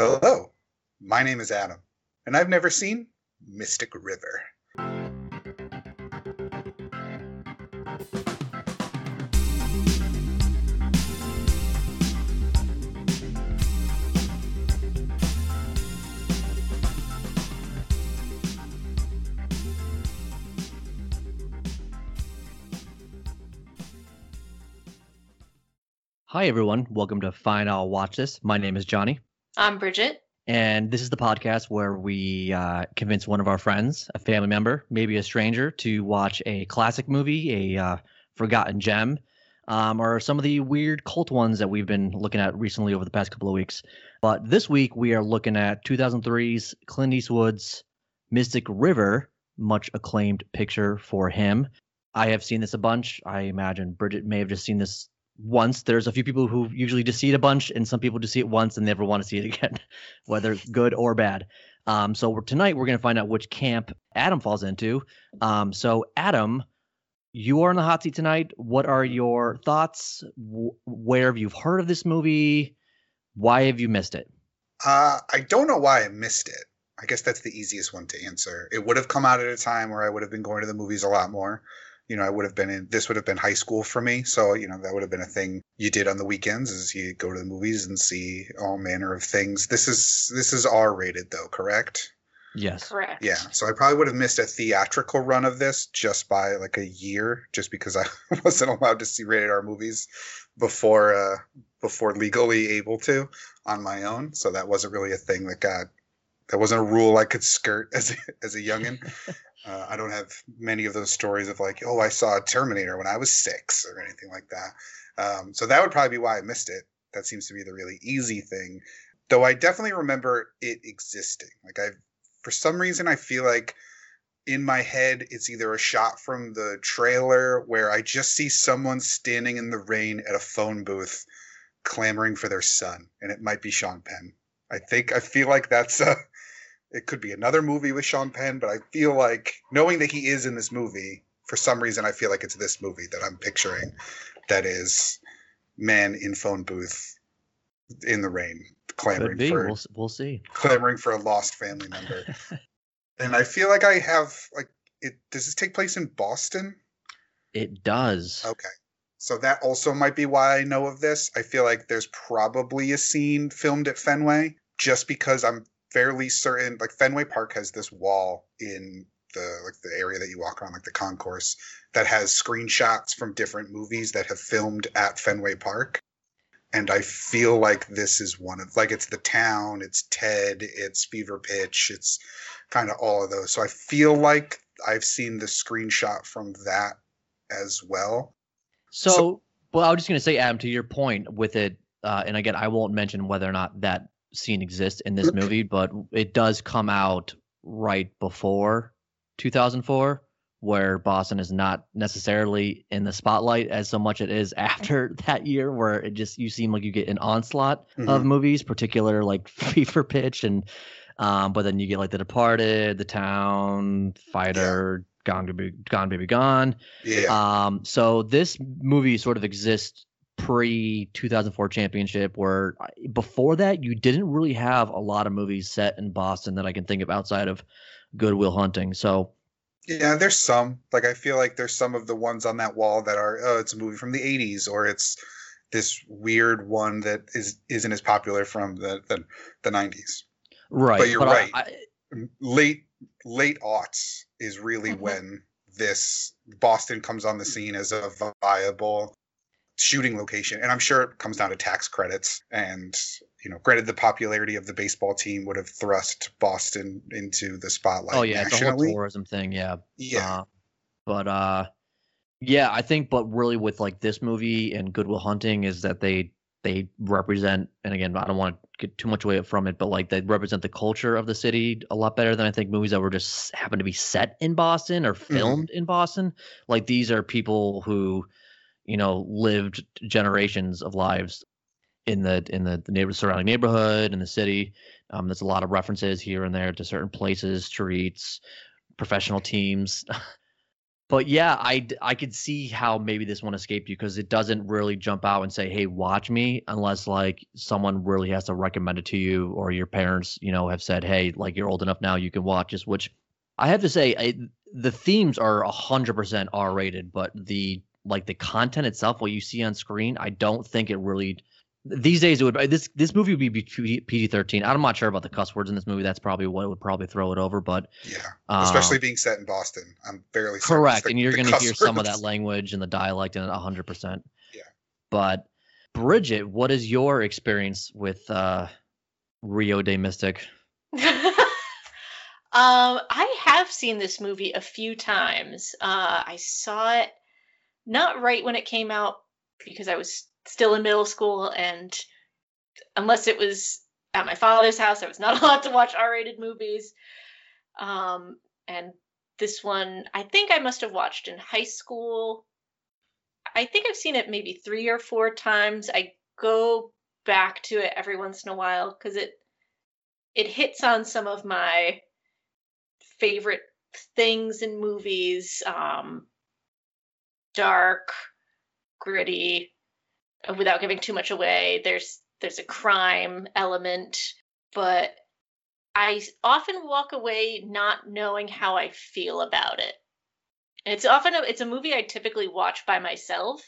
Hello, my name is Adam, and I've never seen Mystic River. Hi, everyone. Welcome to Fine I'll Watch This. My name is Johnny, I'm Bridget. and this is the podcast where we uh, convince one of our friends, a family member, maybe a stranger, to watch a classic movie, a uh, forgotten gem, um, or some of the weird cult ones that we've been looking at recently over the past couple of weeks. But this week we are looking at 2003's Clint Eastwood's Mystic River, much acclaimed picture for him. I have seen this a bunch. I imagine Bridget may have just seen this once. There's a few people who usually just see it a bunch, and some people just see it once and never want to see it again, whether good or bad. Um, so we're, tonight we're going to find out which camp Adam falls into. Um, so Adam, you are in the hot seat tonight. What are your thoughts? W- where have you heard of this movie? Why have you missed it? Uh, I don't know why I missed it. I guess that's the easiest one to answer. It would have come out at a time where I would have been going to the movies a lot more. You know, I would have been in, this would have been high school for me. So, you know, that would have been a thing you did on the weekends is you go to the movies and see all manner of things. This is, this is R rated though, correct? Yes. Correct. Yeah, so I probably would have missed a theatrical run of this just by like a year, just because I wasn't allowed to see rated R movies before uh, before legally able to on my own. So that wasn't really a thing that got that wasn't a rule I could skirt as a, as a youngin. uh, I don't have many of those stories of like, oh, I saw Terminator when I was six or anything like that. Um, so that would probably be why I missed it. That seems to be the really easy thing. Though I definitely remember it existing. Like I for some reason I feel like in my head it's either a shot from the trailer where I just see someone standing in the rain at a phone booth clamoring for their son and it might be Sean Penn. I think I feel like that's a it could be another movie with Sean Penn, but I feel like knowing that he is in this movie, for some reason I feel like it's this movie that I'm picturing that is man in phone booth in the rain clamoring for We'll, we'll see. clamoring for a lost family member. and I feel like I have like it does this take place in Boston? It does. Okay. So that also might be why I know of this. I feel like there's probably a scene filmed at Fenway just because I'm fairly certain like Fenway Park has this wall in the like the area that you walk around like the concourse that has screenshots from different movies that have filmed at Fenway Park. And I feel like this is one of like it's the town, it's Ted, it's Fever Pitch, it's kind of all of those. So I feel like I've seen the screenshot from that as well. So, So- well, I was just going to say, Adam, to your point with it, uh, and again, I won't mention whether or not that scene exists in this movie, but it does come out right before 2004, where Boston is not necessarily in the spotlight as so much it is after that year, where it just you seem like you get an onslaught of Mhm. movies, particular like Fever Pitch, and um, but then you get like The Departed, The Town, Fighter, Gone Baby, Gone Baby Gone. Yeah. Um, so this movie sort of exists pre 2004 championship, where before that you didn't really have a lot of movies set in Boston that I can think of outside of Good Will Hunting. So Yeah, there's some. Like I feel like there's some of the ones on that wall that are oh, it's a movie from the 80s or it's this weird one that is isn't as popular from the the, the 90s. right, But you're I- right. I, Late late aughts is really Mm-hmm. Mhm. when this Boston comes on the scene as a viable shooting location. And I'm sure it comes down to tax credits and you know, granted the popularity of the baseball team would have thrust Boston into the spotlight oh yeah, it's a whole tourism thing. Yeah, yeah. Uh, but uh, yeah, I think, but really with like this movie and Good Will Hunting is that they they represent, and again, I don't want to get too much away from it, but like they represent the culture of the city a lot better than I think movies that were just happen to be set in Boston or filmed in Boston. Like these are people who, you know, lived generations of lives in the in the, the neighbor surrounding neighborhood in the city. Um, there's a lot of references here and there to certain places, streets, professional teams. but yeah, I I could see how maybe this one escaped you because it doesn't really jump out and say, "Hey, watch me," unless like someone really has to recommend it to you or your parents, you know, have said, "Hey, like you're old enough now, you can watch this." Which I have to say, I, the themes are hundred percent R rated, but the like the content itself, what you see on screen, I don't think it really these days it would this this movie would be PG thirteen. I'm not sure about the cuss words in this movie. That's probably what would probably throw it over. But yeah, especially uh, being set in Boston, I'm barely correct. And you're going to hear words. some of that language and the dialect in it 100. percent Yeah. But Bridget, what is your experience with uh, Rio de Mystic? um, I have seen this movie a few times. Uh, I saw it not right when it came out because I was still in middle school, and unless it was at my father's house, I was not allowed to watch R-rated movies. Um, and this one, I think I must have watched in high school. I think I've seen it maybe three or four times. I go back to it every once in a while because it it hits on some of my favorite things in movies. Um, dark, gritty, without giving too much away. There's there's a crime element, but I often walk away not knowing how I feel about it. it's often a, it's a movie I typically watch by myself.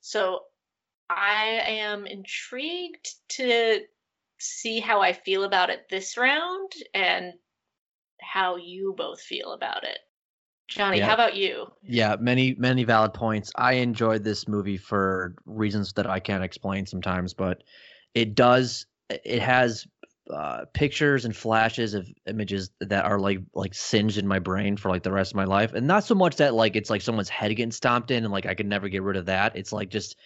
So I am intrigued to see how I feel about it this round and how you both feel about it. Johnny, yeah. how about you? Yeah, many many valid points. I enjoyed this movie for reasons that I can't explain sometimes, but it does it has uh, pictures and flashes of images that are like like singed in my brain for like the rest of my life, and not so much that like it's like someone's head getting stomped in and like I could never get rid of that. It's like just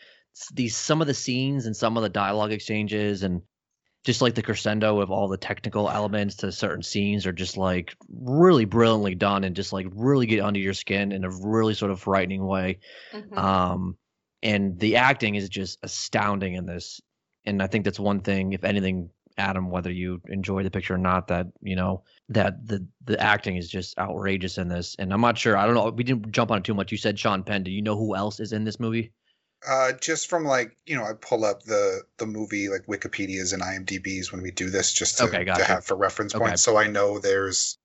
these some of the scenes and some of the dialogue exchanges and just like the crescendo of all the technical elements to certain scenes are just like really brilliantly done and just like really get under your skin in a really sort of frightening way. Mm-hmm. Um, and the acting is just astounding in this. And I think that's one thing, if anything, Adam, whether you enjoy the picture or not, that you know that the the acting is just outrageous in this. And I'm not sure. I don't know. We didn't jump on it too much. You said Sean Penn. Do you know who else is in this movie? Uh, just from like you know, I pull up the the movie like Wikipedia's and IMDb's when we do this, just to, okay, gotcha. to have for reference okay. points. So I know there's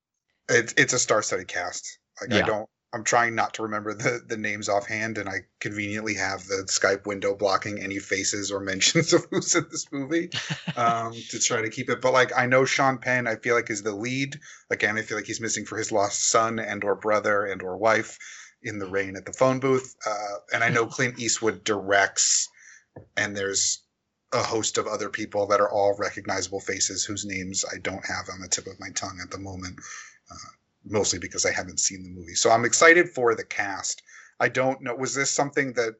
it's it's a star-studded cast. Like yeah. I don't, I'm trying not to remember the the names offhand, and I conveniently have the Skype window blocking any faces or mentions of who's in this movie um, to try to keep it. But like I know Sean Penn, I feel like is the lead. Again, I feel like he's missing for his lost son and or brother and or wife in the rain at the phone booth. Uh, and I know Clint Eastwood directs, and there's a host of other people that are all recognizable faces whose names I don't have on the tip of my tongue at the moment, uh, mostly because I haven't seen the movie. So I'm excited for the cast. I don't know. Was this something that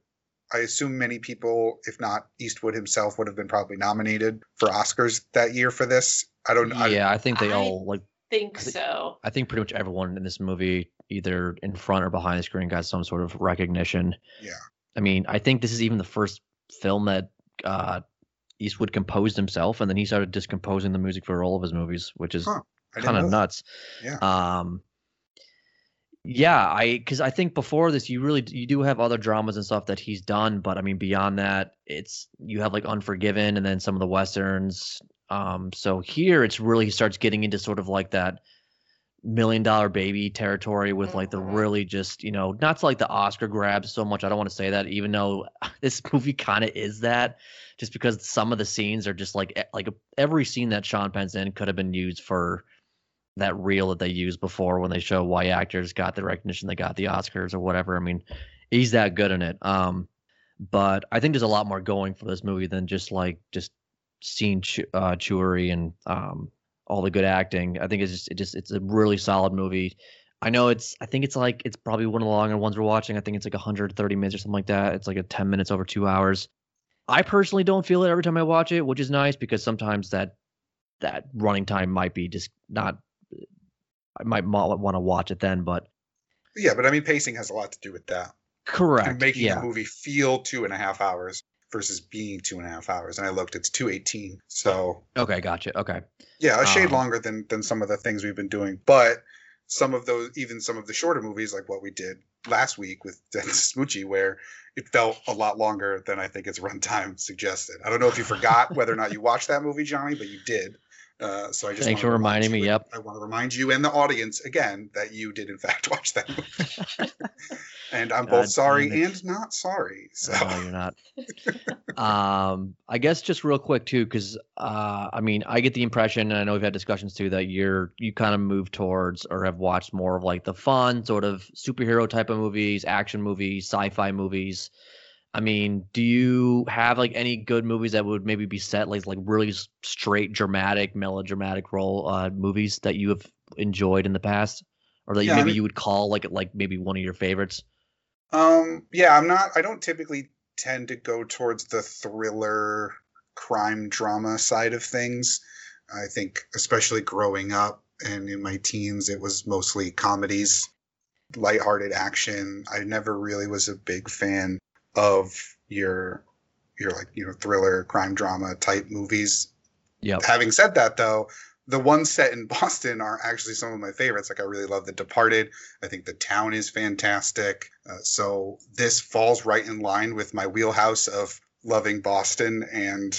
I assume many people, if not Eastwood himself, would have been probably nominated for Oscars that year for this? I don't know. Yeah, I, I think they I all like think I so. I think pretty much everyone in this movie either in front or behind the screen got some sort of recognition. Yeah. I mean, I think this is even the first film that uh, Eastwood composed himself, and then he started discomposing the music for all of his movies, which is huh. kind of nuts. Yeah. Um, yeah, I because I think before this, you really you do have other dramas and stuff that he's done, but I mean beyond that, it's you have like Unforgiven and then some of the westerns. Um, so here it's really he starts getting into sort of like that million dollar baby territory with like the mm-hmm. really just you know not to like the oscar grabs so much i don't want to say that even though this movie kind of is that just because some of the scenes are just like like every scene that sean penn's in could have been used for that reel that they used before when they show why actors got the recognition they got the oscars or whatever i mean he's that good in it um but i think there's a lot more going for this movie than just like just scene ch- uh, chewery and um all the good acting. I think it's just it just it's a really solid movie. I know it's I think it's like it's probably one of the longer ones we're watching. I think it's like 130 minutes or something like that. It's like a 10 minutes over 2 hours. I personally don't feel it every time I watch it, which is nice because sometimes that that running time might be just not I might want to watch it then, but yeah, but I mean pacing has a lot to do with that. Correct. And making yeah. a movie feel two and a half hours versus being two and a half hours. And I looked, it's two eighteen. So okay, gotcha. Okay, yeah, a shade um, longer than than some of the things we've been doing, but some of those, even some of the shorter movies, like what we did last week with Death to Smoochy, where it felt a lot longer than I think its runtime suggested. I don't know if you forgot whether or not you watched that movie, Johnny, but you did. Uh, so I just Thanks for reminding me, yep. I want to remind you and the audience again that you did in fact watch that movie, and I'm God both sorry and not sorry. So No, you're not. um, I guess just real quick too, because uh, I mean, I get the impression, and I know we've had discussions too, that you're you kind of move towards or have watched more of like the fun sort of superhero type of movies, action movies, sci-fi movies. I mean, do you have like any good movies that would maybe be set like like really straight dramatic, melodramatic role uh, movies that you have enjoyed in the past, or that you Yeah, I maybe mean- you would call like like maybe one of your favorites? Um, yeah, I'm not. I don't typically tend to go towards the thriller, crime drama side of things. I think, especially growing up and in my teens, it was mostly comedies, lighthearted action. I never really was a big fan of your your like you know thriller, crime drama type movies. Yeah having said that though the ones set in boston are actually some of my favorites. Like i really love the departed. I think the town is fantastic. Uh, so this falls right in line with my wheelhouse of loving boston and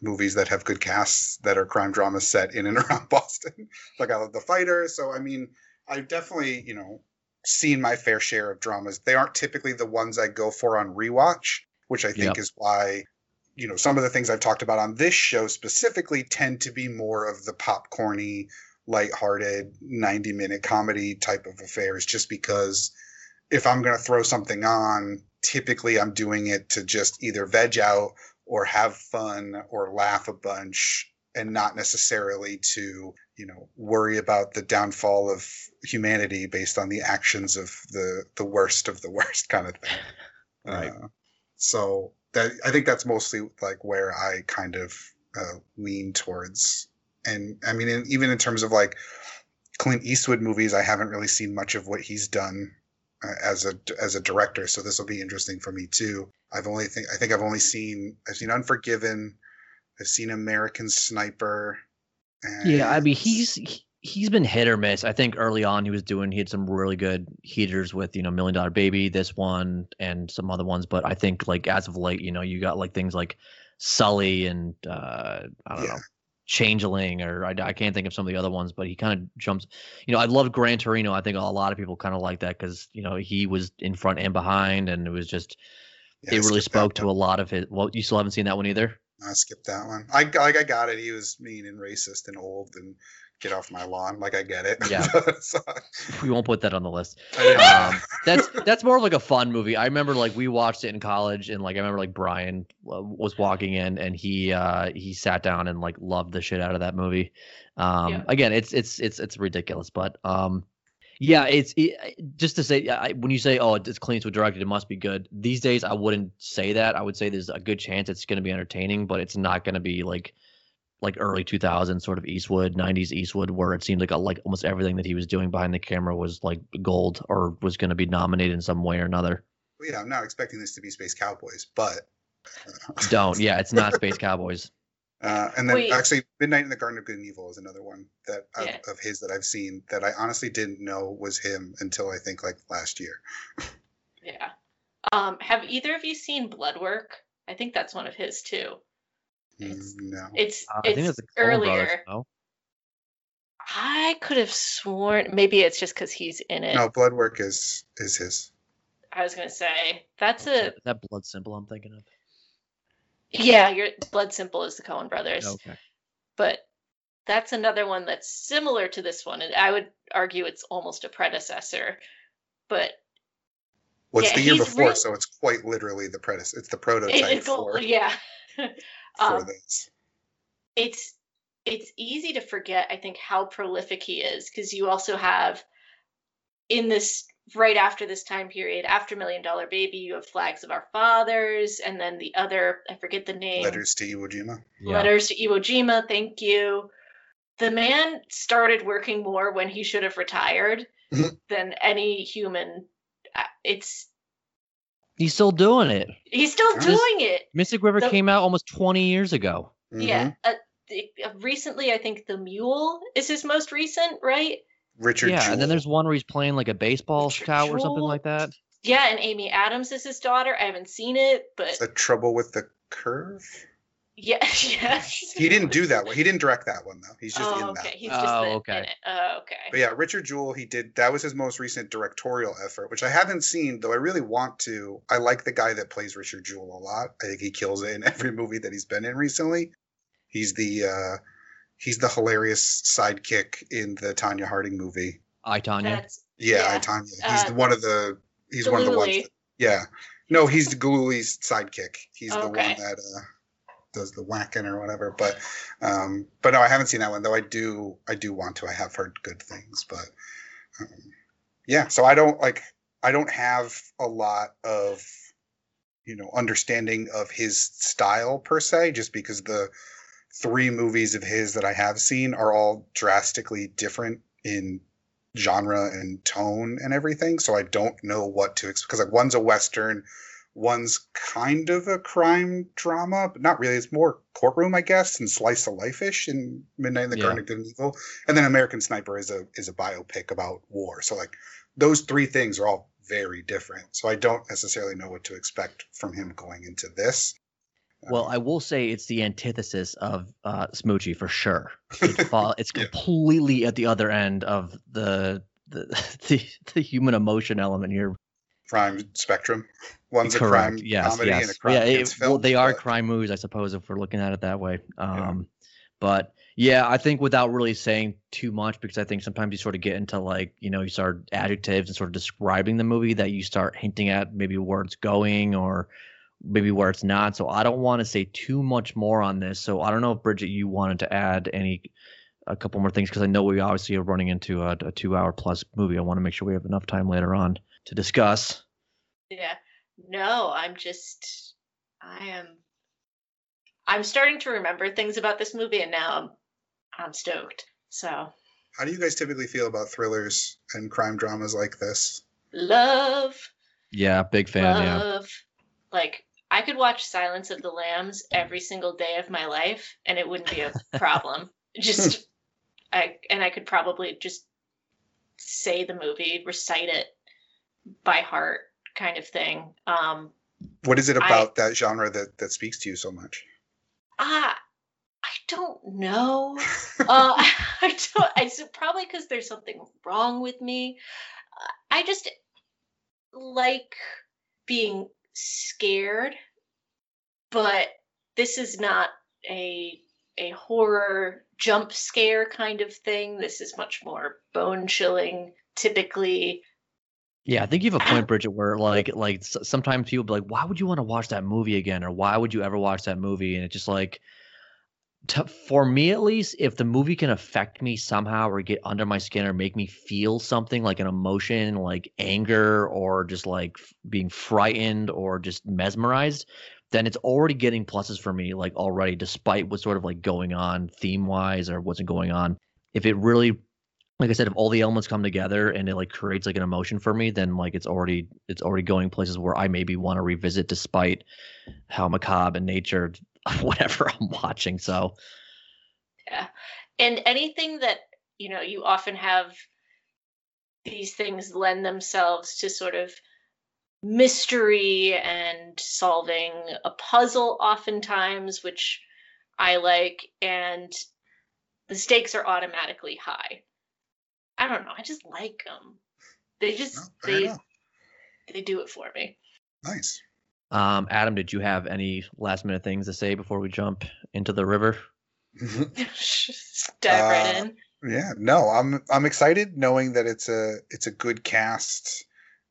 movies that have good casts that are crime dramas set in and around boston. Like i love the fighter. So i mean i've definitely you know seen my fair share of dramas they aren't typically the ones i go for on rewatch which i think Yep. is why you know some of the things I've talked about on this show specifically tend to be more of the popcorny, lighthearted, 90 minute comedy type of affairs just because if I'm going to throw something on, typically I'm doing it to just either veg out or have fun or laugh a bunch and not necessarily to, you know, worry about the downfall of humanity based on the actions of the the worst of the worst kind of thing. Right. Uh, so that I think that's mostly like where I kind of uh, lean towards. And I mean, in, even in terms of like Clint Eastwood movies, I haven't really seen much of what he's done uh, as a as a director. So this will be interesting for me too. I've only think I think I've only seen I've seen Unforgiven, I've seen American Sniper. Yeah, I mean he's he- he's been hit or miss. I think early on he was doing he had some really good heaters with you know Million Dollar Baby, this one, and some other ones. But I think like as of late, you know, you got like things like Sully and uh, I don't Yeah. know Changeling, or I, I can't think of some of the other ones. But he kind of jumps. You know, I love Gran Torino. I think a lot of people kind of like that because you know he was in front and behind, and it was just Yeah, it really spoke to a lot of his. Well, you still haven't seen that one either. I skipped that one. I like I got it. He was mean and racist and old and get off my lawn. Like I get it. Yeah. So, We won't put that on the list. Um, that's that's more of like a fun movie. I remember like we watched it in college, and like I remember like Brian uh, was walking in, and he uh he sat down and like loved the shit out of that movie. Um, Yeah. again, it's it's it's it's ridiculous, but um, yeah, it's it, just to say I, when you say oh it's Clint Eastwood directed, it must be good. These days, I wouldn't say that. I would say there's a good chance it's going to be entertaining, but it's not going to be like like early 2000s sort of Eastwood, 90s Eastwood, where it seemed like a, like almost everything that he was doing behind the camera was like gold or was going to be nominated in some way or another. Yeah, I'm not expecting this to be Space Cowboys, but Don't, yeah, it's not Space Cowboys. Uh, and then Wait. actually, Midnight in the Garden of Good and Evil is another one that of, Yeah. of his that I've seen that I honestly didn't know was him until I think like last year. Yeah. Um, have either of you seen Bloodwork? I think that's one of his too. It's- no, It's Uh, I think it's that's the Coen earlier. Brothers. No? I could have sworn maybe it's just because he's in it. no, Bloodwork is is his. I was gonna say that's Is a that- is that Blood Simple I'm thinking of? Yeah. Your Blood Simple is the Coen Brothers, Okay. but that's another one that's similar to this one, and I would argue it's almost a predecessor. But What's Yeah, the year before? re- So it's quite literally the predecessor. It's the it, prototype it's for, yeah. for um, this. it's it's easy to forget i think how prolific he is because you also have in this right after this time period after million dollar baby you have flags of our fathers and then the other i forget the name Letters to Iwo Jima. Yeah. letters to iwo jima thank you the man started working more when he should have retired than any human Uh, it's He's still doing it. he's still Just- doing it Mystic River The- came out almost 20 years ago. Mhm. Yeah. Uh, uh, recently, I think The Mule is his most recent, right? Richard. yeah, and then there's one where he's playing like a baseball Richard scout or something like that. Yeah, and Amy Adams is his daughter. I haven't seen it, but the trouble with the curve. yeah, yes. He didn't do that one. He didn't direct that one though. He's just oh, in okay. that. He's just Oh, the- okay. in it. Oh, okay. But yeah, Richard Jewell, he did that was his most recent directorial effort, which I haven't seen, though I really want to. I like the guy that plays Richard Jewell a lot. I think he kills it in every movie that he's been in recently. He's the uh he's the hilarious sidekick in the Tonya Harding movie. I Tonya. That's Yeah, Yeah. I Tonya. He's Uh, one of the he's one of the ones that, yeah. No, he's the Gillooly's sidekick. He's the one that uh does the whacking or whatever. But um but no, I haven't seen that one though. I do I do want to. I have heard good things, but um, yeah. So I don't like I don't have a lot of you know understanding of his style per se, just because the three movies of his that I have seen are all drastically different in genre and tone and everything. So I don't know what to expect. Because like one's a western, one's kind of a crime drama, but not really. It's more courtroom, I guess, and slice of life-ish in Midnight in the Yeah. Garden of Good and Evil. And then American Sniper is a is a biopic about war. So like those three things are all very different. So I don't necessarily know what to expect from him going into this. Well, I will say it's the antithesis of uh, Smoochy for sure. It's, Yeah. completely at the other end of the the, the the human emotion element here. crime spectrum. One's a Correct. crime Yes. comedy and a yes. crime Yeah. it- against well, film. they are crime movies, I suppose, if we're looking at it that way. Um, But yeah, I think without really saying too much, because I think sometimes you sort of get into like you know you start adjectives and sort of describing the movie that you start hinting at maybe where it's going or maybe where it's not. So I don't want to say too much more on this. So I don't know if Bridget, you wanted to add any a couple more things because I know we obviously are running into a, a two hour plus movie. I want to make sure we have enough time later on to discuss. Yeah. No, I'm just I am I'm starting to remember things about this movie and now I'm I'm stoked. So How do you guys typically feel about thrillers and crime dramas like this? love, Yeah, big fan. Yeah. love. Like I could watch Silence of the Lambs every single day of my life and it wouldn't be a problem. just I and I could probably just say the movie, recite it by heart kind of thing. Um What is it I- about that genre that that speaks to you so much? Ah, I don't know. uh, I don't. I so probably because there's something wrong with me. Uh, I just like being scared, but this is not a a horror jump scare kind of thing. This is much more bone chilling. Typically, Yeah, I think you have a point, Bridget, where like like sometimes people be like, "Why would you want to watch that movie again?" or "Why would you ever watch that movie?" And it's just like, to, for me at least, if the movie can affect me somehow or get under my skin or make me feel something like an emotion, like anger or just like f- being frightened or just mesmerized, then it's already getting pluses for me, like already, despite what's sort of like going on theme wise or wasn't going on. If it really like I said, if all the elements come together and it like creates like an emotion for me, then like it's already it's already going places where I maybe want to revisit despite how macabre in nature whatever I'm watching. So yeah. and anything that you know you often have these things lend themselves to sort of mystery and solving a puzzle oftentimes which i like and the stakes are automatically high i don't know i just like them they just oh, No, they they do it for me Nice. Um Adam, did you have any last minute things to say before we jump into the river? Dive right Uh, in Yeah, no, I'm I'm excited knowing that it's a it's a good cast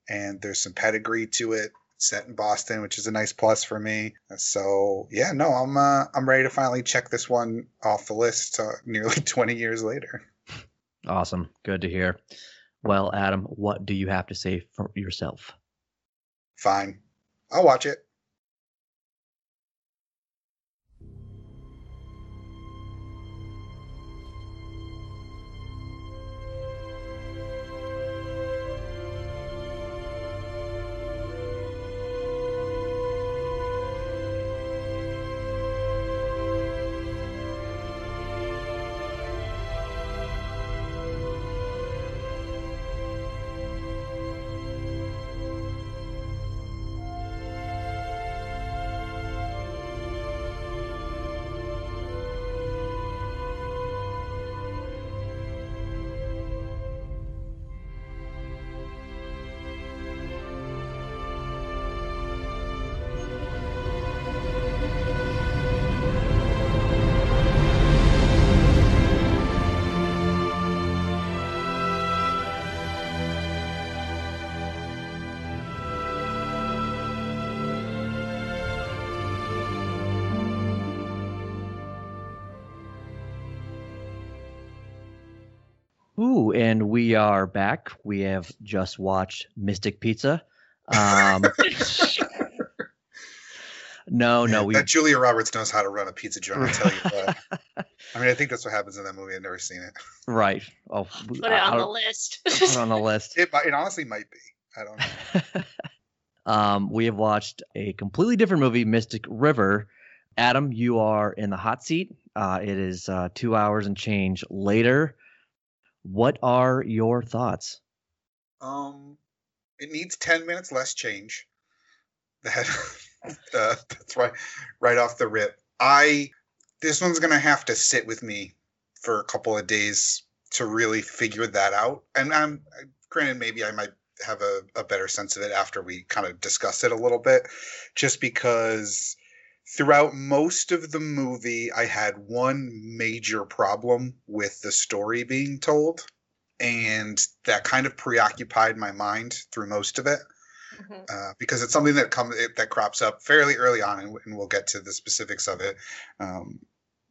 and there's some pedigree to it. Set in Boston, which is a nice plus for me. So yeah, no, I'm uh, I'm ready to finally check this one off the list. Uh, nearly 20 years later. Awesome. Good to hear. Well, Adam, what do you have to say for yourself? Fine, I'll watch it. We are back. We have just watched Mystic Pizza. Um, no, no, we that Julia Roberts knows how to run a pizza joint. I tell you that. I mean, I think that's what happens in that movie. I've never seen it. right. Oh, Put it on the list. Put it on the list. It, it honestly might be. I don't know. um, we have watched a completely different movie, Mystic River. Adam, you are in the hot seat. Uh, it is uh, two hours and change later. What are your thoughts? Um, it needs ten minutes less change. That uh, that's right, right off the rip. I this one's gonna have to sit with me for a couple of days to really figure that out. And I'm granted, maybe I might have a, a better sense of it after we kind of discuss it a little bit, just because throughout most of the movie, I had one major problem with the story being told, and that kind of preoccupied my mind through most of it Mhm. uh, because it's something that comes that crops up fairly early on, and, and we'll get to the specifics of it. Um,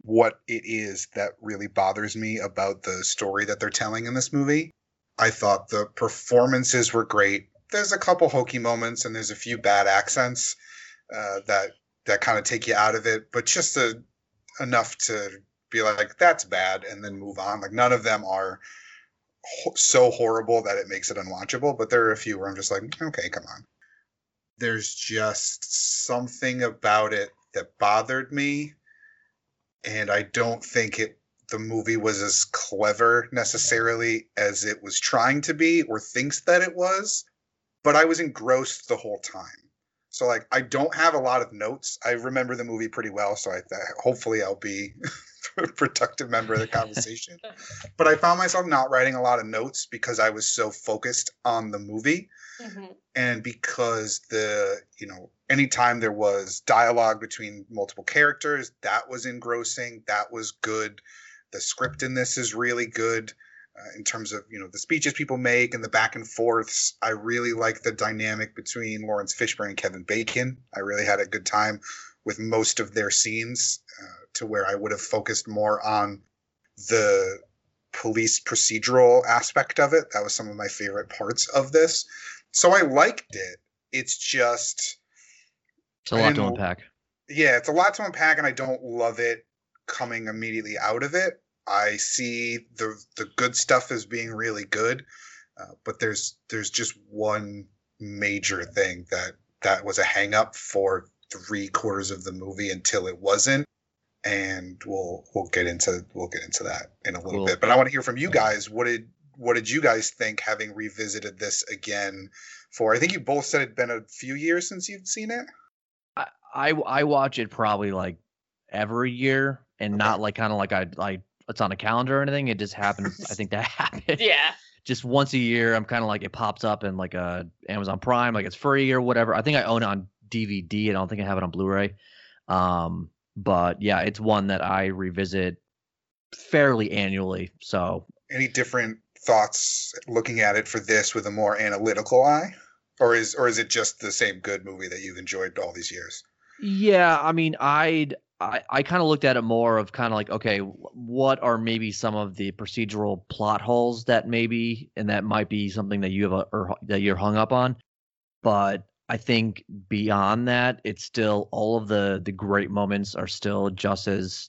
what it is that really bothers me about the story that they're telling in this movie. I thought the performances were great. There's a couple hokey moments, and there's a few bad accents uh, that that kind of take you out of it, but just a, enough to be like that's bad, and then move on. Like none of them are ho- so horrible that it makes it unwatchable, but there are a few where I'm just like, okay, come on. There's just something about it that bothered me, and I don't think it the movie was as clever necessarily as it was trying to be or thinks that it was, but I was engrossed the whole time. So like I don't have a lot of notes. I remember the movie pretty well, so I th- hopefully I'll be a productive member of the conversation. but I found myself not writing a lot of notes because I was so focused on the movie Mhm. and because the you know anytime there was dialogue between multiple characters that was engrossing that was good the script in this is really good uh, in terms of you know the speeches people make and the back and forths i really like the dynamic between lawrence fishburne and kevin bacon i really had a good time with most of their scenes uh, to where i would have focused more on the police procedural aspect of it that was some of my favorite parts of this so I liked it. It's just, It's a lot to unpack. yeah, it's a lot to unpack, and I don't love it coming immediately out of it. I see the the good stuff as being really good, uh, but there's there's just one major thing that that was a hang up for three quarters of the movie until it wasn't, and we'll we'll get into we'll get into that in a little Cool. bit. But I want to hear from you guys. What did what did you guys think having revisited this again? For I think you both said it'd been a few years since you'd seen it. I, I I watch it probably like every year and not like kind of like I like it's on a calendar or anything. It just happens. I think that happened Yeah. just once a year. I'm kind of like it pops up in like a Amazon Prime, like it's free or whatever. I think I own it on DVD. I don't think I have it on Blu-ray. Um, but yeah, it's one that I revisit fairly annually. So any different thoughts looking at it for this with a more analytical eye or is or is it just the same good movie that you've enjoyed all these years Yeah, I mean, I'd I, I kind of looked at it more of kind of like, okay, what are maybe some of the procedural plot holes that maybe, and that might be something that you have a, or that you're hung up on. But I think beyond that, it's still all of the the great moments are still just as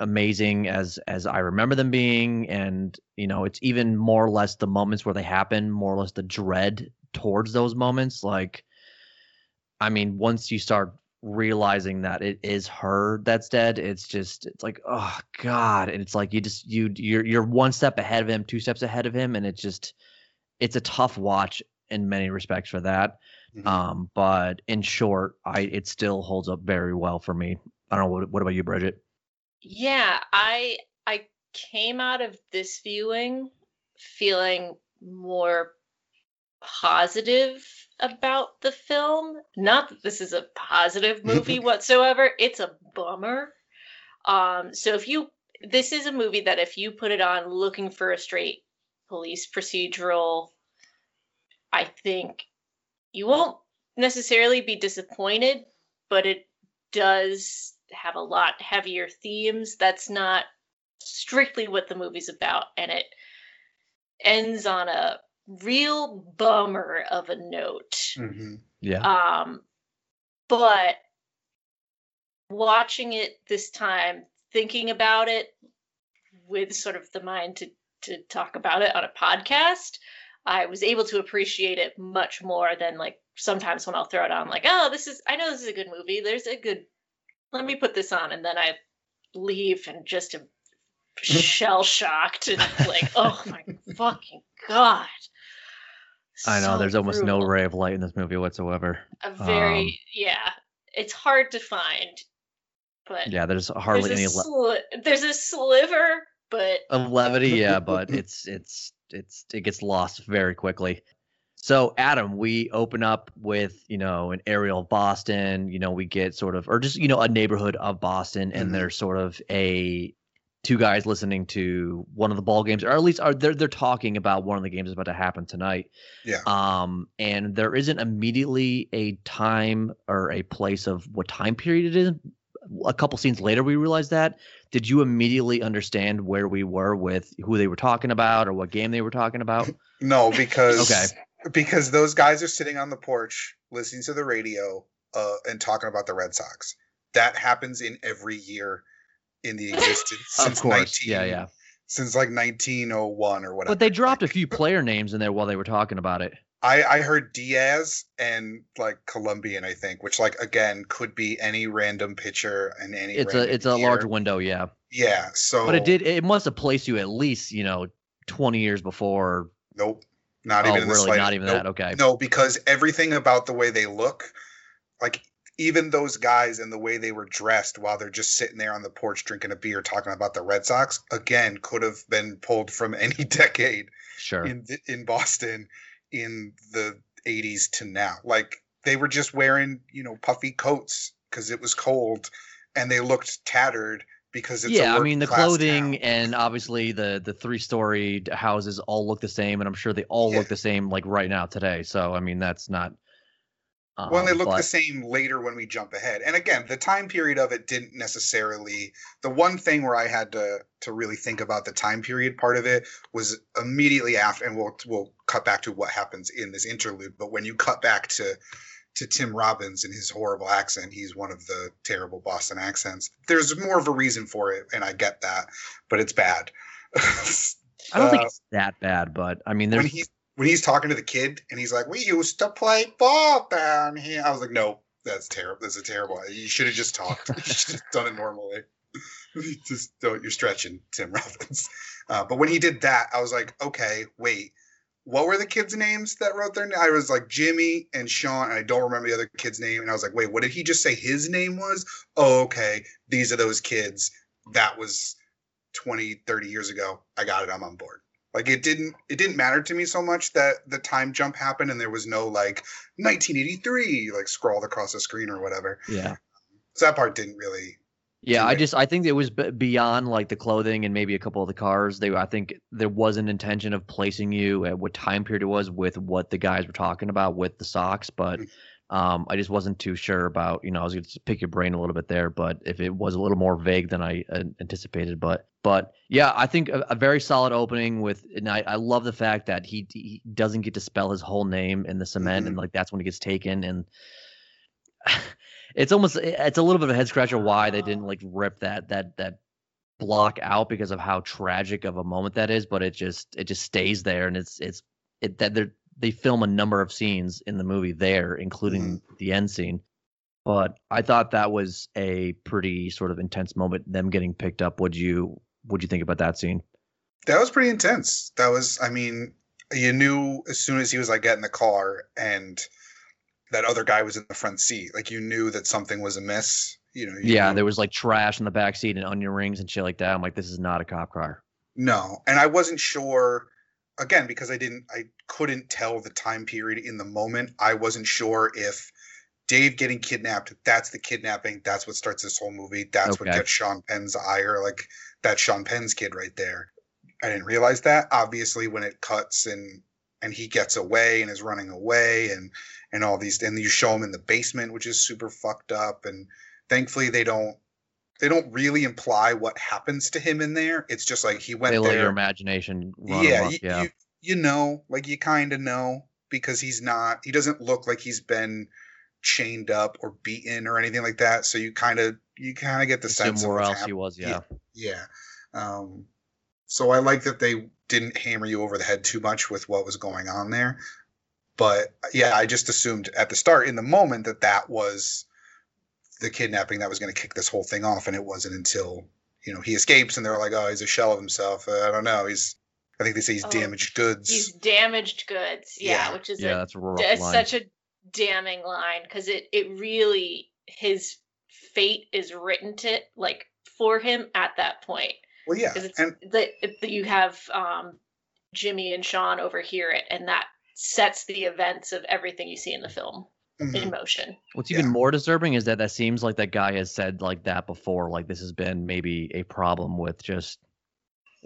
amazing as as I remember them being, and you know, it's even more or less the moments where they happen, more or less the dread towards those moments, like. I mean, once you start realizing that it is her that's dead, it's just it's like, oh god, and it's like you just you you're you're one step ahead of him, two steps ahead of him, and it's just it's a tough watch in many respects for that. Mhm. Um, but in short, I it still holds up very well for me. I don't know what what about you, Bridget? Yeah, I I came out of this viewing feeling more positive about the film. Not that this is a positive movie whatsoever. It's a bummer. Um, so if you this is a movie that if you put it on looking for a straight police procedural, I think you won't necessarily be disappointed, but it does have a lot heavier themes. That's not strictly what the movie's about, and it ends on a real bummer of a note. hmm Yeah. Um, but watching it this time, thinking about it with sort of the mind to to talk about it on a podcast, I was able to appreciate it much more than like sometimes when I'll throw it on, like, oh, this is I know this is a good movie. There's a good let me put this on, and then I leave and just am shell shocked and like, oh my fucking god. I know So there's almost no ray of light in this movie whatsoever. A very Um, yeah. It's hard to find, but Yeah, there's hardly there's any sli- there's a sliver, but of levity, yeah, but it's it's it's it gets lost very quickly. So Adam, we open up with you know an aerial of Boston. You know we get sort of or just you know a neighborhood of Boston, and Mhm. there's sort of a two guys listening to one of the ball games, or at least are they're they're talking about one of the games that's about to happen tonight. Yeah. Um, and there isn't immediately a time or a place of what time period it is. A couple scenes later, we realized that. Did you immediately understand where we were with who they were talking about or what game they were talking about? No, because Okay. because those guys are sitting on the porch listening to the radio uh, and talking about the Red Sox. That happens in every year in the existence since of course, 19, yeah, yeah. since like 1901 or whatever. But they dropped a few player names in there while they were talking about it. I I heard Diaz and like Colombian, I think, which like again could be any random pitcher and any. It's a it's a year. large window, yeah. Yeah. So. But it did it must have placed you at least you know twenty years before. Nope. Not oh, even in really? slightest. Not even nope. that. Okay. No, because everything about the way they look, like even those guys and the way they were dressed while they're just sitting there on the porch drinking a beer talking about the Red Sox, again, could have been pulled from any decade Sure. in in Boston in the 80s to now. Like they were just wearing, you know, puffy coats because it was cold and they looked tattered because it's yeah, I mean the clothing town. and obviously the the three story houses all look the same, and I'm sure they all Yeah. look the same like right now today. So I mean that's not. Um, Well, and they look but- the same later when we jump ahead. And again, the time period of it didn't necessarily. The one thing where I had to to really think about the time period part of it was immediately after, and we'll we'll cut back to what happens in this interlude. But when you cut back to to Tim Robbins and his horrible accent, he's one of the terrible Boston accents. There's more of a reason for it, and I get that, but it's bad. I don't think Uh, it's that bad, but I mean there's when he's talking to the kid and he's like, "We used to play ball down here," I was like, "No, that's terrible. That's a terrible. You should have just talked. you should have done it normally. just don't. You're stretching, Tim Robbins." Uh, but when he did that, I was like, "Okay, wait." What were the kids' names that wrote their name? I was like Jimmy and Sean, and I don't remember the other kid's name. And I was like, wait, what did he just say his name was? Oh, okay. These are those kids. That was 20, 30 years ago. I got it. I'm on board. Like it didn't it didn't matter to me so much that the time jump happened and there was no like 1983 like scrawled across the screen or whatever. yeah. So that part didn't really. Yeah, I just I think it was b- beyond like the clothing and maybe a couple of the cars. They I think there was an intention of placing you at what time period it was with what the guys were talking about with the Sox, but Mm. Um, I just wasn't too sure about. You know, I was going to pick your brain a little bit there, but if it was a little more vague than I uh, anticipated, but but yeah, I think a, a very solid opening with, and I, I love the fact that he he doesn't get to spell his whole name in the cement, and like that's when he gets taken and. it's almost it's a little bit of a head scratcher why they didn't like rip that that that block out because of how tragic of a moment that is but it just it just stays there and it's it's it that they they film a number of scenes in the movie there including mm-hmm. the end scene but i thought that was a pretty sort of intense moment them getting picked up would you would you think about that scene That was pretty intense. That was, I mean, you knew as soon as he was like getting the car and that other guy was in the front seat, like you knew that something was amiss. You know. you yeah knew- there was like trash in the back seat and onion rings and shit like that i'm like this is not a cop car No, and I wasn't sure again because I didn't I couldn't tell the time period in the moment. I wasn't sure if Dave getting kidnapped, that's the kidnapping, that's what starts this whole movie. That's what gets Sean Penn's ire, like that's Sean Penn's kid right there. I didn't realize that. Obviously when it cuts and and he gets away and is running away and and all these and you show him in the basement, which is super fucked up and thankfully they don't they don't really imply what happens to him in there. It's just like he went they there let your imagination run yeah, you, yeah You, you know, like you kind of know because he's not. He doesn't look like he's been chained up or beaten or anything like that. So you kind of you kind of get the Assume sense of where else hap- he was. Yeah. Yeah. Um, so I like that they didn't hammer you over the head too much with what was going on there. But yeah, I just assumed at the start, in the moment, that that was the kidnapping that was going to kick this whole thing off, and it wasn't until you know he escapes, and they're like, "Oh, he's a shell of himself." Uh, I don't know. He's, I think they say he's Oh, damaged goods. He's damaged goods. Yeah, Yeah. which is Yeah, a that's a rough it's line. such a damning line because it it really his fate is written to like for him at that point well, yeah, because it's and that that you have um Jimmy and Sean overhear it and that sets the events of everything you see in the film mhm. in motion. What's Yeah. even more disturbing is that that seems like that guy has said like that before. Like this has been maybe a problem with just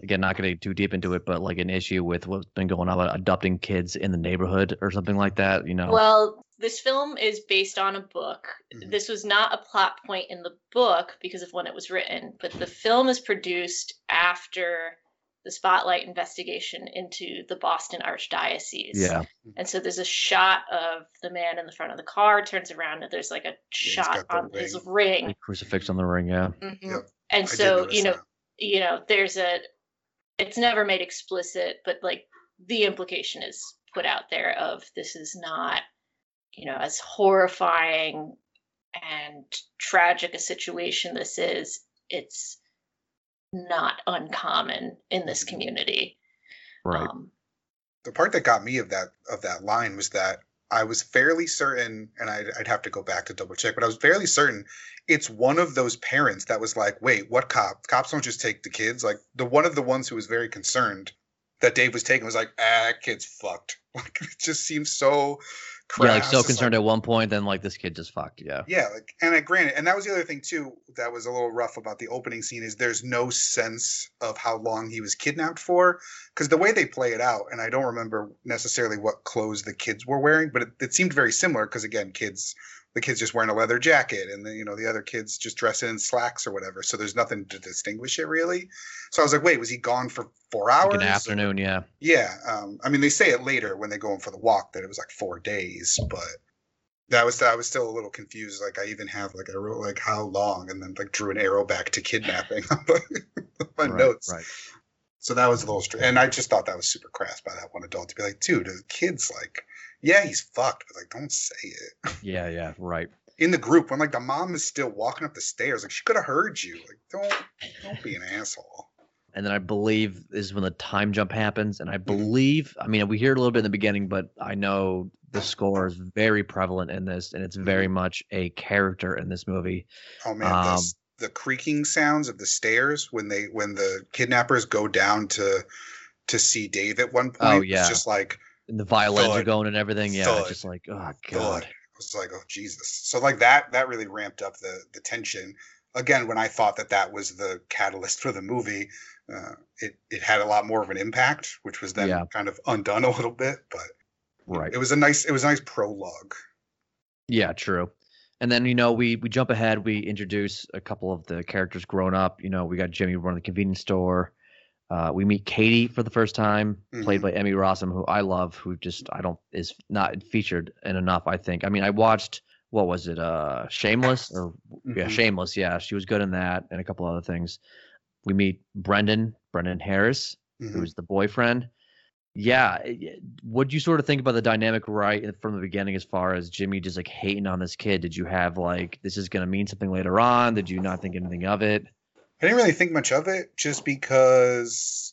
again not getting too deep into it, but like an issue with what's been going on about adopting kids in the neighborhood or something like that. You know? Well, this film is based on a book. Mhm. This was not a plot point in the book because of when it was written, but the film is produced after the spotlight investigation into the Boston Archdiocese. yeah. And so there's a shot of the man in the front of the car turns around and there's like a he's shot got the on his A ring. crucifix on the ring. Yeah. Mhm. Yep. And I so, you know, that. you know, there's a it's never made explicit, but like the implication is put out there of this is not, you know, as horrifying and tragic a situation this is, it's not uncommon in this community. Right. Um, the part that got me of that of that line was that I was fairly certain, and I'd, I'd have to go back to double check, but I was fairly certain it's one of those parents that was like, "Wait, what cop? Cops don't just take the kids." Like the one of the ones who was very concerned that Dave was taking was like, "Ah, that kid's fucked." Like it just seems so. Crass. yeah, like so It's concerned at one point, then like this kid just fucked. Yeah. yeah, like, and I granted, and that was the other thing too that was a little rough about the opening scene is there's no sense of how long he was kidnapped for, because the way they play it out, and I don't remember necessarily what clothes the kids were wearing, but it, it seemed very similar because again, kids, the kids just wearing a leather jacket, and the you know the other kids just dressing in slacks or whatever, so there's nothing to distinguish it really. So I was like, wait, was he gone for four hours? Like an afternoon. Yeah. Yeah, um, I mean, they say it later when they go in for the walk that it was like four days, but that was I was still a little confused. Like I even have like I wrote like how long, and then like drew an arrow back to kidnapping on my right, notes. Right. So that was a little strange, and I just thought that was super crass by that one adult to be like, dude, the kid's like, yeah, he's fucked, but like, don't say it Yeah. Yeah. Right. in the group when like the mom is still walking up the stairs. Like she could have heard you. Like don't don't be an asshole. and then I believe is when the time jump happens. Mm-hmm. And I believe, I mean, we hear it a little bit in the beginning, but I know the score is very prevalent in this, and it's very Mm-hmm. much a character in this movie. Oh man, Um, the, the creaking sounds of the stairs when they when the kidnappers go down to to see Dave at one point. Oh, it's yeah. just like And the violins are going and everything. Yeah, Thud. it's just like, oh God. I was like, oh Jesus. So like that that really ramped up the the tension. Again, when I thought that that was the catalyst for the movie, uh, it it had a lot more of an impact, which was then Yeah. kind of undone a little bit. But Right. it was a nice it was a nice prologue. Yeah, true. And then you know we we jump ahead. We introduce a couple of the characters grown up. You know we got Jimmy running the convenience store. Uh, we meet Katie for the first time, played Mhm. by Emmy Rossum, who I love. Who just I don't is not featured in enough. I think. I mean I watched what was it? Uh, Shameless or yeah, Mhm. Shameless. Yeah, she was good in that and a couple other things. We meet Brendan Brendan Harris, Mhm. who's the boyfriend. Yeah, what do you sort of think about the dynamic right from the beginning, as far as Jimmy just like hating on this kid? Did you have like this is going to mean something later on? Did you not think anything of it? I didn't really think much of it just because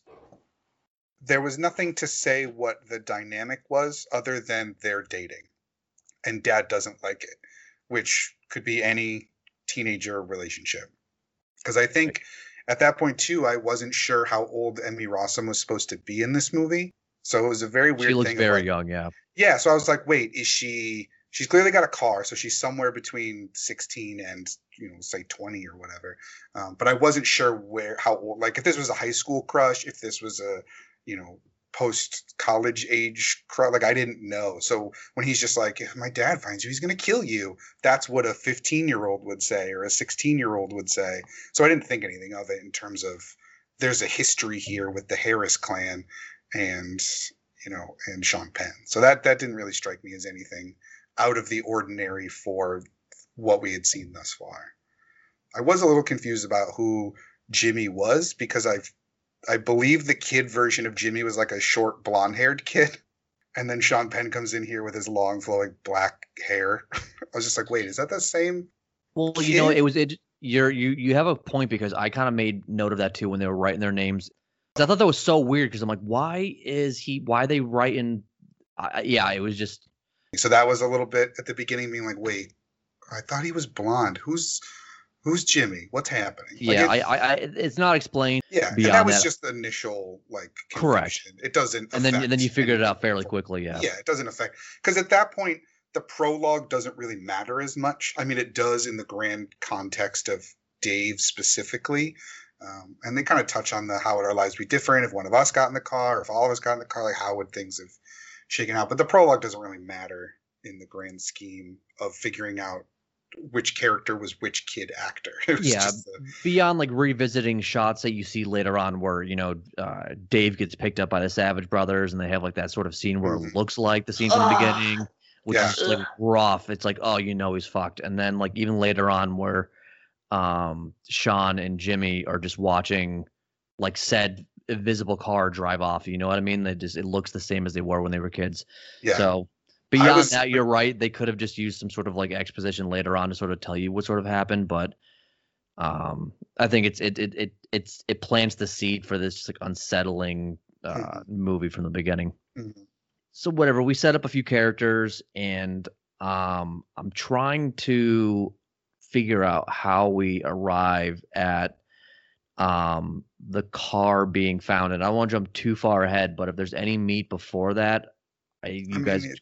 there was nothing to say what the dynamic was other than they're dating. And dad doesn't like it, which could be any teenager relationship. Because I think at that point, too, I wasn't sure how old Emmy Rossum was supposed to be in this movie. So it was a very weird she looks thing. very like- young. Yeah, yeah, so I was like, wait, is she? She's clearly got a car, so she's somewhere between 16 and you know, say 20 or whatever. Um, but I wasn't sure where, how old. Like, if this was a high school crush, if this was a, you know, post college age crush, like I didn't know. So when he's just like, if my dad finds you, he's gonna kill you. That's what a 15 year old would say or a 16 year old would say. So I didn't think anything of it in terms of there's a history here with the Harris clan, and you know, and Sean Penn. So that that didn't really strike me as anything out of the ordinary for what we had seen thus far. I was a little confused about who Jimmy was because I've I believe the kid version of Jimmy was like a short blonde haired kid. And then Sean Penn comes in here with his long flowing black hair. I was just like, wait, is that the same? Well, you know, it was it. You're you you have a point because I kind of made note of that too when they were writing their names. I thought that was so weird because I'm like, why is he? Why are they writing? I, I- yeah, it was just So that was a little bit at the beginning being like, wait, I thought he was blonde. Who's who's Jimmy? What's happening? Like, yeah. it- I, I it's not explained, yeah, and that was that- just the initial like Correct. It doesn't and then and then you figured it out fairly quickly. Yeah. Yeah, it doesn't affect because at that point the prologue doesn't really matter as much. I mean, it does in the grand context of Dave specifically, um, and they kind of touch on the how would our lives be different if one of us got in the car, or if all of us got in the car, like how would things have shaken out? But the prologue doesn't really matter in the grand scheme of figuring out which character was which kid actor. It was Yeah, just the- beyond like revisiting shots that you see later on where you know uh, Dave gets picked up by the Savage Brothers and they have like that sort of scene where Mhm. it looks like the scenes in the beginning, which Yeah. is like rough. It's like oh you know he's fucked, and then like even later on where um Sean and Jimmy are just watching like said invisible car drive off. You know what I mean? They just it looks the same as they were when they were kids. yeah. So beyond was- that, you're right. They could have just used some sort of like exposition later on to sort of tell you what sort of happened, but um, I think it's it it it it's it plants the seed for this like unsettling uh, movie from the beginning. Mhm. So whatever, we set up a few characters, and um, I'm trying to figure out how we arrive at um the car being found and i won't jump too far ahead but if there's any meat before that I, you mean, guys it-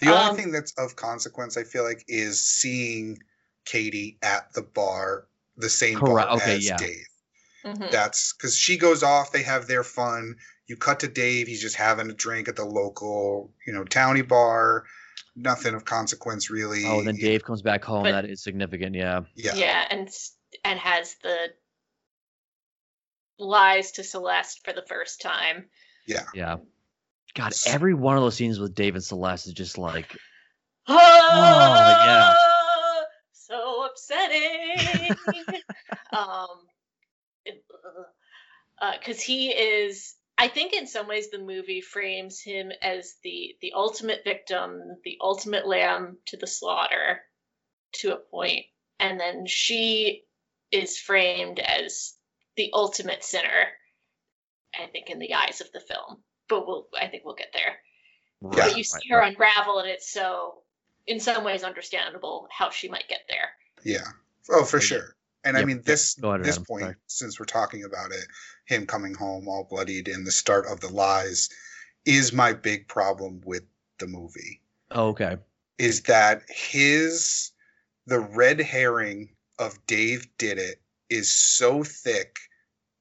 The Um, only thing that's of consequence, I feel like, is seeing Katie at the bar, the same Correct. bar Okay, as yeah. Dave. Mhm. That's because she goes off. They have their fun. You cut to Dave. He's just having a drink at the local, you know, towny bar. Nothing of consequence, really. Oh, then Dave comes back home. But- that is significant. Yeah. Yeah. yeah. and and has the lies to Celeste for the first time. Yeah. Yeah. God, every one of those scenes with Dave and Celeste is just like, Oh, yeah. So upsetting. um, because he is. I think in some ways the movie frames him as the the ultimate victim, the ultimate lamb to the slaughter, to a point, and then she is framed as the ultimate sinner. I think in the eyes of the film, but we'll. I think we'll get there right, but you see right, her right. unravel and it's so in some ways understandable how she might get there Yeah. Oh, for sure. And I mean, this ahead, this Adam. point, Sorry. since we're talking about it, him coming home all bloodied and the start of the lies, is my big problem with the movie. Oh, okay. is that his the red herring of Dave did it is so thick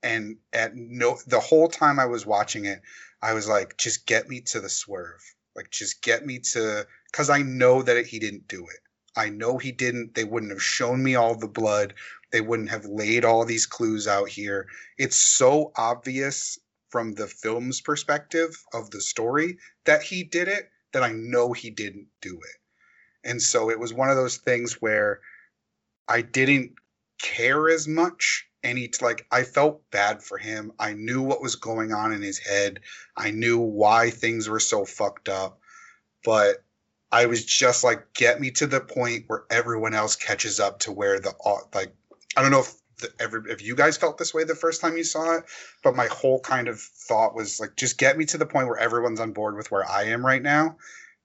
and at no the whole time I was watching it I was like just get me to the swerve like just get me to cuz I know that he didn't do it I know he didn't they wouldn't have shown me all the blood they wouldn't have laid all these clues out here it's so obvious from the film's perspective of the story that he did it that I know he didn't do it. And so it was one of those things where I didn't care as much. And like, I felt bad for him. I knew what was going on in his head. I knew why things were so fucked up. But I was just like, get me to the point where everyone else catches up to where the, uh, like, I don't know if the, every, if you guys felt this way the first time you saw it, but my whole kind of thought was like, just get me to the point where everyone's on board with where I am right now.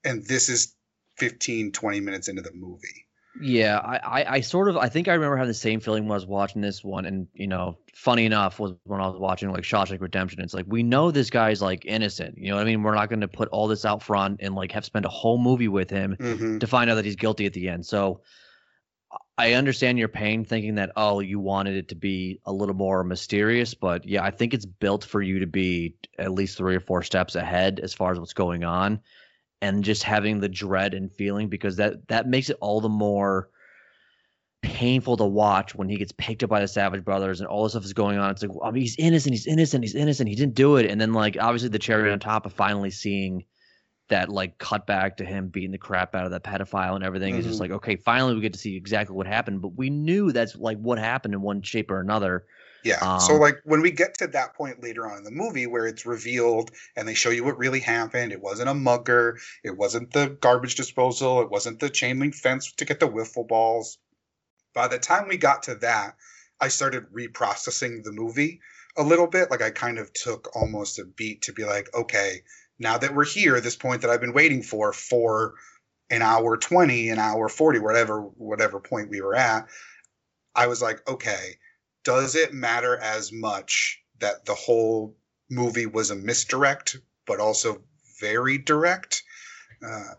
And this is 15, 20 minutes into the movie. Yeah, I, I, I sort of I think I remember having the same feeling when I was watching this one, and you know, funny enough was when I was watching like Shawshank Redemption. It's like we know this guy's like innocent. You know what I mean? We're not going to put all this out front and like have spent a whole movie with him Mm-hmm. to find out that he's guilty at the end. So I understand your pain thinking that oh you wanted it to be a little more mysterious, but yeah, I think it's built for you to be at least three or four steps ahead as far as what's going on and just having the dread and feeling because that that makes it all the more painful to watch when he gets picked up by the Savage Brothers and all this stuff is going on. It's like, I mean, he's innocent, he's innocent, he's innocent. He didn't do it, and then like obviously the cherry on top of finally seeing that like cut back to him beating the crap out of that pedophile and everything is just Mhm. like okay finally we get to see exactly what happened but we knew that's like what happened in one shape or another Yeah. so Um, like when we get to that point later on in the movie where it's revealed and they show you what really happened, it wasn't a mugger, it wasn't the garbage disposal, it wasn't the chain link fence to get the wiffle balls. By the time we got to that, I started reprocessing the movie a little bit. Like I kind of took almost a beat to be like, okay, now that we're here, this point that I've been waiting for for an hour 20, an hour 40, whatever whatever point we were at, I was like, okay, does it matter as much that the whole movie was a misdirect, but also very direct? Uh,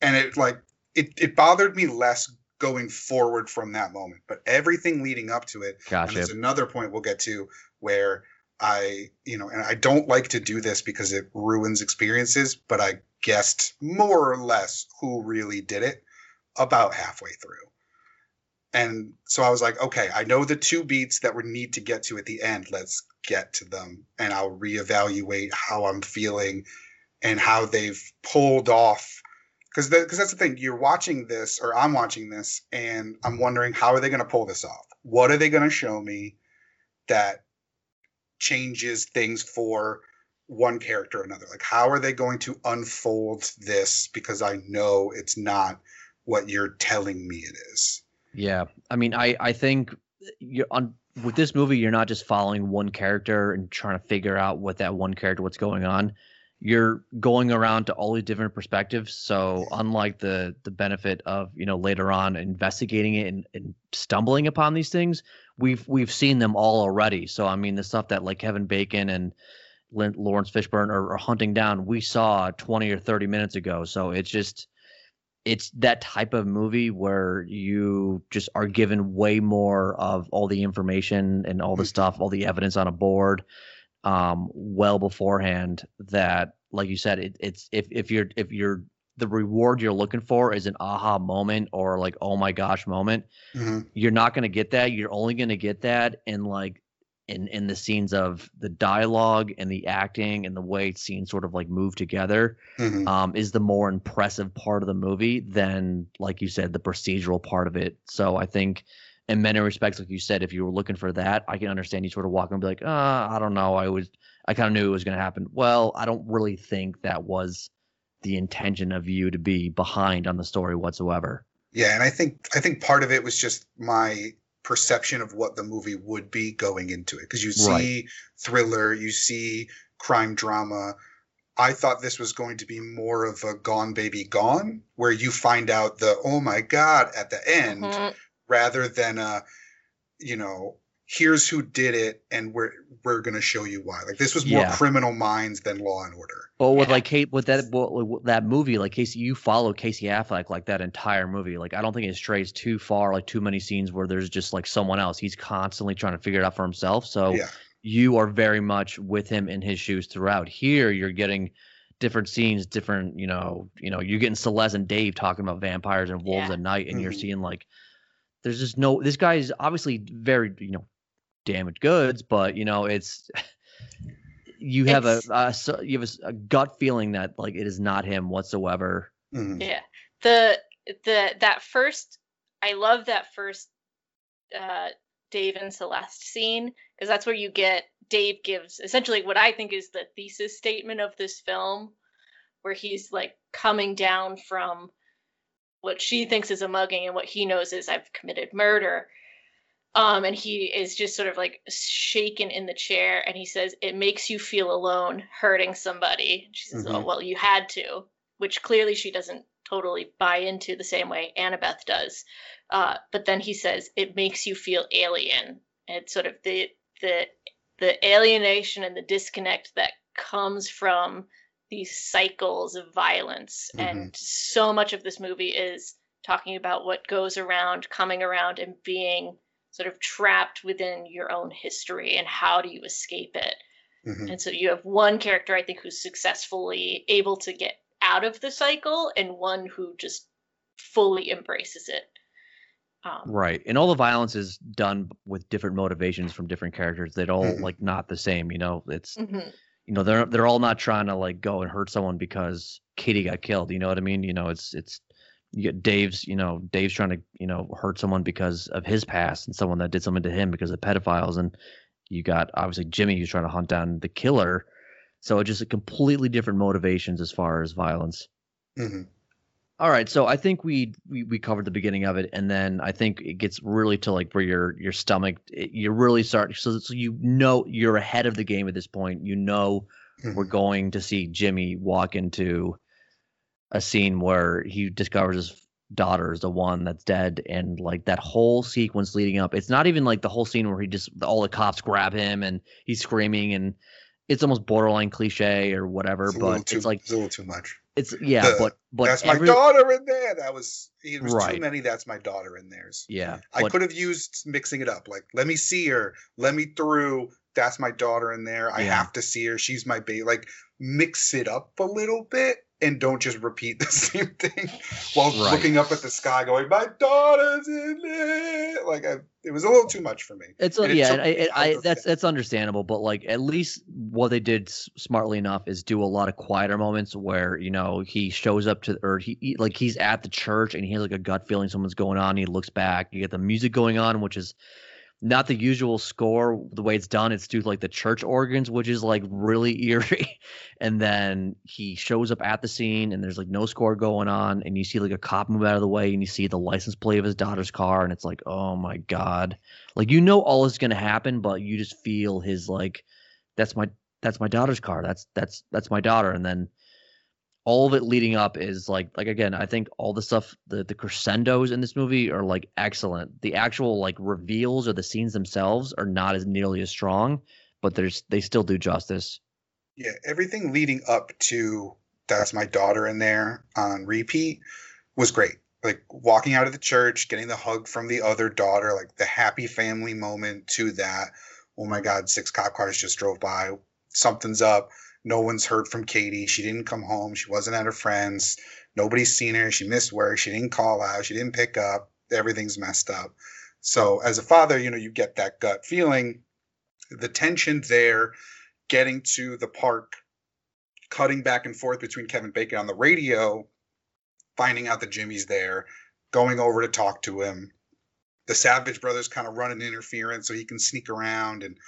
and it like it it bothered me less going forward from that moment, but everything leading up to it and gotcha there's another point we'll get to where I, you know, and I don't like to do this because it ruins experiences, but I guessed more or less who really did it about halfway through. And so I was like, okay, I know the two beats that we need to get to at the end. Let's get to them. And I'll reevaluate how I'm feeling and how they've pulled off. Because because that's the thing. You're watching this or i'm watching this and i'm wondering how are they going to pull this off? What are they going to show me that changes things for one character or another? Like how are they going to unfold this? Because i know it's not what you're telling me it is yeah i mean i i think you're on with this movie you're not just following one character and trying to figure out what that one character what's going on. You're going around to all these different perspectives. So unlike the the benefit of you know later on investigating it and, and stumbling upon these things we've we've seen them all already. So i mean the stuff that like kevin bacon and lawrence fishburne are, are hunting down we saw 20 or 30 minutes ago. So it's just it's that type of movie where you just are given way more of all the information and all the Mhm. stuff all the evidence on a board um well beforehand that like you said it, it's if if you're if you're the reward you're looking for is an aha moment or like oh my gosh moment mm-hmm. you're not going to get that you're only going to get that in like in in the scenes of the dialogue and the acting and the way scenes sort of like move together Mm-hmm. um, is the more impressive part of the movie than, like you said, the procedural part of it. So I think, in many respects, like you said, if you were looking for that, I can understand you sort of walk and be like, uh, I don't know, I was, I kind of knew it was going to happen. Well, I don't really think that was the intention of you to be behind on the story whatsoever. Yeah, and I think I think part of it was just my perception of what the movie would be going into it because you see Right. thriller, you see crime drama. I thought this was going to be more of a Gone Baby Gone, where you find out the oh my god at the end, Mhm. rather than a, you know, here's who did it and we're we're gonna show you why. Like this was more Yeah. Criminal Minds than Law and Order. Well, with Yeah. like Kate, with that with that movie, like Casey, you follow Casey Affleck like that entire movie. Like I don't think it strays too far, like too many scenes where there's just like someone else. He's constantly trying to figure it out for himself. So Yeah. you are very much with him in his shoes throughout. Here, you're getting different scenes, different, you know, you know, you're getting Celeste and Dave talking about vampires and wolves Yeah. at night, and you're Mhm. seeing like there's just no. This guy is obviously very, you know, damaged goods, but you know, it's you have a, It's- a so- you have a gut feeling that like it is not him whatsoever. Mhm. Yeah. The the that first I love that first uh Dave and Celeste scene because that's where you get Dave gives essentially what I think is the thesis statement of this film where he's like coming down from what she thinks is a mugging and what he knows is I've committed murder. Um, and he is just sort of like shaken in the chair and he says, It makes you feel alone hurting somebody. She says, Oh, Mhm. well, you had to, which clearly she doesn't totally buy into the same way Annabeth does. Uh, but then he says, It makes you feel alien. And it's sort of the the the alienation and the disconnect that comes from these cycles of violence. And so much of this movie is talking about what goes around, coming around, and being sort of trapped within your own history and how do you escape it. Mhm. And so you have one character, I think, who's successfully able to get out of the cycle and one who just fully embraces it. Um, Right. And all the violence is done with different motivations from different characters. They're all Mhm. like not the same, you know. It's mhm. you know, they're they're all not trying to like go and hurt someone because Katie got killed. You know what I mean? You know, it's it's you get Dave's, you know, Dave's trying to, you know, hurt someone because of his past and someone that did something to him because of pedophiles. And you got obviously Jimmy who's trying to hunt down the killer. So it's just a completely different motivations as far as violence. Mhm. All right, so I think we, we we covered the beginning of it, and then I think it gets really to like where your your stomach, it, you really start. So, so you know you're ahead of the game at this point. You know we're Mhm. going to see Jimmy walk into a scene where he discovers his daughter is the one that's dead, and like that whole sequence leading up. It's not even like the whole scene where he just all the cops grab him and he's screaming, and it's almost borderline cliche or whatever. It's but too, it's like it's a little too much. it's yeah, The- but but that's every- my daughter in there. That was it was Right. too many. That's my daughter in theirs. Yeah, I but- could have used mixing it up. Like, let me see her. Let me through. That's my daughter in there. I Yeah. have to see her. She's my baby. Like, mix it up a little bit and don't just repeat the same thing while Right. looking up at the sky, going, "My daughter's in it Like, I, it was a little too much for me. It's And yeah, I, I, out I of that's that's understandable, but like at least what they did smartly enough is do a lot of quieter moments where you know he shows up to or he, he like he's at the church and he has like a gut feeling someone's going on. He looks back, you get the music going on, which is not the usual score the way it's done. It's through like the church organs, which is like really eerie. and then he shows up at the scene and there's like no score going on, and you see like a cop move out of the way and you see the license plate of his daughter's car, and it's like, oh my god like you know all is going to happen but you just feel his like that's my that's my daughter's car that's that's that's my daughter and then all of it leading up is like like again i think all the stuff the the crescendos in this movie are like excellent the actual like reveals or the scenes themselves are not as nearly as strong but there's they still do justice Yeah, everything leading up to that's my daughter in there on repeat was great. Like walking out of the church, getting the hug from the other daughter, like the happy family moment to that. Oh my God, six cop cars just drove by. Something's up. No one's heard from Katie. She didn't come home. She wasn't at her friends. Nobody's seen her. She missed work. She didn't call out. She didn't pick up. Everything's messed up. So as a father, you know, you get that gut feeling. The tension there getting to the park, cutting back and forth between Kevin Bacon on the radio, finding out that Jimmy's there, going over to talk to him. The Savage brothers kind of running interference so he can sneak around and,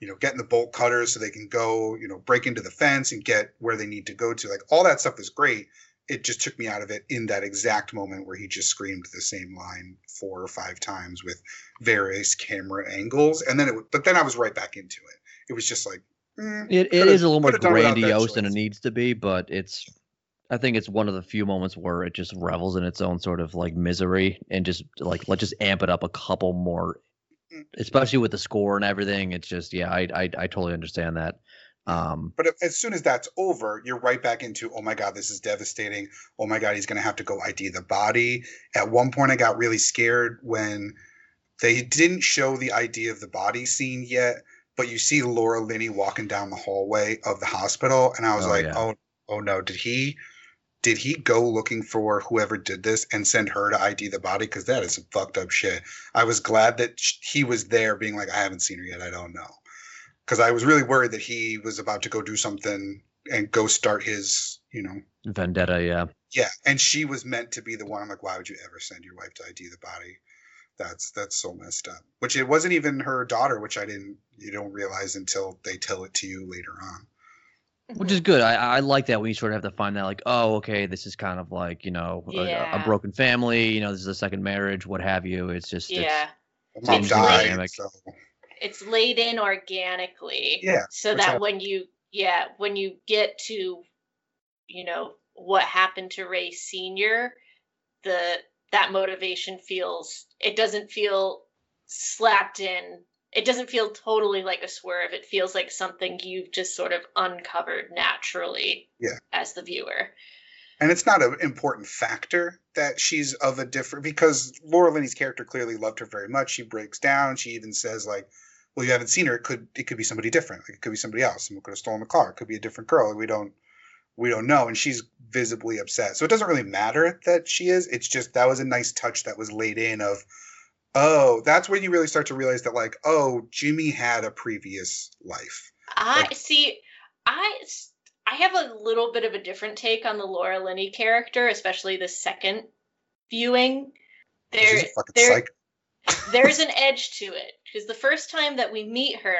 you know, getting the bolt cutters so they can go, you know, break into the fence and get where they need to go to. Like all that stuff is great. It just took me out of it in that exact moment where he just screamed the same line four or five times with various camera angles. And then it, but then I was right back into it. It was just like, mm, it, it a little more could've done without that grandiose than it needs to be but it's I think it's one of the few moments where it just revels in its own sort of like misery and just like let's just amp it up a couple more, especially with the score and everything. It's just yeah, I I, I totally understand that. Um, But as soon as that's over, you're right back into, oh my God, this is devastating. Oh my God, he's going to have to go ID the body. At one point, I got really scared when they didn't show the ID of the body scene yet, but you see Laura Linney walking down the hallway of the hospital. And I was Oh, like, yeah. oh, oh no, did he. Did he go looking for whoever did this and send her to ID the body? Because that is some fucked up shit. I was glad that he was there, being like, I haven't seen her yet. I don't know because I was really worried that he was about to go do something and go start his, you know, Vendetta, yeah. yeah. And she was meant to be the one. I'm like, why would you ever send your wife to ID the body? That's that's so messed up. Which it wasn't even her daughter, which I didn't you don't realize until they tell it to you later on. Which is good. I I like that when you sort of have to find that like, oh, okay, this is kind of like you know a- a, a broken family. You know, this is a second marriage, what have you. It's just yeah. The mom It's died, dynamic. so it's laid in organically yeah. so that I- when you yeah when you get to you know what happened to ray senior the that motivation feels it doesn't feel slapped in it doesn't feel totally like a swerve it feels like something you've just sort of uncovered naturally Yeah. as the viewer and it's not an important factor that she's of a different because Laura Linney's character clearly loved her very much. She breaks down. She even says like, "Well, you haven't seen her. It could it could be somebody different. Like, it could be somebody else. Someone could have stolen the car. It could be a different girl. We don't we don't know." And she's visibly upset. So it doesn't really matter that she is. It's just that was a nice touch that was laid in of, Oh, that's when you really start to realize that, like, oh, Jimmy had a previous life. I Like- see. I have a little bit of a different take on the Laura Linney character, especially the second viewing. There, She's a fucking there, there's an edge to it because the first time that we meet her,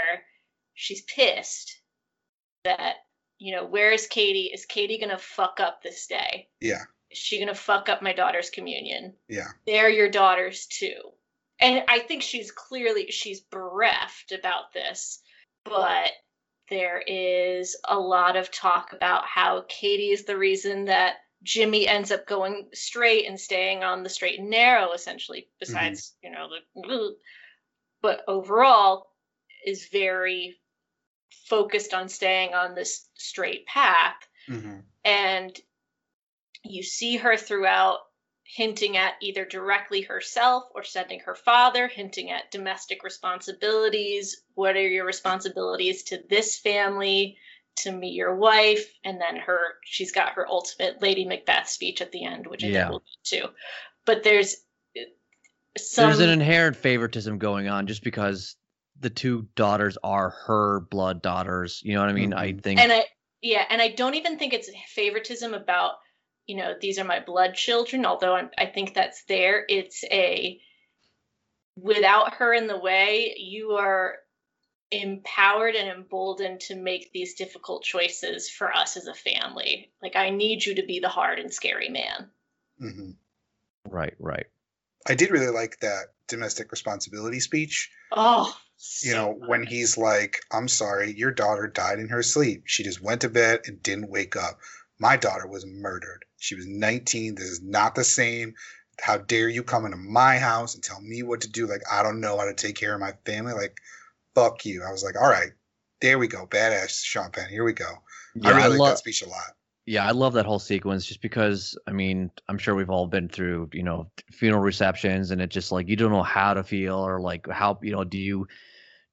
she's pissed that you know where is Katie? Is Katie gonna fuck up this day? Yeah, Is she gonna fuck up my daughter's communion? yeah. They're your daughters too. And I think she's clearly she's bereft about this, but there is a lot of talk about how Katie is the reason that Jimmy ends up going straight and staying on the straight and narrow essentially besides, you know, the but overall is very focused on staying on this straight path. Hmm and you see her throughout hinting at either directly herself or sending her father hinting at domestic responsibilities what are your responsibilities to this family to me your wife and then her she's got her ultimate lady macbeth speech at the end which i Yeah. think we'll get to but there's uh, some There's an inherent favoritism going on just because the two daughters are her blood daughters. You know what I mean? I Mhm. think and i yeah and i don't even think it's favoritism about you know these are my blood children although I'm, i think that's there it's a without her in the way you are empowered and emboldened to make these difficult choices for us as a family like i need you to be the hard and scary man Mm-hmm. right, right. I did really like that domestic responsibility speech. oh You so know, when he's like, I'm sorry, your daughter died in her sleep. She just went to bed and didn't wake up. My daughter was murdered. She was 19. This is not the same. How dare you come into my house and tell me what to do? Like, I don't know how to take care of my family. Like, fuck you. I was like, all right, there we go. Badass Sean Penn. Here we go. Yeah, I I, really like love. that speech a lot. Yeah, I love that whole sequence just because I mean, I'm sure we've all been through, you know, funeral receptions and it's just like you don't know how to feel or like how, you know, do you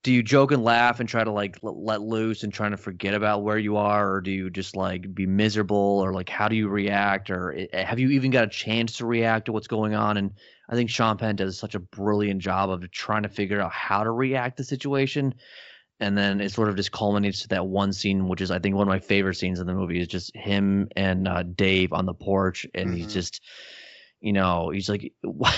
do you joke and laugh and try to like l- let loose and trying to forget about where you are or do you just like be miserable or like how do you react or i- have you even got a chance to react to what's going on and I think Sean Penn does such a brilliant job of trying to figure out how to react to the situation and then it sort of just culminates to that one scene, which is I think one of my favorite scenes in the movie is just him and uh, Dave on the porch, and Mhm. he's just, you know, he's like, what?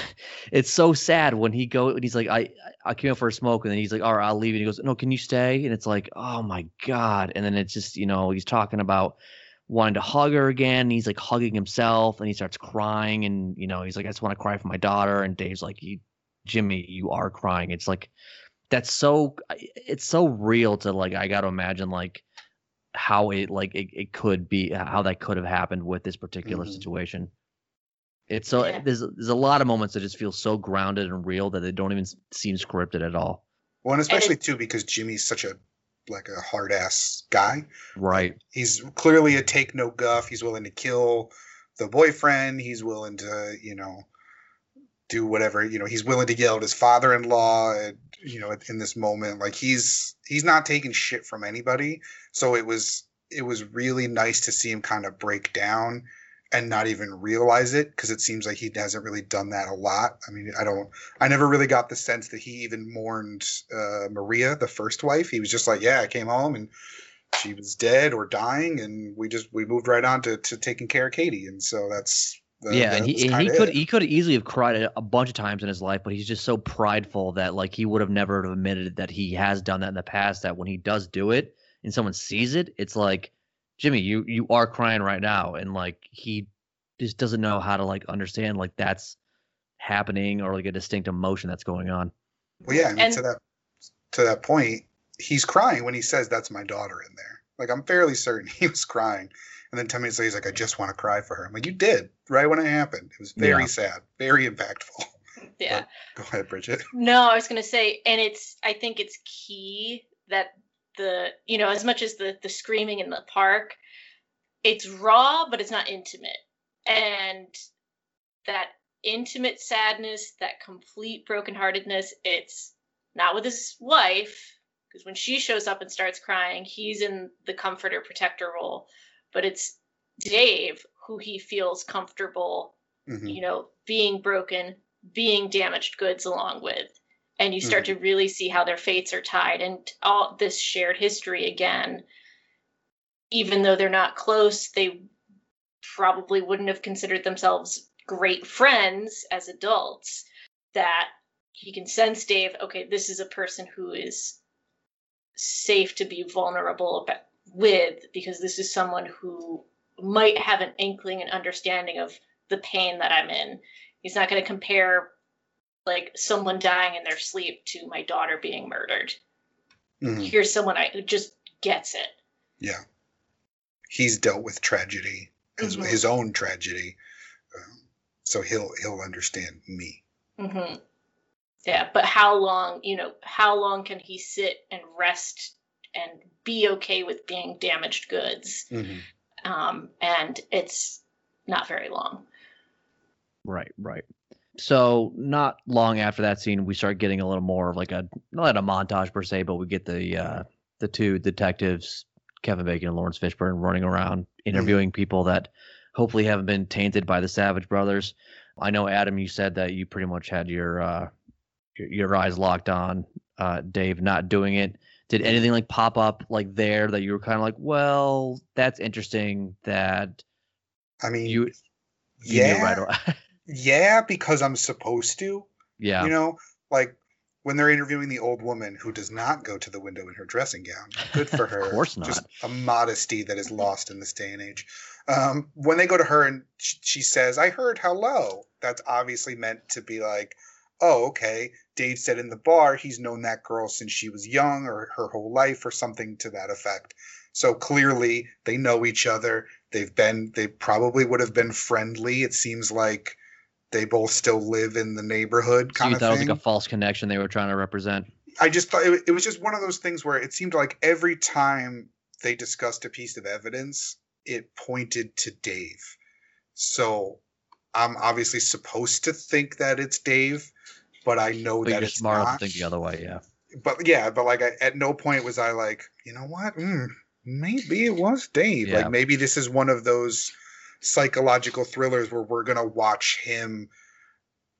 it's so sad when he go and he's like, I I came out for a smoke, and then he's like, all right, I'll leave, and he goes, no, can you stay? And it's like, oh my god, and then it's just, you know, he's talking about wanting to hug her again. And he's like hugging himself, and he starts crying, and you know, he's like, I just want to cry for my daughter, and Dave's like, you, Jimmy, you are crying. It's like that's so it's so real to like I got to imagine like how it like it, it could be how that could have happened with this particular Mhm. situation. It's so Yeah. there's there's a lot of moments that just feel so grounded and real that they don't even seem scripted at all. Well, and especially too because Jimmy's such a like a hard ass guy. Right. He's clearly a take no guff. He's willing to kill the boyfriend. He's willing to, you know, do whatever. You know, he's willing to yell at his father-in-law. You know, in this moment, like he's he's not taking shit from anybody. So it was it was really nice to see him kind of break down and not even realize it because it seems like he hasn't really done that a lot. I mean, I don't, I never really got the sense that he even mourned uh, Maria, the first wife. He was just like, yeah, I came home and she was dead or dying, and we just we moved right on to, to taking care of Katie, and so that's the, yeah, and that he and he could it. he could easily have cried a bunch of times in his life, but he's just so prideful that like he would have never admitted that he has done that in the past. That when he does do it and someone sees it, it's like Jimmy, you you are crying right now, and like he just doesn't know how to like understand like that's happening or like a distinct emotion that's going on. Well, yeah, I mean, And- to that to that point, he's crying when he says that's my daughter in there. Like I'm fairly certain he was crying. And then ten minutes later, he's like, I just want to cry for her. I'm like, you did right when it happened. It was very Yeah. sad, very impactful. yeah Go ahead, Bridget. No, I was gonna say, and it's I think it's key that the you know as much as the the screaming in the park, it's raw, but it's not intimate, and that intimate sadness, that complete brokenheartedness, it's not with his wife because when she shows up and starts crying, he's in the comforter protector role, but it's Dave who he feels comfortable Mhm. you know, being broken, being damaged goods along with and you start mm-hmm. to really see how their fates are tied and all this shared history again even though they're not close they probably wouldn't have considered themselves great friends as adults that he can sense dave okay this is a person who is safe to be vulnerable with because this is someone who might have an inkling and understanding of the pain that i'm in he's not going to compare like someone dying in their sleep to my daughter being murdered. Mm-hmm. Here's someone I, who just gets it. Yeah. He's dealt with tragedy, mm-hmm. his own tragedy. Um, so he'll he'll understand me. Mm-hmm. Yeah, but how long, you know, how long can he sit and rest and be okay with being damaged goods? Mm-hmm. Um, and it's not very long. Right, right. So not long after that scene, we start getting a little more of like a not a montage per se, but we get the uh, the two detectives, Kevin Bacon and Lawrence Fishburne, running around mm-hmm. interviewing people that hopefully haven't been tainted by the Savage brothers. I know Adam, you said that you pretty much had your uh, your, your eyes locked on uh, Dave not doing it. Did anything like pop up like there that you were kind of like, well, that's interesting that I mean, you, you yeah. right away. yeah, because I'm supposed to. Yeah. You know, like when they're interviewing the old woman who does not go to the window in her dressing gown. Good for her. of course not. Just a modesty that is lost in this day and age. Um, when they go to her and she, she says, I heard hello, that's obviously meant to be like, oh, okay. Dave said in the bar he's known that girl since she was young or her whole life or something to that effect. So clearly they know each other. They've been, they probably would have been friendly. It seems like they both still live in the neighborhood. Kind so you thought thing. it was like a false connection they were trying to represent. I just thought it, it was just one of those things where it seemed like every time they discussed a piece of evidence, it pointed to Dave. So I'm obviously supposed to think that it's Dave, but I know but that it's smart not. To think the other way, yeah. But yeah, but like I, at no point was I like, you know what? Mm, maybe it was Dave. Yeah. Like maybe this is one of those psychological thrillers where we're going to watch him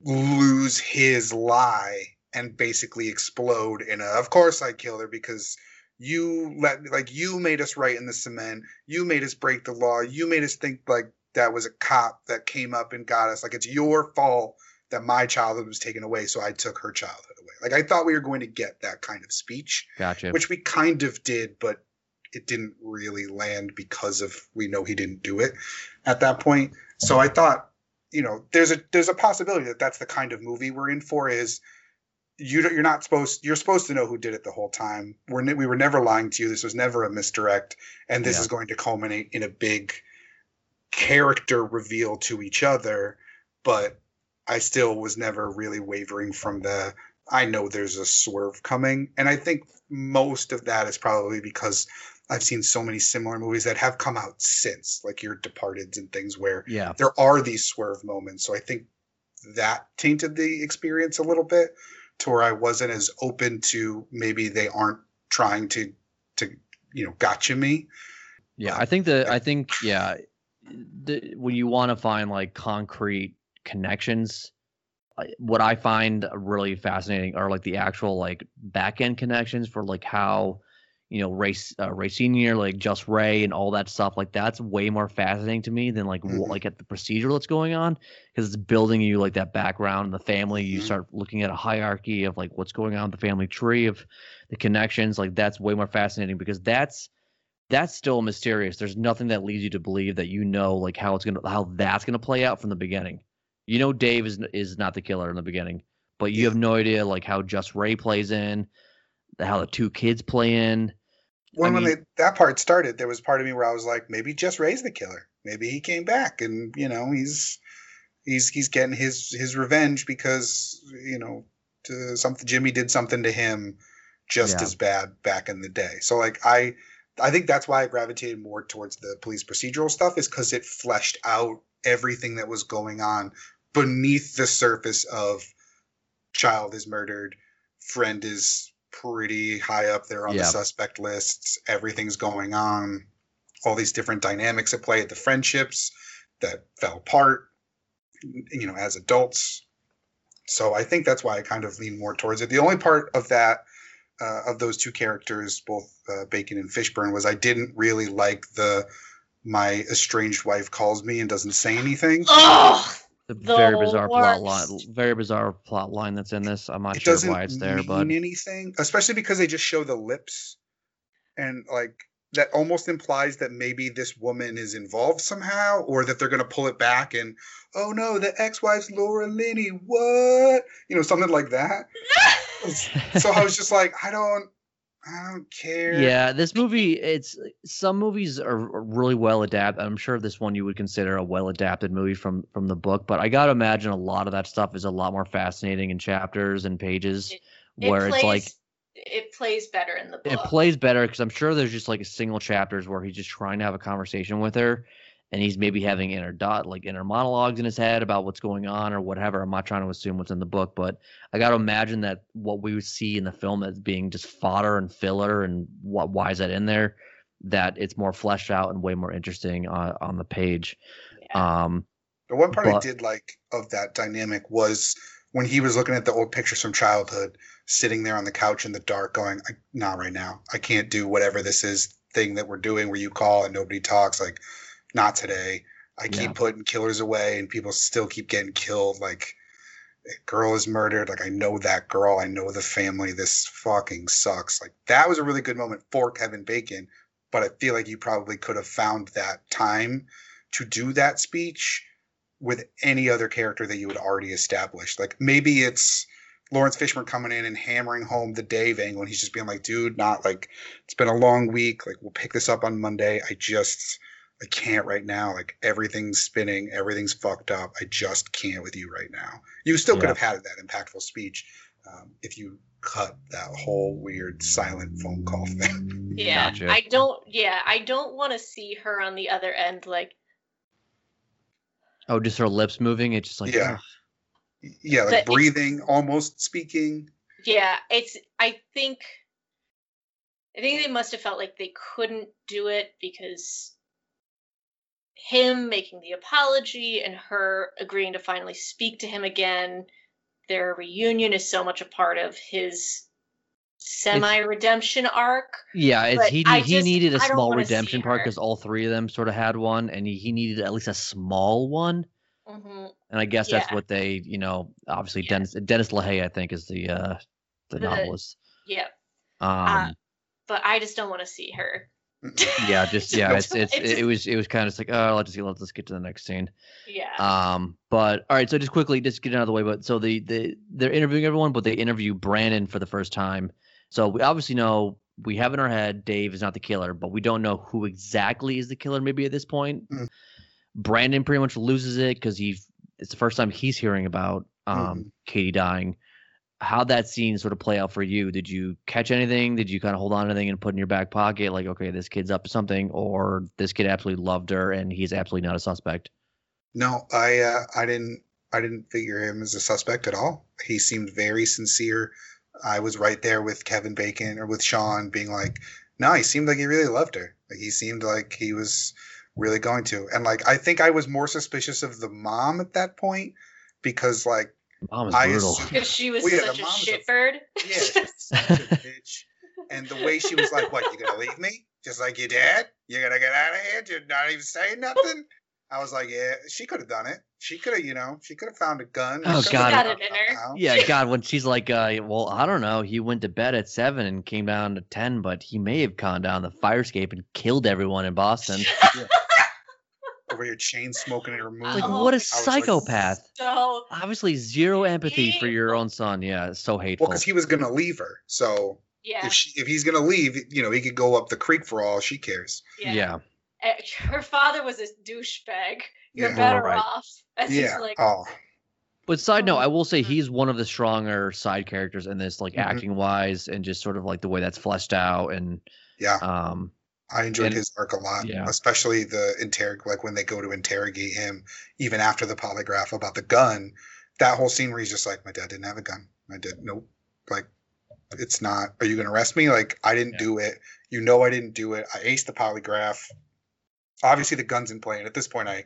lose his lie and basically explode in a of course I killed her because you let like you made us write in the cement. You made us break the law. You made us think like that was a cop that came up and got us. Like it's your fault that my childhood was taken away so I took her childhood away. Like I thought we were going to get that kind of speech gotcha. which we kind of did but it didn't really land because of we know he didn't do it at that point. So I thought, you know, there's a there's a possibility that that's the kind of movie we're in for. Is you you're not supposed you're supposed to know who did it the whole time. We're we were never lying to you. This was never a misdirect, and this yeah. is going to culminate in a big character reveal to each other. But I still was never really wavering from the I know there's a swerve coming, and I think most of that is probably because I've seen so many similar movies that have come out since, like your Departed and things where yeah. there are these swerve moments. So I think that tainted the experience a little bit to where I wasn't as open to maybe they aren't trying to to you know gotcha me. Yeah, I think that um, I think yeah, the, when you want to find like concrete connections, what I find really fascinating are like the actual like back end connections for like how you know, race, uh, Ray Senior, like Just Ray, and all that stuff. Like that's way more fascinating to me than like mm-hmm. like at the procedure that's going on because it's building you like that background and the family. You mm-hmm. start looking at a hierarchy of like what's going on the family tree of the connections. Like that's way more fascinating because that's that's still mysterious. There's nothing that leads you to believe that you know like how it's gonna how that's gonna play out from the beginning. You know Dave is is not the killer in the beginning, but you yeah. have no idea like how Just Ray plays in how the two kids play in. I mean, when they, that part started, there was part of me where I was like, maybe just Ray's the killer. Maybe he came back and you know he's he's he's getting his his revenge because you know something Jimmy did something to him just yeah. as bad back in the day. So like I I think that's why I gravitated more towards the police procedural stuff is because it fleshed out everything that was going on beneath the surface of child is murdered, friend is pretty high up there on yeah. the suspect lists. Everything's going on. All these different dynamics at play, the friendships that fell apart, you know, as adults. so I think that's why I kind of lean more towards it. The only part of that uh, of those two characters, both uh, Bacon and Fishburne, was I didn't really like the my estranged wife calls me and doesn't say anything. Oh, The, The very bizarre plot line, very bizarre plot line that's in this. I'm not it sure why it's there, mean but anything, especially because they just show the lips, and like that almost implies that maybe this woman is involved somehow, or that they're gonna pull it back and oh no, the ex-wife's Laura Linney, what? You know, something like that. so I was just like, I don't, I don't care. yeah, this movie. It's some movies are are really well adapted. I'm sure this one you would consider a well adapted movie from from the book, but I gotta imagine a lot of that stuff is a lot more fascinating in chapters and pages, It where plays, it's like it plays better in the book. it plays better because I'm sure there's just like a single chapters where he's just trying to have a conversation with her, and he's maybe having inner dot like inner monologues in his head about what's going on or whatever. I'm not trying to assume what's in the book, but I got to imagine that what we would see in the film as being just fodder and filler, and what why is that in there? That it's more fleshed out and way more interesting on, on the page. Um, The one part I did like of that dynamic was when he was looking at the old pictures from childhood, sitting there on the couch in the dark, going, I, "Not right now. I can't do whatever this is thing that we're doing where you call and nobody talks. Like, not today. I keep Yeah. putting killers away, and people still keep getting killed. Like, a girl is murdered. Like, I know that girl. I know the family. This fucking sucks. Like, that was a really good moment for Kevin Bacon. But I feel like you probably could have found that time to do that speech with any other character that you had already established. Like maybe it's Laurence Fishburne coming in and hammering home the Dave angle, and he's just being like, "Dude, not like it's been a long week. Like we'll pick this up on Monday. I just I can't right now. Like everything's spinning, everything's fucked up. I just can't with you right now." You still could Yeah. have had that impactful speech um, if you cut that whole weird silent phone call thing. Yeah, Gotcha. I don't. Yeah, I don't want to see her on the other end. Like, oh, just her lips moving. It's just like Yeah. ugh. yeah, like it's- breathing, almost speaking. yeah, it's. I think. I think they must have felt like they couldn't do it because him making the apology and her agreeing to finally speak to him again, their reunion is so much a part of his semi redemption arc. Yeah, it's, he he just- needed a small redemption part because all three of them sort of had one, and he, he needed at least a small one. hmm And I guess that's what they, you know, obviously Yeah. Dennis Dennis Lehane, I think, is the uh the, The- novelist. Yeah, Um, but I just don't want to see her. Yeah, just yeah, it's it's it was it was kind of just like oh let's just let's get to the next scene. Yeah. Um, but all right, so just quickly, just get out of the way. But so the the they're interviewing everyone, but they interview Brandon for the first time. So we obviously know we have in our head Dave is not the killer, but we don't know who exactly is the killer. Maybe at this point, Mm. Brandon pretty much loses it because he it's the first time he's hearing about um Katie dying. How that scene sort of play out for you? Did you catch anything? Did you kind of hold on to anything and put in your back pocket, like, okay, this kid's up to something, or this kid absolutely loved her and he's absolutely not a suspect? No, I uh, I didn't I didn't figure him as a suspect at all. He seemed very sincere. I was right there with Kevin Bacon or with Sean being like, no, he seemed like he really loved her. Like he seemed like he was really going to. And like I think I was more suspicious of the mom at that point because like Mom is I brutal. assume- Because she was Well, yeah, such a shitbird. yeah, such a bitch. And the way she was like, "What? You gonna leave me? Just like your dad? You're gonna get out of here? You're not even saying nothing." I was like, "Yeah, she could have done it. She could have, you know, she could have found a gun. Oh, God. Got it in her. Yeah, God, when she's like, uh, well, I don't know. He went to bed at seven and came down to ten, but he may have gone down the fire escape and killed everyone in Boston. Over here chain smoking in her room. Like, what a was like, psychopath! So Obviously, zero empathy for your own son. Yeah, it's so hateful. Well, because he was gonna leave her. So yeah, if she, if he's gonna leave, you know, he could go up the creek for all she cares. yeah. yeah. Uh, Her father was a douchebag. You're Yeah. better Right. off. That's just Yeah. like oh, But side note. I will say Mhm. he's one of the stronger side characters in this, like Mhm. acting wise, and just sort of like the way that's fleshed out. And yeah. um, I enjoyed And- his arc a lot, yeah. especially the interrog like when they go to interrogate him, even after the polygraph about the gun. That whole scene where he's just like, "My dad didn't have a gun. My dad, nope. Like, it's not. Are you gonna arrest me? Like, I didn't Yeah. do it. You know, I didn't do it. I aced the polygraph. Obviously, the gun's in play, and at this point, I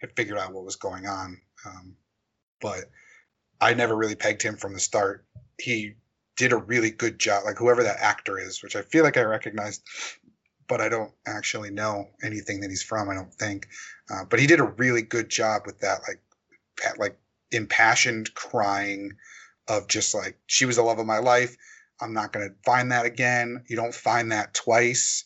had figured out what was going on. Um, but I never really pegged him from the start. He did a really good job, like whoever that actor is, which I feel like I recognized, but I don't actually know anything that he's from. I don't think, uh, but he did a really good job with that, like, like impassioned crying of just like she was the love of my life. I'm not gonna find that again. You don't find that twice.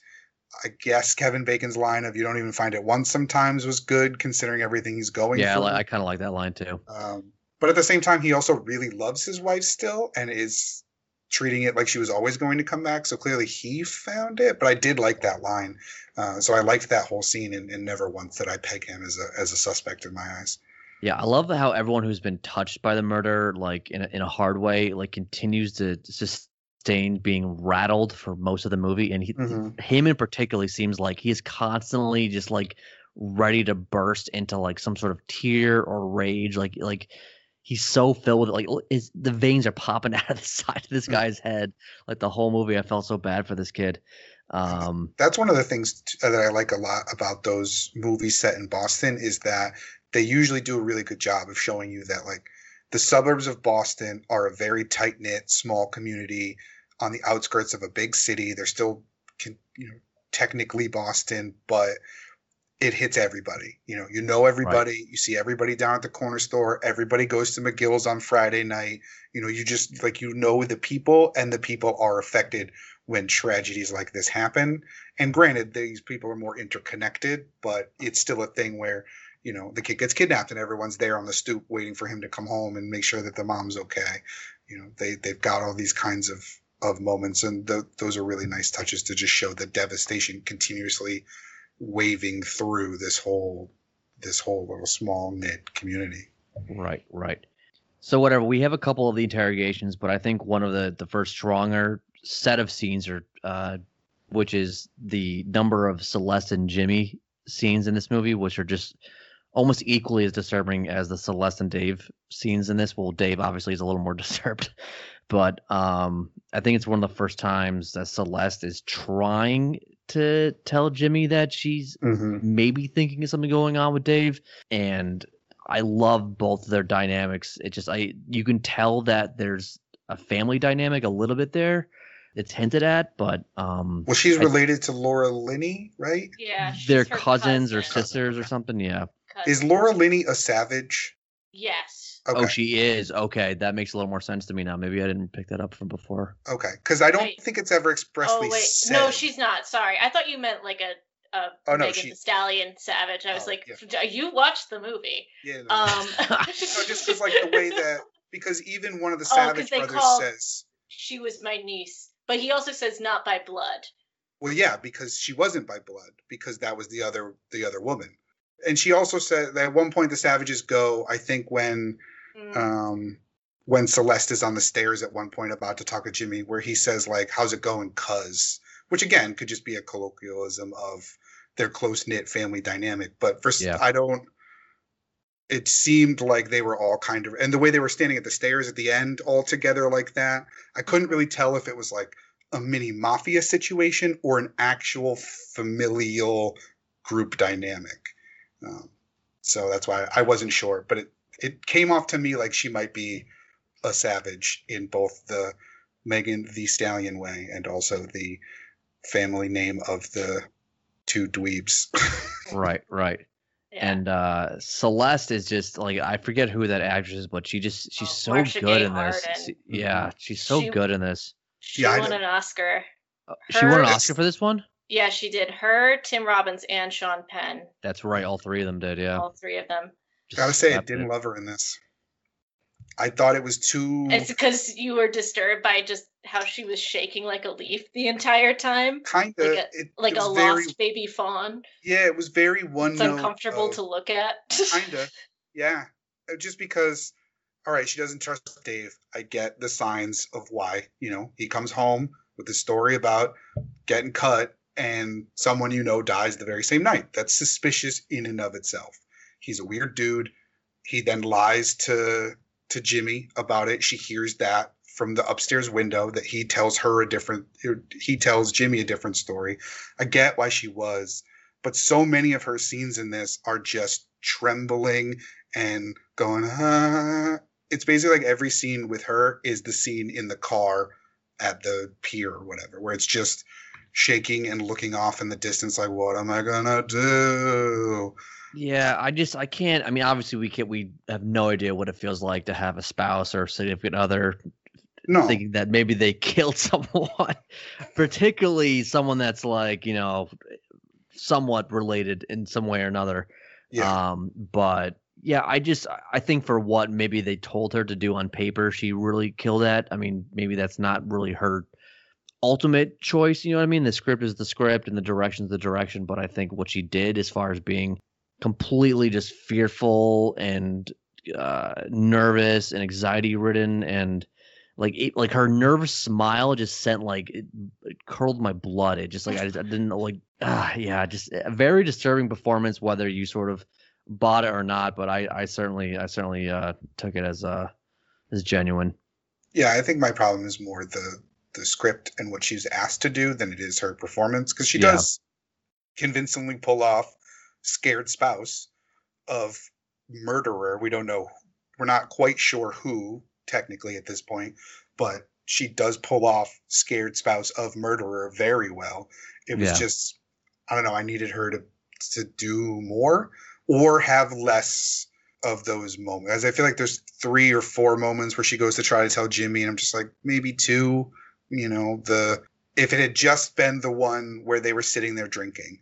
I guess Kevin Bacon's line of "you don't even find it once" sometimes was good, considering everything he's going. Yeah, through. I, I kind of like that line too. Um, but at the same time, he also really loves his wife still, and is treating it like she was always going to come back. So clearly, he found it. But I did like that line, uh, so I liked that whole scene, and, and never once did I peg him as a as a suspect in my eyes. Yeah, I love how everyone who's been touched by the murder, like in a, in a hard way, like continues to sustain being rattled for most of the movie, and he, Mhm. him in particular seems like he's constantly just like ready to burst into like some sort of tear or rage, like like he's so filled with like his, the veins are popping out of the side of this Mm. guy's head, like the whole movie. I felt so bad for this kid. Um, that's one of the things that I like a lot about those movies set in Boston is that they usually do a really good job of showing you that like the suburbs of Boston are a very tight knit small community on the outskirts of a big city. They're still you know technically Boston, but it hits everybody. You know, you know everybody. You see everybody down at the corner store. Everybody goes to McGill's on Friday night. You know, you just like you know the people, and the people are affected when tragedies like this happen. And granted, these people are more interconnected, but it's still a thing where you know the kid gets kidnapped and everyone's there on the stoop waiting for him to come home and make sure that the mom's okay. You know, they they've got all these kinds of of moments, and th- those are really nice touches to just show the devastation continuously waving through this whole this whole little small knit community. Right, right. So whatever, we have a couple of the interrogations, but I think one of the the first stronger set of scenes are uh which is the number of Celeste and Jimmy scenes in this movie, which are just almost equally as disturbing as the Celeste and Dave scenes in this. Well, Dave obviously is a little more disturbed, but um I think it's one of the first times that Celeste is trying to tell Jimmy that she's Mm-hmm. maybe thinking of something going on with Dave, and I love both of their dynamics. It just I you can tell that there's a family dynamic a little bit there. It's hinted at, but um, Well, she's I- related to Laura Linney, right? Yeah, she's they're her cousins or sisters or something. Yeah. Is Laura Linney a savage? Yes. Okay. Oh, she is. Okay, that makes a little more sense to me now. Maybe I didn't pick that up from before. Okay, because I don't Wait. think it's ever expressly Oh wait, said. no, she's not. Sorry, I thought you meant like a, a Oh, no, Megan she- Stallion Savage. I was Oh, like, yeah. you watched the movie. Yeah, no, Um, no, just because like the way that because even one of the Oh, 'cause Savage they brothers call- says, she was my niece, but he also says not by blood. well, yeah, because she wasn't by blood because that was the other the other woman, and she also said that at one point the Savages go. I think when Mm. um when Celeste is on the stairs at one point about to talk to Jimmy, where he says like, "How's it going, cuz?" Which again could just be a colloquialism of their close knit family dynamic. But for Yeah. I don't. It seemed like they were all kind of, and the way they were standing at the stairs at the end, all together like that, I couldn't really tell if it was like a mini mafia situation or an actual familial group dynamic. Um, so that's why I wasn't sure, but it it came off to me like she might be a savage in both the Megan Thee Stallion way and also the family name of the two dweebs. right, right. Yeah. And uh Celeste is just like I forget who that actress is, but she just she's Oh, so Marcia good Gay in this. She- yeah, she's so She- good in this. she Yeah, won an Oscar. Uh, She won an Oscar for this one. Yeah, she did. Her, Tim Robbins, and Sean Penn. That's right, all three of them did. Yeah. All three of them. Just Gotta say, I didn't it. love her in this. I thought it was too It's because you were disturbed by just how she was shaking like a leaf the entire time, kind of like a- it, like it a very, lost baby fawn. Yeah, it was very one It's uncomfortable of- to look at. Kinda. Yeah. Uh, Just because all right, she doesn't trust Dave. I get the signs of why, you know, he comes home with a story about getting cut and someone you know dies the very same night. That's suspicious in and of itself. He's a weird dude. He then lies to to Jimmy about it. She hears that from the upstairs window that he tells her a different he tells Jimmy a different story. I get why she was but so many of her scenes in this are just trembling and going ah. it's basically like every scene with her is the scene in the car at the pier or whatever, where it's just shaking and looking off in the distance, like, what am I gonna do? Yeah, I just I can't. I mean, obviously we can't. We have no idea what it feels like to have a spouse or significant other No, thinking that maybe they killed someone, particularly someone that's like you know somewhat related in some way or another. yeah, Um, but yeah, I just I think for what maybe they told her to do on paper, she really killed that. I mean, maybe that's not really her ultimate choice. You know what I mean? The script is the script and the direction's the direction. But I think what she did, as far as being completely just fearful and uh, nervous and anxiety ridden and like it, like her nervous smile just sent like it, it curled my blood. It just like I, just, I didn't like ah yeah, just a very disturbing performance. Whether you sort of bought it or not, but I I certainly I certainly uh, took it as uh as genuine. yeah. I think my problem is more the the script and what she's asked to do than it is her performance because she Yeah. does convincingly pull off scared spouse of murderer. We don't know. We're not quite sure who technically at this point, but she does pull off scared spouse of murderer very well. It was Yeah. just I don't know. I needed her to to do more or have less of those moments. As I feel like there's three or four moments where she goes to try to tell Jimmy, and I'm just like maybe two. You know, the if it had just been the one where they were sitting there drinking,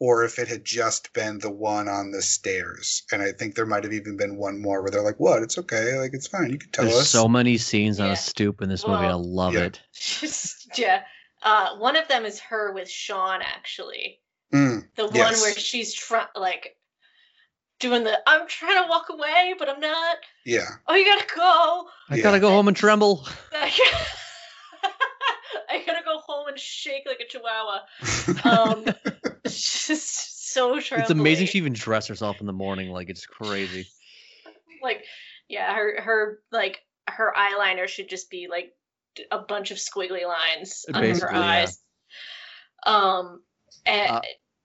or if it had just been the one on the stairs, and I think there might have even been one more where they're like, "What? It's okay. Like it's fine. You can tell us. There's us." so many scenes on a stoop in this movie. I love yeah. it. Just yeah. Uh, one of them is her with Sean actually. Mm, The one Yes. where she's trying like doing the I'm trying to walk away, but I'm not. yeah. Oh, you gotta go. I Yeah. gotta go home and tremble. I gotta go home and shake like a chihuahua. Um, it's just so trembly. It's amazing she even dressed herself in the morning. Like it's crazy. like yeah her her like her eyeliner should just be like a bunch of squiggly lines under her Basically, yeah. eyes um and Uh,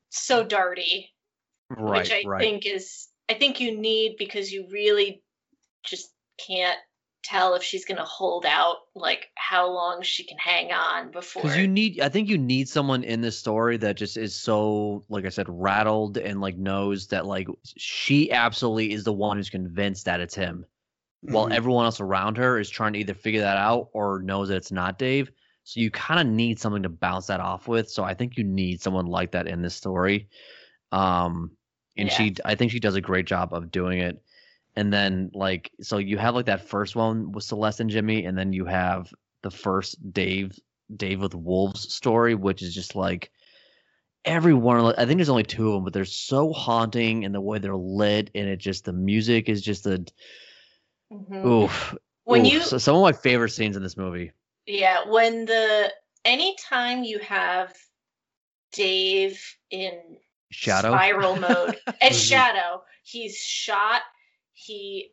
so darty Right, which i right. think is i think you need because you really just can't tell if she's gonna hold out like how long she can hang on before Because you need, I think you need someone in this story that just is so, like I said, rattled and like knows that like she absolutely is the one who's convinced that it's him, while Mhm. everyone else around her is trying to either figure that out or knows that it's not Dave. So you kind of need something to bounce that off with. So I think you need someone like that in this story. Um, and Yeah. she, I think she does a great job of doing it. And then like, so you have like that first one with Celeste and Jimmy, and then you have the first Dave, Dave with Wolves story, which is just like every one of the- I think there's only two of them, but they're so haunting and the way they're lit, and it just the music is just a Mhm. oof. when oof. you so some of my favorite scenes in this movie. Yeah, when the anytime you have Dave in Shadow. spiral mode as Mhm. Shadow, he's shot. He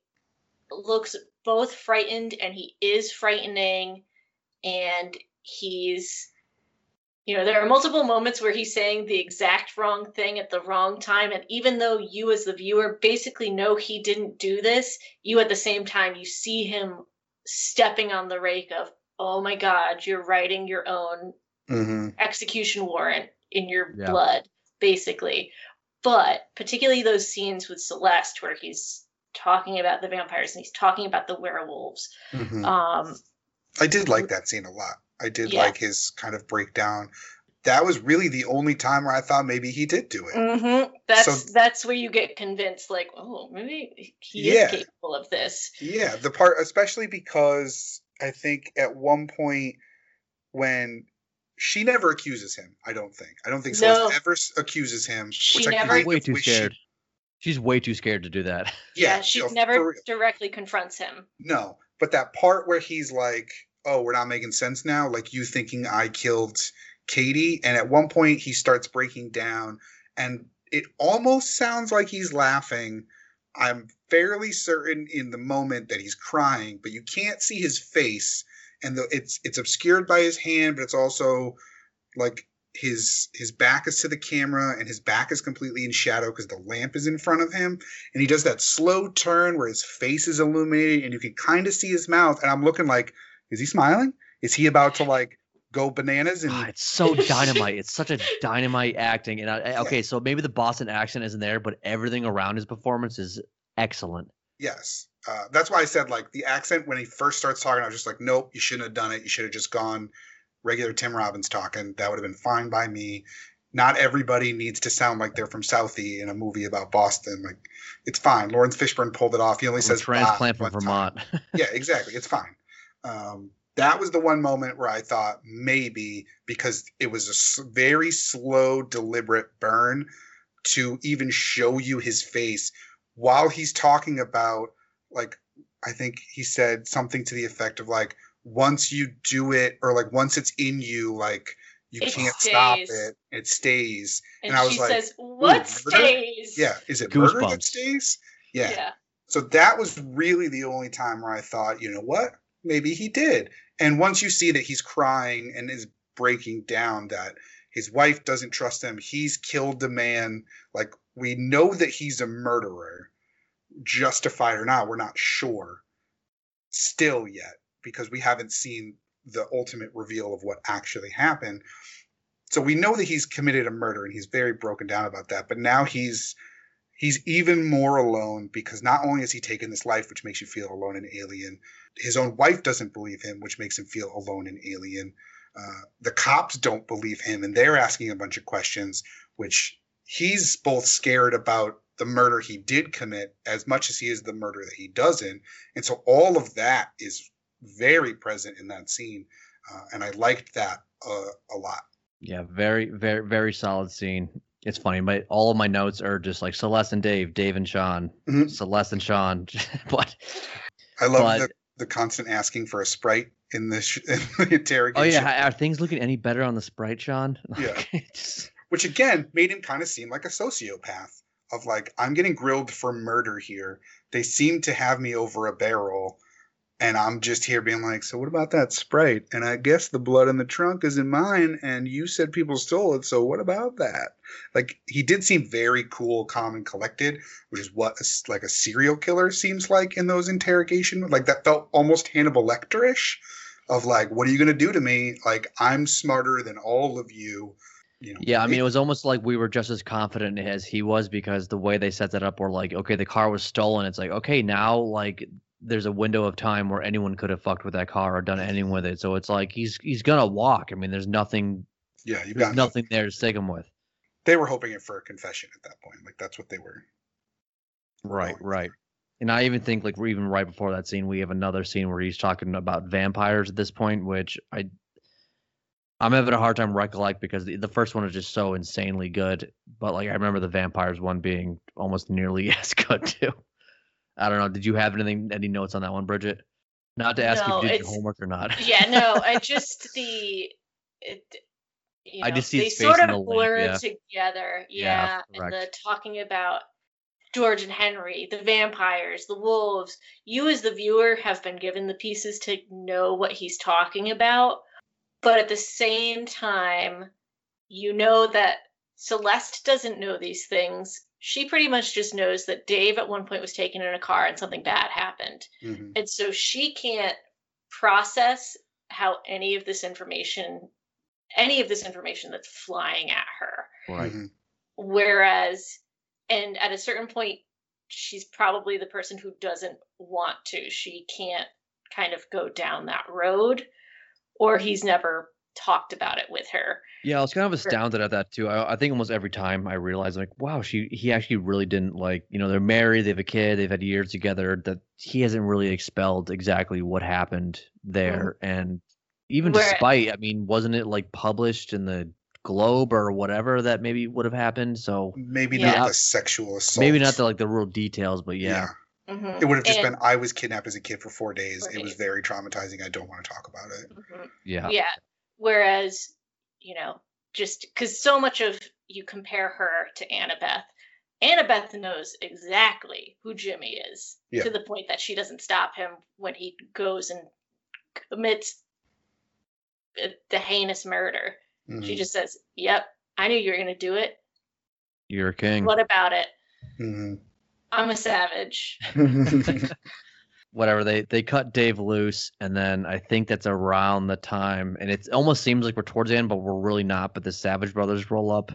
looks both frightened and he is frightening, and he's you know there are multiple moments where he's saying the exact wrong thing at the wrong time and even though you as the viewer basically know he didn't do this you at the same time you see him stepping on the rake of oh my god you're writing your own Mhm. execution warrant in your Yeah. blood basically but particularly those scenes with celeste where he's talking about the vampires and he's talking about the werewolves Mhm. um I did like that scene a lot. I did Yeah. like his kind of breakdown. That was really the only time where I thought maybe he did do it. mhm, that's So- that's where you get convinced like oh maybe he Yeah. is capable of this Yeah, the part, especially because I think at one point when she never accuses him, I don't think. I don't think No. Celeste ever accuses him. She which I never- kind way of too wish she- scared. She's way too scared to do that. yeah, Yeah, she you know, never directly confronts him No, but that part where he's like, "Oh, we're not making sense now," like you thinking I killed Katie, and at one point he starts breaking down, and it almost sounds like he's laughing. I'm fairly certain in the moment that he's crying, but you can't see his face, and the, it's it's obscured by his hand, but it's also like his his back is to the camera and his back is completely in shadow because the lamp is in front of him and he does that slow turn where his face is illuminated and you can kind of see his mouth and i'm looking like is he smiling is he about to like go bananas and God, it's so dynamite. it's such a dynamite acting. And I, okay, so maybe the Boston accent isn't there, but everything around his performance is excellent. yes uh, that's why i said like the accent when he first starts talking i was just like nope you shouldn't have done it you should have just gone regular tim robbins talking that would have been fine by me not everybody needs to sound like they're from Southie in a movie about Boston. Like, it's fine. Laurence Fishburne pulled it off. He only says transplant from. Vermont. yeah, exactly. It's fine. Um, that was the one moment where I thought maybe because it was a very slow, deliberate burn to even show you his face while he's talking about, like, I think he said something to the effect of, like, once you do it, or like, once it's in you, like, you It can't stop it. It stays. And, And I was she like, says, "What stays?" Yeah. Is it murder that stays? Yeah. yeah. So that was really the only time where I thought, you know what? Maybe he did. And once you see that he's crying and is breaking down, that his wife doesn't trust him, he's killed the man. Like, we know that he's a murderer, justified or not, we're not sure still yet because we haven't seen the ultimate reveal of what actually happened. So we know that he's committed a murder and he's very broken down about that. But now he's he's even more alone because not only has he taken this life, which makes you feel alone and alien, his own wife doesn't believe him, which makes him feel alone and alien. Uh, the cops don't believe him, and they're asking a bunch of questions, which he's both scared about the murder he did commit as much as he is the murder that he doesn't. And so all of that is very present in that scene, uh, and I liked that uh, a lot. Yeah, very, very, very solid scene. It's funny, my all of my notes are just like Celeste and Dave, Dave and Sean, Mhm. Celeste and Sean. but I love But- the, the constant asking for a sprite in the, sh- in the interrogation. oh yeah, are things looking any better on the sprite, Sean? Yeah. Which again made him kind of seem like a sociopath of like i'm getting grilled for murder here they seem to have me over a barrel and i'm just here being like so what about that sprite? And i guess the blood in the trunk is in mine and you said people stole it so what about that? Like he did seem very cool calm and collected which is what a like a serial killer seems like in those interrogation like that felt almost hannibal lecterish of like what are you to do to me? Like i'm smarter than all of you you know? Yeah, I mean, it was almost like we were just as confident as he was because the way they set that up, were like, okay, the car was stolen. It's like, okay, now like there's a window of time where anyone could have fucked with that car or done anything with it. So it's like he's he's gonna walk. I mean, there's nothing Yeah, you got nothing there to stick him with. They were hoping it for a confession at that point. Like that's what they were. Right, right. And I even think like we're even right before that scene, we have another scene where he's talking about vampires at this point, which I I'm having a hard time recollect because the, the first one is just so insanely good. But like I remember the vampires one being almost nearly as good too. I don't know. Did you have anything any notes on that one, Bridget? Not to ask No, if you did your homework or not. Yeah, no, I just the it, you know, I just see they sort of blur yeah. together. Yeah, Yeah, and the talking about George and Henry, the vampires, the wolves. You as the viewer have been given the pieces to know what he's talking about, but at the same time, you know that Celeste doesn't know these things. She pretty much just knows that Dave at one point was taken in a car and something bad happened. Mhm. And so she can't process how any of this information, any of this information that's flying at her. Right. Mhm. Whereas, and at a certain point, she's probably the person who doesn't want to. She can't kind of go down that road, or he's never talked about it with her. Yeah, I was kind of astounded at that too. I, I think almost every time I realized, like, wow, she he actually really didn't like. You know, they're married, they have a kid, they've had years together. That he hasn't really expelled exactly what happened there, and even Where- despite, I mean, wasn't it like published in the Globe or whatever that maybe would have happened? So Maybe Yeah. not the sexual assault. maybe not the like the real details, but yeah, Mhm. It would have just And- been I was kidnapped as a kid for four days. Four It was very traumatizing. I don't want to talk about it. Mhm. yeah, Yeah. Whereas, you know, just because so much of you compare her to Annabeth, Annabeth knows exactly who Jimmy is Yeah. to the point that she doesn't stop him when he goes and commits uh, the heinous murder. She Mhm. just says, "Yep, I knew you were gonna do it. You're a king. What about it? Mhm. I'm a savage." Whatever. They they cut Dave loose, and then I think that's around the time, and it almost seems like we're towards the end, but we're really not. But the Savage Brothers roll up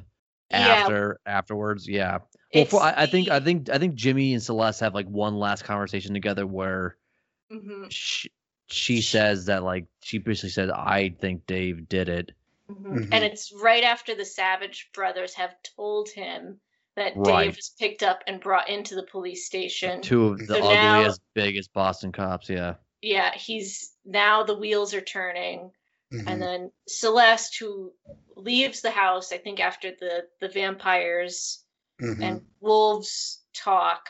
Yeah. after afterwards. Yeah. Well, for, I, I think I think I think Jimmy and Celeste have like one last conversation together where Mhm, she, she says that like she basically said I think Dave did it. mhm. Mhm. And it's right after the Savage brothers have told him that Right. Dave was picked up and brought into the police station. Two of the So now- ugliest, biggest Boston cops. Yeah. Yeah, he's now the wheels are turning. Mhm. and then Celeste, who leaves the house, I think after the the vampires Mhm. and wolves talk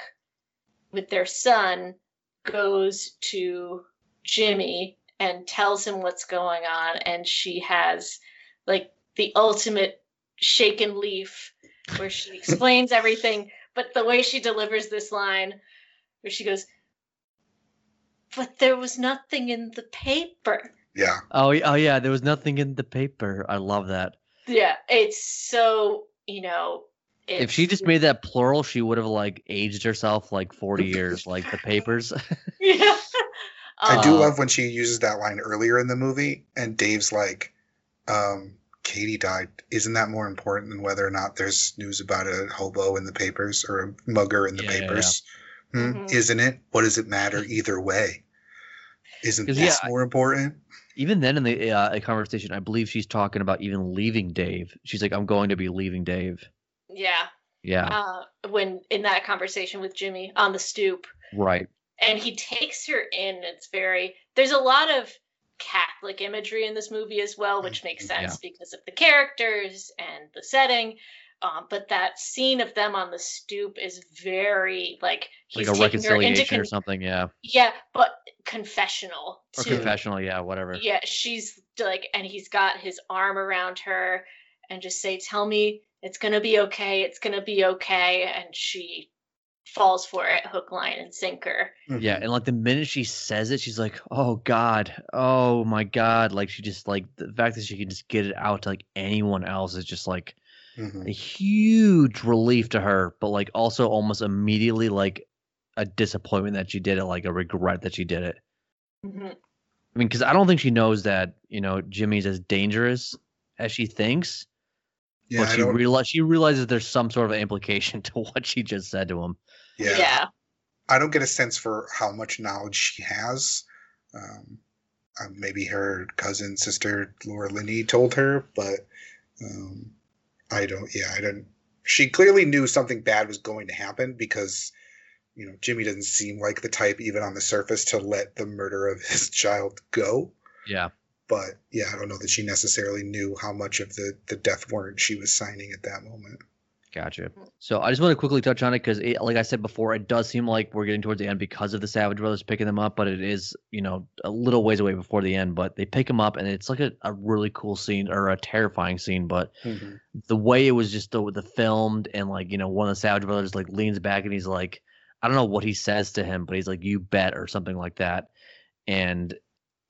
with their son, goes to Jimmy and tells him what's going on, and she has like the ultimate shaken leaf where she explains everything, but the way she delivers this line, where she goes, "But there was nothing in the paper." yeah. Oh, oh yeah. There was nothing in the paper. I love that. Yeah, it's so you know. if she just made that plural, she would have like aged herself like forty years, like the papers. yeah, I do Uh, love when she uses that line earlier in the movie, and Dave's like, um, "Katie died. Isn't that more important than whether or not there's news about a hobo in the papers or a mugger in the Yeah, yeah, papers? Hmm? Mhm. Isn't it? What does it matter either way? Isn't this yeah, more important? even then in the uh, conversation, I believe she's talking about even leaving Dave. She's like, "I'm going to be leaving Dave." yeah. Yeah, Uh, when in that conversation with Jimmy on the stoop, right. and he takes her in. It's very. There's a lot of Catholic imagery in this movie as well, which makes Yeah. sense because of the characters and the setting. Um, but that scene of them on the stoop is very like Like a taking her into reconciliation or something. Yeah, yeah, but confessional or too. confessional. Yeah, whatever. Yeah, she's like, and he's got his arm around her and just say, Tell me it's to be okay. It's to be okay. And she falls for it, hook, line, and sinker. Yeah, Mhm. and like the minute she says it, she's like, "Oh God, oh my God!" Like she just like the fact that she can just get it out to like anyone else is just like Mhm. a huge relief to her, but like also almost immediately like a disappointment that she did it, like a regret that she did it. Mhm. I mean, because I don't think she knows that you know Jimmy's as dangerous as she thinks, Yeah, but she don't- realize she realizes there's some sort of implication to what she just said to him. Yeah. Yeah. I don't get a sense for how much knowledge she has. Um, uh, maybe her cousin, sister Laura Linney told her, but um, I don't. Yeah, I don't. She clearly knew something bad was going to happen because you know Jimmy doesn't seem like the type, even on the surface, to let the murder of his child go. Yeah, But yeah, I don't know that she necessarily knew how much of the the death warrant she was signing at that moment. Gotcha. So I just want to quickly touch on it because, like I said before, it does seem like we're getting towards the end because of the Savage Brothers picking them up, but it is, you know, a little ways away before the end. But they pick them up, and it's like a, a really cool scene or a terrifying scene. But mm-hmm. the way it was just the, the filmed and like you know one of the Savage Brothers like leans back and he's like, I don't know what he says to him, but he's like, "You bet" or something like that, and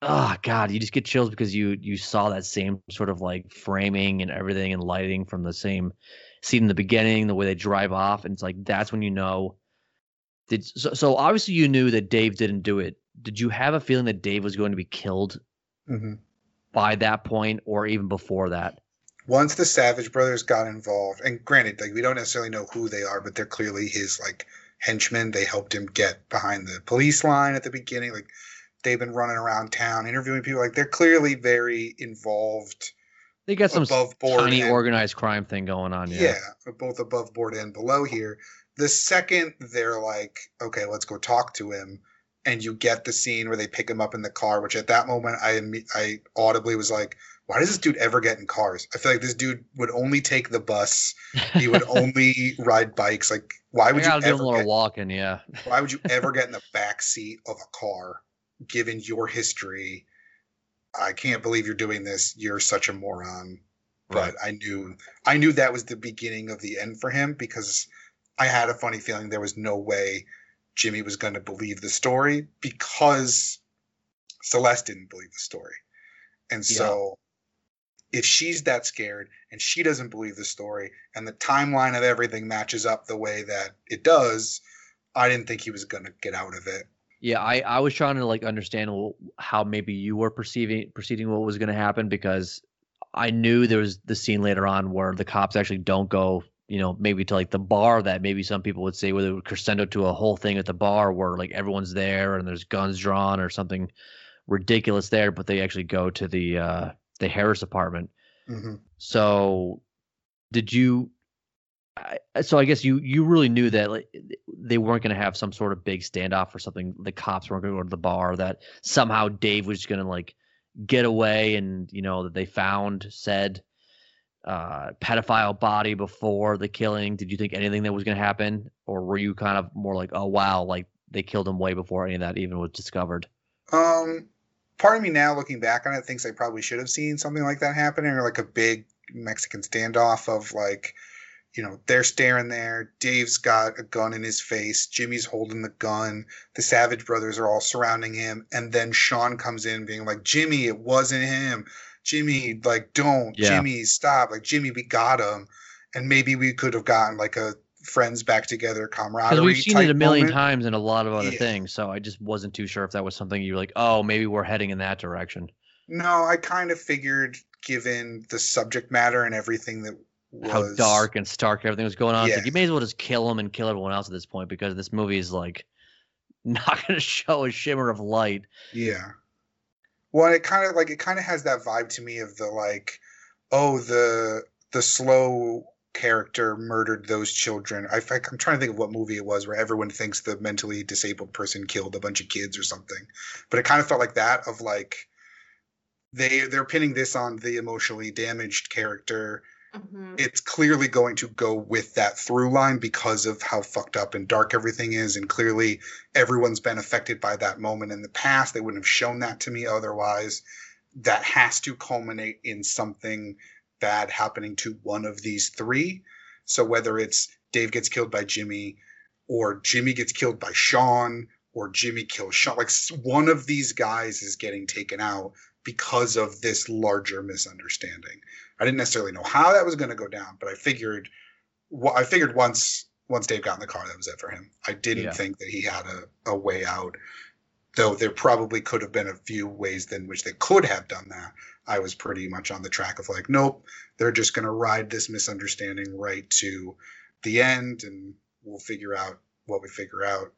oh god, you just get chills because you you saw that same sort of like framing and everything and lighting from the same scene in the beginning, the way they drive off, and it's like that's when you know. Did so, so obviously you knew that Dave didn't do it. Did you have a feeling that Dave was going to be killed hmm by that point or even before that? once the Savage brothers got involved, and granted, like we don't necessarily know who they are, but they're clearly his like henchmen. They helped him get behind the police line at the beginning. Like they've been running around town interviewing people. Like they're clearly very involved, They got some above board. tiny and- organized crime thing going on. yeah. both above board and below here. The second they're like, okay, let's go talk to him, and you get the scene where they pick him up in the car, which at that moment I I audibly was like, why does this dude ever get in cars? I feel like this dude would only take the bus. He would only ride bikes. Like, why would you gotta do a ever get, walking. Yeah. why would you ever get in the back seat of a car, given your history? I can't believe you're doing this. You're such a moron but I knew I knew that was the beginning of the end for him because I had a funny feeling there was no way Jimmy was going to believe the story because Celeste didn't believe the story, and so if she's that scared and she doesn't believe the story and the timeline of everything matches up the way that it does, I didn't think he was going to get out of it. Yeah, I, I was trying to like understand how maybe you were perceiving perceiving what was going to happen because I knew there was the scene later on where the cops actually don't go, you know, maybe to like the bar that maybe some people would say where it would crescendo to a whole thing at the bar where like everyone's there and there's guns drawn or something ridiculous there, but they actually go to the uh the Harris apartment. Mm-hmm. So, did you? So I guess you you really knew that like, they weren't going to have some sort of big standoff or something. The cops weren't going to go to the bar. That somehow Dave was going to like get away, and you know that they found said uh, pedophile body before the killing. Did you think anything that was going to happen, or were you kind of more like, oh wow, like they killed him way before any of that even was discovered? Um, part of me now looking back on it thinks I probably should have seen something like that happening or like a big Mexican standoff of like, you know, they're staring there. Dave's got a gun in his face. Jimmy's holding the gun. The Savage brothers are all surrounding him. And then Sean comes in being like, Jimmy, it wasn't him. Jimmy, like, don't. Yeah. Jimmy, stop. Like, Jimmy, we got him. And maybe we could have gotten like a friends back together camaraderie. We've seen it a million moment. times in a lot of other yeah. things, so I just wasn't too sure if that was something you're like, oh, maybe we're heading in that direction. No, I kind of figured, given the subject matter and everything that was... how dark and stark everything was going on, yeah. like you may as well just kill him and kill everyone else at this point because this movie is like not going to show a shimmer of light. Yeah. Well, it kind of like it kind of has that vibe to me of the like, oh, the the slow character murdered those children. I, am trying to think of what movie it was where everyone thinks the mentally disabled person killed a bunch of kids or something. But it kind of felt like that of like they they're pinning this on the emotionally damaged character. Mm-hmm. It's clearly going to go with that through line because of how fucked up and dark everything is, and clearly everyone's been affected by that moment in the past. They wouldn't have shown that to me otherwise. That has to culminate in something bad happening to one of these three. So whether it's Dave gets killed by Jimmy, or Jimmy gets killed by Sean, or Jimmy kills Sean, like one of these guys is getting taken out because of this larger misunderstanding. I didn't necessarily know how that was going to go down, but I figured, I figured once once Dave got in the car, that was it for him. I didn't yeah. think that he had a, a way out, though there probably could have been a few ways in which they could have done that. I was pretty much on the track of like, nope, they're just going to ride this misunderstanding right to the end and we'll figure out what we figure out.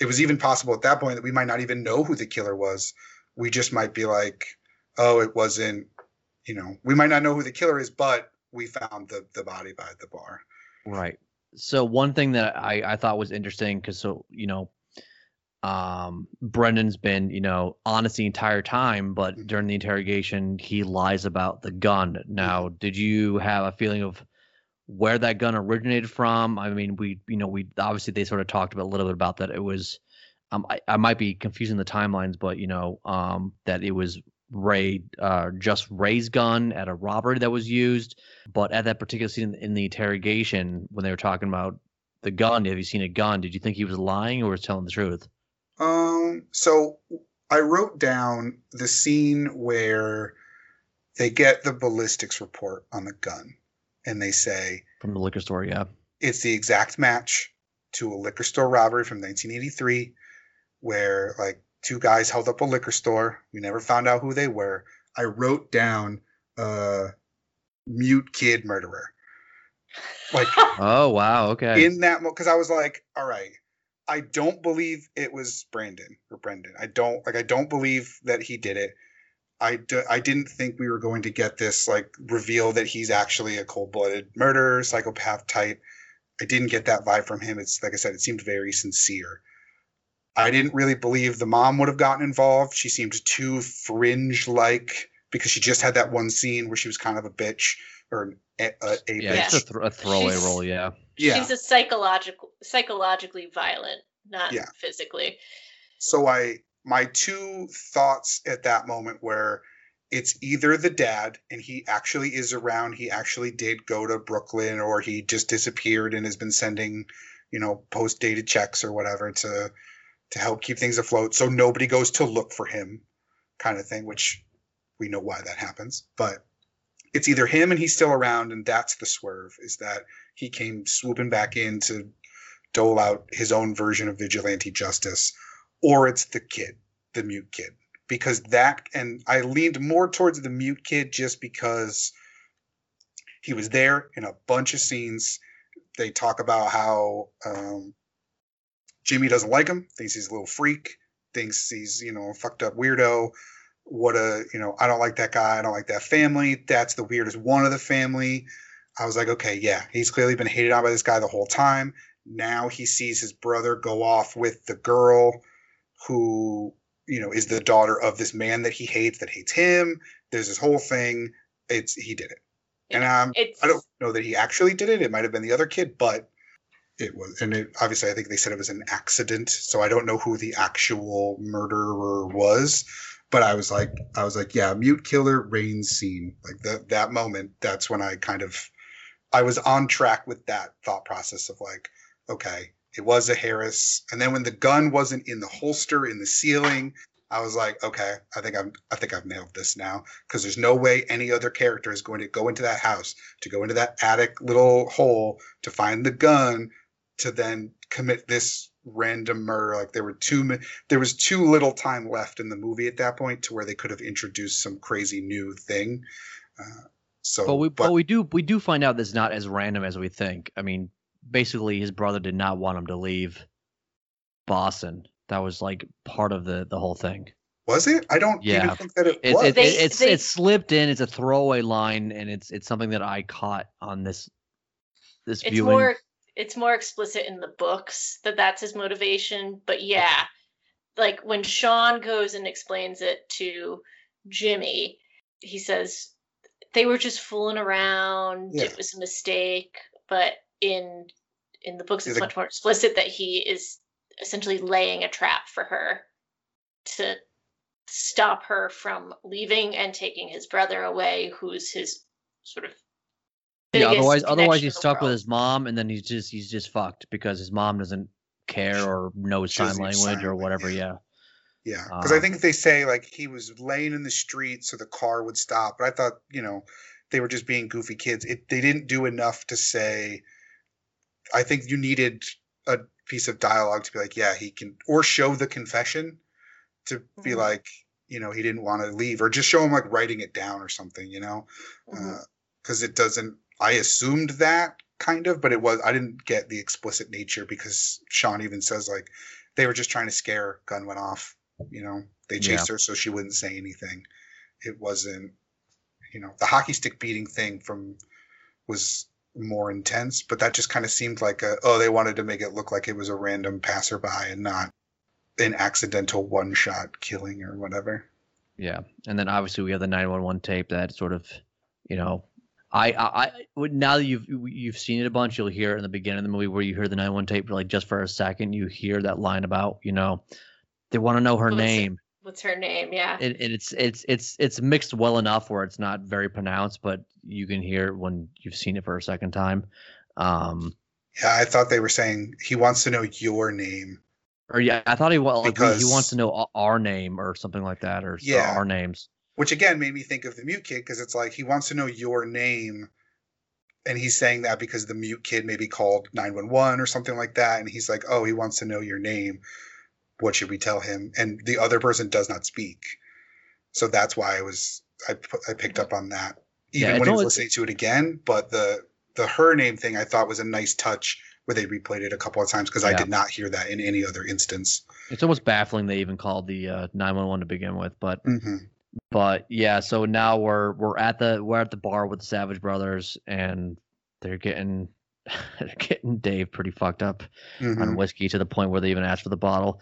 It was even possible at that point that we might not even know who the killer was. We just might be like, oh, it wasn't, you know, we might not know who the killer is, but we found the, the body by the bar. Right. So one thing that I, I thought was interesting because so you know um, Brendan's been, you know, honest the entire time, but mm-hmm. during the interrogation, he lies about the gun. Now, did you have a feeling of where that gun originated from? I mean, we, you know, we obviously they sort of talked about a little bit about that. It was, um, I, I might be confusing the timelines, but you know, um, that it was Ray, uh, just Ray's gun at a robbery that was used. But at that particular scene in the interrogation, when they were talking about the gun, have you seen a gun? Did you think he was lying or was telling the truth? Um, so I wrote down the scene where they get the ballistics report on the gun and they say from the liquor store, yeah. It's the exact match to a liquor store robbery from 1983 where like two guys held up a liquor store. We never found out who they were. I wrote down uh mute kid murderer. Like Oh wow, okay. In that moment, because I was like, all right, I don't believe it was Brandon or Brendan. I don't like. I don't believe that he did it. I, I didn't think we were going to get this like reveal that he's actually a cold-blooded murderer, psychopath type. I didn't get that vibe from him. It's like I said, it seemed very sincere. I didn't really believe the mom would have gotten involved. She seemed too fringe-like because she just had that one scene where she was kind of a bitch or a, a, a yeah, bitch. It's a, th- a throwaway She's, role. Yeah yeah. she's a psychological psychologically violent, not yeah. physically. So I my two thoughts at that moment were it's either the dad and he actually is around, he actually did go to Brooklyn or he just disappeared and has been sending, you know, post dated checks or whatever to to help keep things afloat so nobody goes to look for him kind of thing, which we know why that happens. But it's either him and he's still around, and that's the swerve. Is that he came swooping back in to dole out his own version of vigilante justice, or it's the kid, the mute kid, because that and I leaned more towards the mute kid just because he was there in a bunch of scenes. They talk about how um, Jimmy doesn't like him, thinks he's a little freak, thinks he's you know a fucked up weirdo. What a you know I don't like that guy. I don't like that family. That's the weirdest one of the family. I was like, okay, yeah, he's clearly been hated on by this guy the whole time. Now he sees his brother go off with the girl who you know is the daughter of this man that he hates that hates him. There's this whole thing. It's he did it, and um, I don't know that he actually did it. It might have been the other kid, but it was, and it, obviously, I think they said it was an accident. So I don't know who the actual murderer was, but I was like, I was like, yeah, mute killer rain scene, like that that moment. That's when I kind of, I was on track with that thought process of like, okay, it was a Harris, and then when the gun wasn't in the holster in the ceiling. I was like, okay, I think I'm, I think I've nailed this now because there's no way any other character is going to go into that house, to go into that attic little hole to find the gun, to then commit this random murder. Like there were two, mi- there was too little time left in the movie at that point to where they could have introduced some crazy new thing. Uh, so, But we but we do we do find out this is not as random as we think. I mean, basically, his brother did not want him to leave Boston. That was like part of the the whole thing. was it? I don't even Yeah. think that it It's was. it, They- it's they- it's slipped in. It's a throwaway line, and it's it's something that I caught on this this it's viewing. more it's more explicit in the books that that's his motivation but yeah like when sean goes and explains it to jimmy he says they were just fooling around Yeah. it was a mistake but in in the books it's like- much more explicit that he is essentially laying a trap for her to stop her from leaving and taking his brother away who's his sort of yeah, otherwise otherwise he's in the stuck with his mom, and then he's just he's just fucked because his mom doesn't care or knows She sign language sign or whatever. Yeah. Yeah, because I Um, think they say like he was laying in the street so the car would stop. But I thought you know they were just being goofy kids. It they didn't do enough to say. I think you needed a piece of dialogue to be like, yeah, he can, or show the confession to be Mhm. like, you know, he didn't want to leave, or just show him like writing it down or something, you know, because it doesn't. I assumed that kind of, but it was I didn't get the explicit nature because Sean even says like they were just trying to scare her. Gun went off. You know, they chased her so she wouldn't say anything. It wasn't, you know, the hockey stick beating thing from was more intense, but that just kind of seemed like a oh they wanted to make it look like it was a random passerby and not an accidental one shot killing or whatever. Yeah, and then obviously we have the 911 tape that sort of, you know, I I, I would- now that you've you've seen it a bunch, you'll hear it in the beginning of the movie where you hear the 911 tape like just for a second, you hear that line about you know, they want to know her What's it- name, What's her name? Yeah. and, and it's it's it's it's mixed well enough where it's not very pronounced, but you can hear it when you've seen it for a second time. Um, Yeah, I thought they were saying he wants to know your name. or yeah, I thought he wa- like, he wants to know our name or something like that, or Yeah. our names. Which again made me think of the mute kid because it's like he wants to know your name and he's saying that because the mute kid maybe called 911 or something like that and he's like oh he wants to know your name. What should we tell him? And the other person does not speak. So that's why i was i, I picked up on that even Yeah, when he was listening to it again but the the her name thing i thought was a nice touch where they replayed it a couple of times because i did not hear that in any other instance. It's almost baffling they even called the uh, 911 to begin with, but hmm but yeah so now we're we're at the we're at the bar with the savage brothers and they're getting they're getting dave pretty fucked up hmm on whiskey to the point where they even asked for the bottle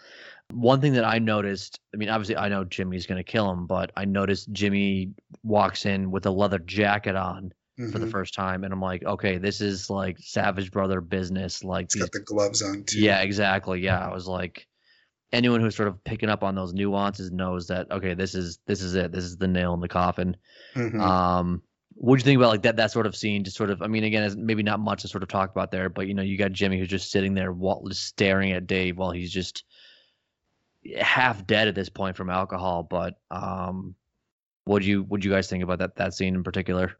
one thing that i noticed i mean obviously i know jimmy's going to kill him but i noticed jimmy walks in with a leather jacket on for the Mhm. first time and i'm like okay this is like savage brother business like these got the gloves on too yeah, exactly. Yeah, I was like, anyone who's sort of picking up on those nuances knows that okay, this is this is it. This is the nail in the coffin. Mhm. Um, what do you think about like that that sort of scene? Just sort of, I mean, again, maybe not much to sort of talk about there, but you know, you got Jimmy who's just sitting there, wa- just staring at Dave while he's just half dead at this point from alcohol. But um, what do you what do you guys think about that that scene in particular?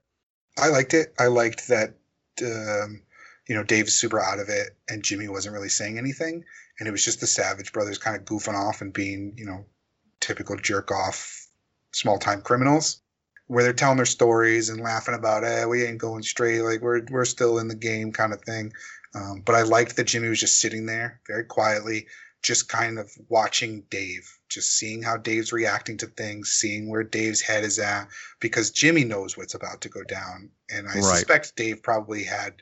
I liked it. I liked that, um, you know, Dave's super out of it, and Jimmy wasn't really saying anything, and it was just the Savage brothers kind of goofing off and being, you know, typical jerk off, small time criminals, where they're telling their stories and laughing about, eh, we ain't going straight, like we're we're still in the game, kind of thing. Um, but I liked that Jimmy was just sitting there very quietly, just kind of watching Dave, just seeing how Dave's reacting to things, seeing where Dave's head is at, because Jimmy knows what's about to go down. And I Right. suspect Dave probably had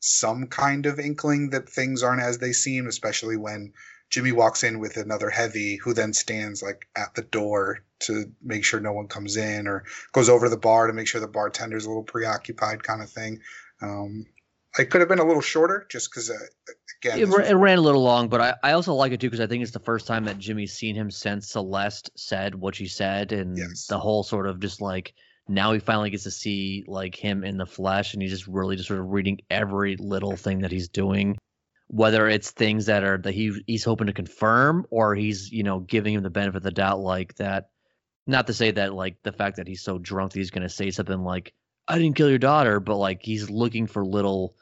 some kind of inkling that things aren't as they seem, especially when Jimmy walks in with another heavy who then stands like at the door to make sure no one comes in or goes over to the bar to make sure the bartender's a little preoccupied kind of thing. Um, I could have been a little shorter just because, uh, again, It, was- it ran a little long, but I, I also like it too because I think it's the first time that Jimmy's seen him since Celeste said what she said, and Yes. the whole sort of just like now he finally gets to see like him in the flesh, and he's just really just sort of reading every little thing that he's doing, whether it's things that are that he he's hoping to confirm or he's you know giving him the benefit of the doubt, like that. Not to say that like the fact that he's so drunk that he's going to say something like "I didn't kill your daughter," but like he's looking for little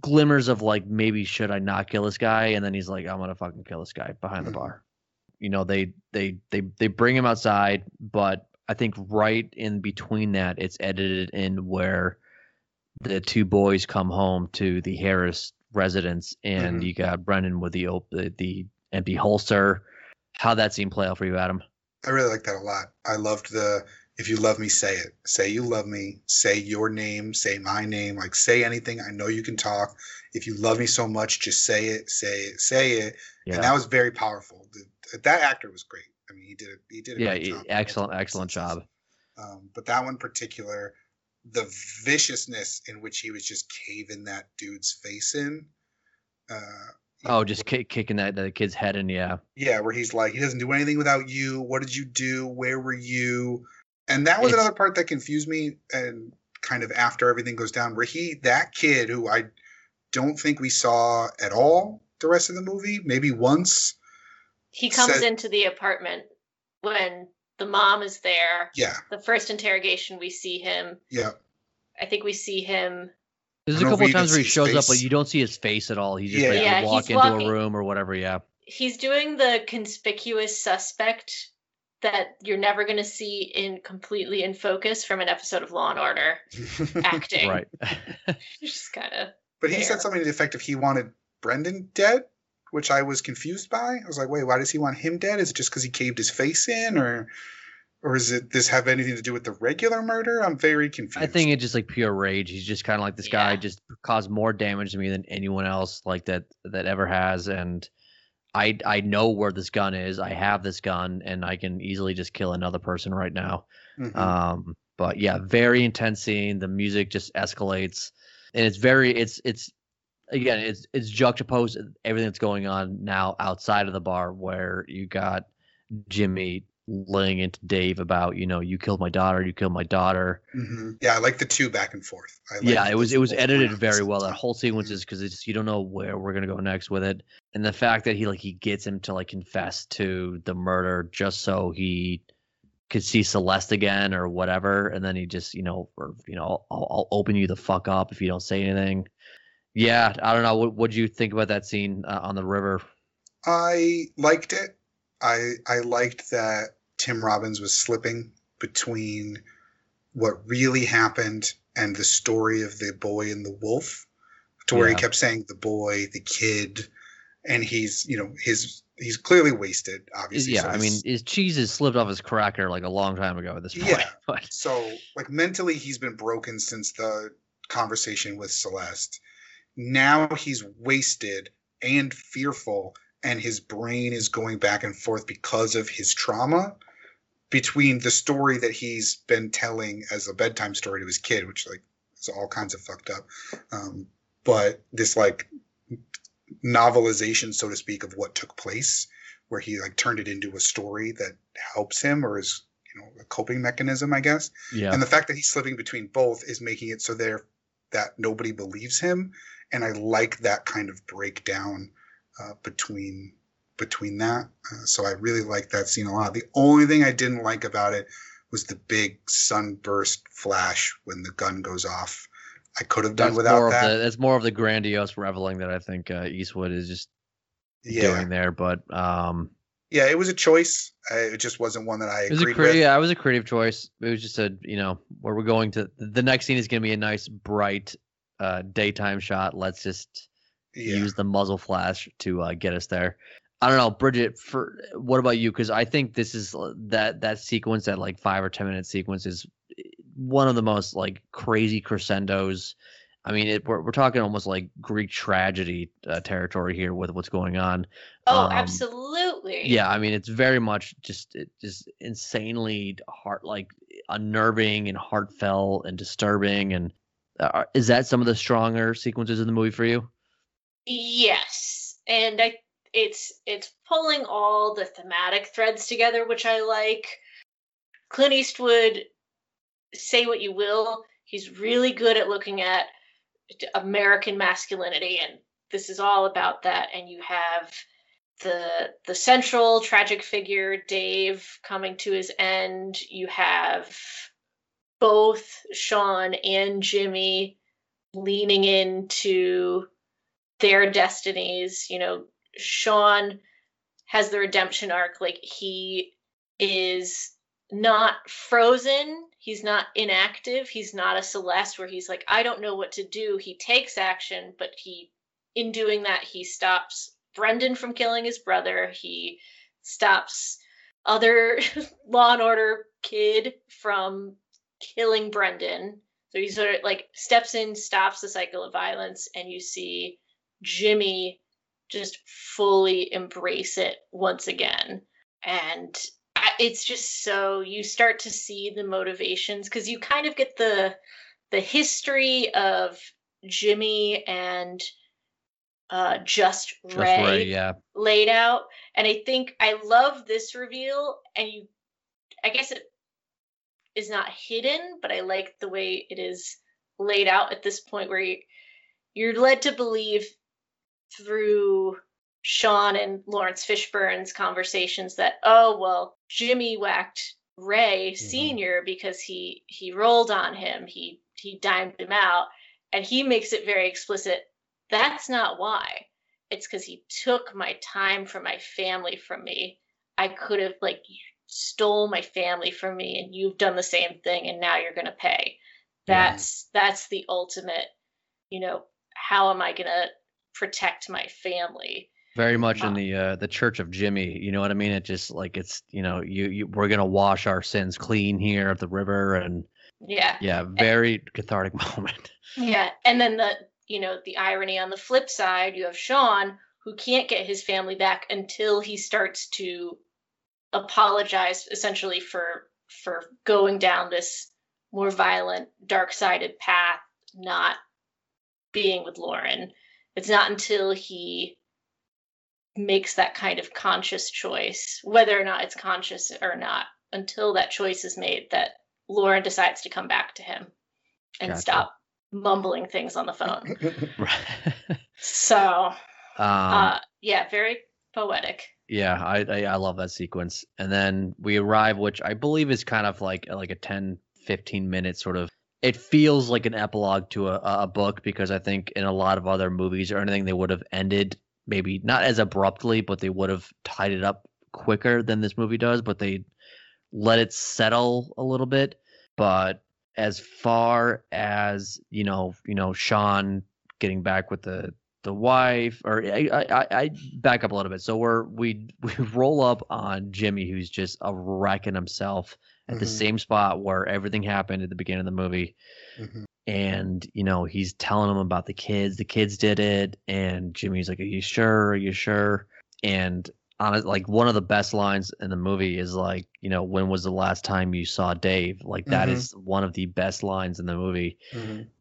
glimmers of like maybe should I not kill this guy, and then he's like I'm gonna fucking kill this guy behind the Mhm. bar. You know they they they they bring him outside, but I think right in between that it's edited in where the two boys come home to the Harris residence, and Mhm. you got Brendan with the op- the, the empty holster. How that scene play out for you, Adam? I really like that a lot. I loved the if you love me, say it. Say you love me. Say your name. Say my name. Like say anything. I know you can talk. If you love me so much, just say it. Say it. Say it. Yeah, And that was very powerful. The, that actor was great. I mean, he did it. He did a yeah, excellent, excellent job. Um, but that one particular, the viciousness in which he was just caving that dude's face in. Uh, Oh, just kick, kicking that the kid's head in, yeah. yeah, where he's like, he doesn't do anything without you. What did you do? Where were you? And that was It's- another part that confused me. And kind of after everything goes down, where he, that kid who I don't think we saw at all the rest of the movie, maybe once. He comes said- into the apartment when the mom is there. Yeah, The first interrogation, we see him. yeah. I think we see him. There's a couple of times where he shows his up, but you don't see his face at all. He just Yeah, like, yeah. walk he's into walking- a room or whatever. Yeah, He's doing the conspicuous suspect that you're never going to see in completely in focus from an episode of Law and Order acting. right. Just kind of. But he Fair. said something to the effect of he wanted Brendan dead, which I was confused by. I was like, wait, why does he want him dead? Is it just because he caved his face in, or or is it this have anything to do with the regular murder? I'm very confused. I think it's just like pure rage. He's just kind of like this guy just caused more damage to me than anyone else like that that ever has, and I I know where this gun is. I have this gun, and I can easily just kill another person right now. Mhm. Um, but yeah, very intense scene. The music just escalates, and it's very it's it's again it's it's juxtaposed everything that's going on now outside of the bar, where you got Jimmy laying into Dave about you know you killed my daughter, you killed my daughter. Mhm. yeah, I like the two back and forth. I like yeah, it was it was edited rounds. very well. That whole sequence is because it's you don't know where we're gonna go next with it, and the fact that he like he gets him to like confess to the murder just so he could see Celeste again or whatever, and then he just you know or you know I'll, I'll open you the fuck up if you don't say anything. Yeah, I don't know. What what you think about that scene uh, on the river? I liked it. I I liked that Tim Robbins was slipping between what really happened and the story of the boy and the wolf, to where he kept saying the boy, the kid, and he's you know his he's clearly wasted. Obviously, yeah, so I mean his cheese has slipped off his cracker like a long time ago at this point. Yeah. But So, like mentally, he's been broken since the conversation with Celeste. Now he's wasted and fearful, and his brain is going back and forth because of his trauma between the story that he's been telling as a bedtime story to his kid, which like is all kinds of fucked up. Um, but this like novelization, so to speak, of what took place, where he like turned it into a story that helps him or is you know a coping mechanism, I guess. yeah, And the fact that he's slipping between both is making it so there that nobody believes him, and I like that kind of breakdown uh, between between that. Uh, so I really like that scene a lot. The only thing I didn't like about it was the big sunburst flash when the gun goes off. I could have done That's without that. the that's more of the grandiose reveling that I think uh, Eastwood is just yeah, doing there. But um, yeah, it was a choice. It just wasn't one that I it was a agreed with. yeah, it was a creative choice. It was just a you know where we're going to. The next scene is going to be a nice bright uh, daytime shot. Let's just Yeah. use the muzzle flash to uh, get us there. I don't know, Bridget. For what about you? Because I think this is uh, that that sequence, that like five or ten minute sequence, is one of the most like crazy crescendos. I mean, it, we're we're talking almost like Greek tragedy uh, territory here with what's going on. Oh, Um, absolutely. Yeah, I mean, it's very much just it just insanely heart like unnerving and heartfelt and disturbing. And uh, is that some of the stronger sequences in the movie for you? Yes, and I it's it's pulling all the thematic threads together, which I like. Clint Eastwood, say what you will, he's really good at looking at American masculinity, and this is all about that. And you have the the central tragic figure, Dave, coming to his end. You have both Sean and Jimmy leaning into their destinies. You know, Sean has the redemption arc. Like he is not frozen. He's not inactive. He's not a Celeste where he's like, I don't know what to do. He takes action, but he, in doing that, he stops Brendan from killing his brother. He stops other Law and Order kid from killing Brendan. So he sort of like steps in, stops the cycle of violence, and you see Jimmy just fully embrace it once again. And it's just so you start to see the motivations because you kind of get the the history of Jimmy and uh, just Just Ray, Ray, yeah. laid out. And I think I love this reveal. And you, I guess it is not hidden, but I like the way it is laid out at this point where you, you're led to believe through Sean and Laurence Fishburne's conversations that, oh, well, Jimmy whacked Ray mm-hmm. Sr. because he, he rolled on him, he, he dimed him out. And he makes it very explicit that's not why it's because he took my time from my family from me. I could have like stole my family from me, and you've done the same thing, and now you're gonna pay. That's that's the ultimate. You know, how am I gonna protect my family? Very much in Uh, the uh, the Church of Jimmy. You know what I mean? It just like it's you know you, you we're gonna wash our sins clean here at the river and Yeah, yeah, very cathartic moment. yeah. And then the you know the irony on the flip side, you have Sean who can't get his family back until he starts to apologize essentially for for going down this more violent dark-sided path not being with Lauren it's not until he makes that kind of conscious choice whether or not it's conscious or not until that choice is made that Lauren decides to come back to him and Gotcha. stop mumbling things on the phone Right. so um, uh yeah very poetic Yeah, I, I I love that sequence. And then we arrive, which I believe is kind of like like a 10, 15 minute sort of. It feels like an epilogue to a, a book because I think in a lot of other movies or anything they would have ended maybe not as abruptly, but they would have tied it up quicker than this movie does. But they let it settle a little bit. But as far as you know, you know, Sean getting back with the the wife or I, I, I- back up a little bit so we're we we roll up on jimmy who's just a wrecking himself at the Mhm. same spot where everything happened at the beginning of the movie Mhm. And you know he's telling him about the kids the kids did it and jimmy's like are you sure are you sure and on it like one of the best lines in the movie is like you know when was the last time you saw dave like that Mhm. is one of the best lines in the movie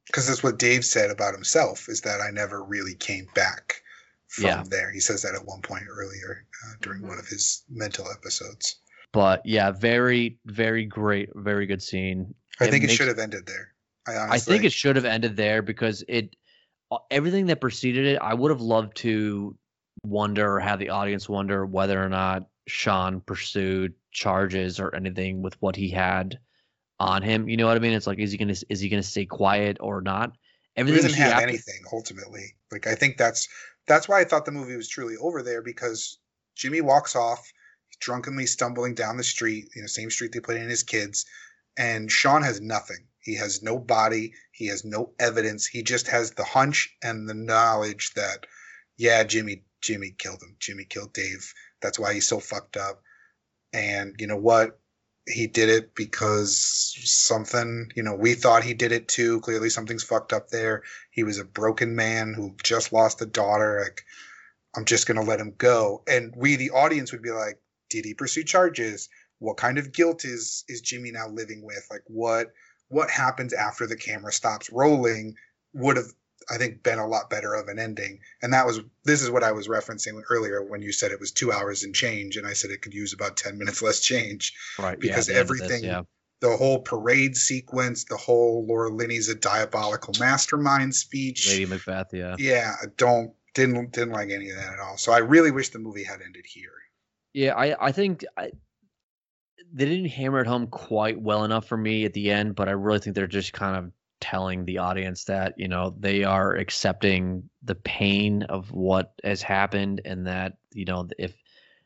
Because that's what Dave said about himself is that I never really came back from Yeah. there. He says that at one point earlier uh, during Mhm. one of his mental episodes. but yeah very very great very good scene I It think it makes- should have ended there. I honestly, I think it should have ended there because it uh, everything that preceded it. I would have loved to wonder or have the audience wonder whether or not Sean pursued charges or anything with what he had on him. You know what I mean? It's like, is he gonna is he gonna stay quiet or not? He Everything doesn't have after- anything ultimately. Like I think that's that's why I thought the movie was truly over there because Jimmy walks off drunkenly stumbling down the street, you know, same street they put in his kids, and Sean has nothing. He has no body, he has no evidence. He just has the hunch and the knowledge that yeah, Jimmy Jimmy killed him. Jimmy killed Dave. That's why he's so fucked up. And you know what? He did it because something, you know, we thought he did it too. Clearly something's fucked up there. He was a broken man who just lost a daughter. Like, I'm just going to let him go. And we, the audience, would be like, did he pursue charges? What kind of guilt is is Jimmy now living with? Like, what what happens after the camera stops rolling would have, I think, been a lot better of an ending. And that was this is what I was referencing earlier when you said it was two hours and change, and I said it could use about ten minutes less change right? because yeah, at the end this, everything- yeah. the whole parade sequence, the whole Laura Linney's a diabolical mastermind speech. Lady Macbeth, yeah. Yeah, I don't didn't didn't like any of that at all. So I really wish the movie had ended here. Yeah, I I think I, they didn't hammer it home quite well enough for me at the end, but I really think they're just kind of telling the audience that you know they are accepting the pain of what has happened, and that you know if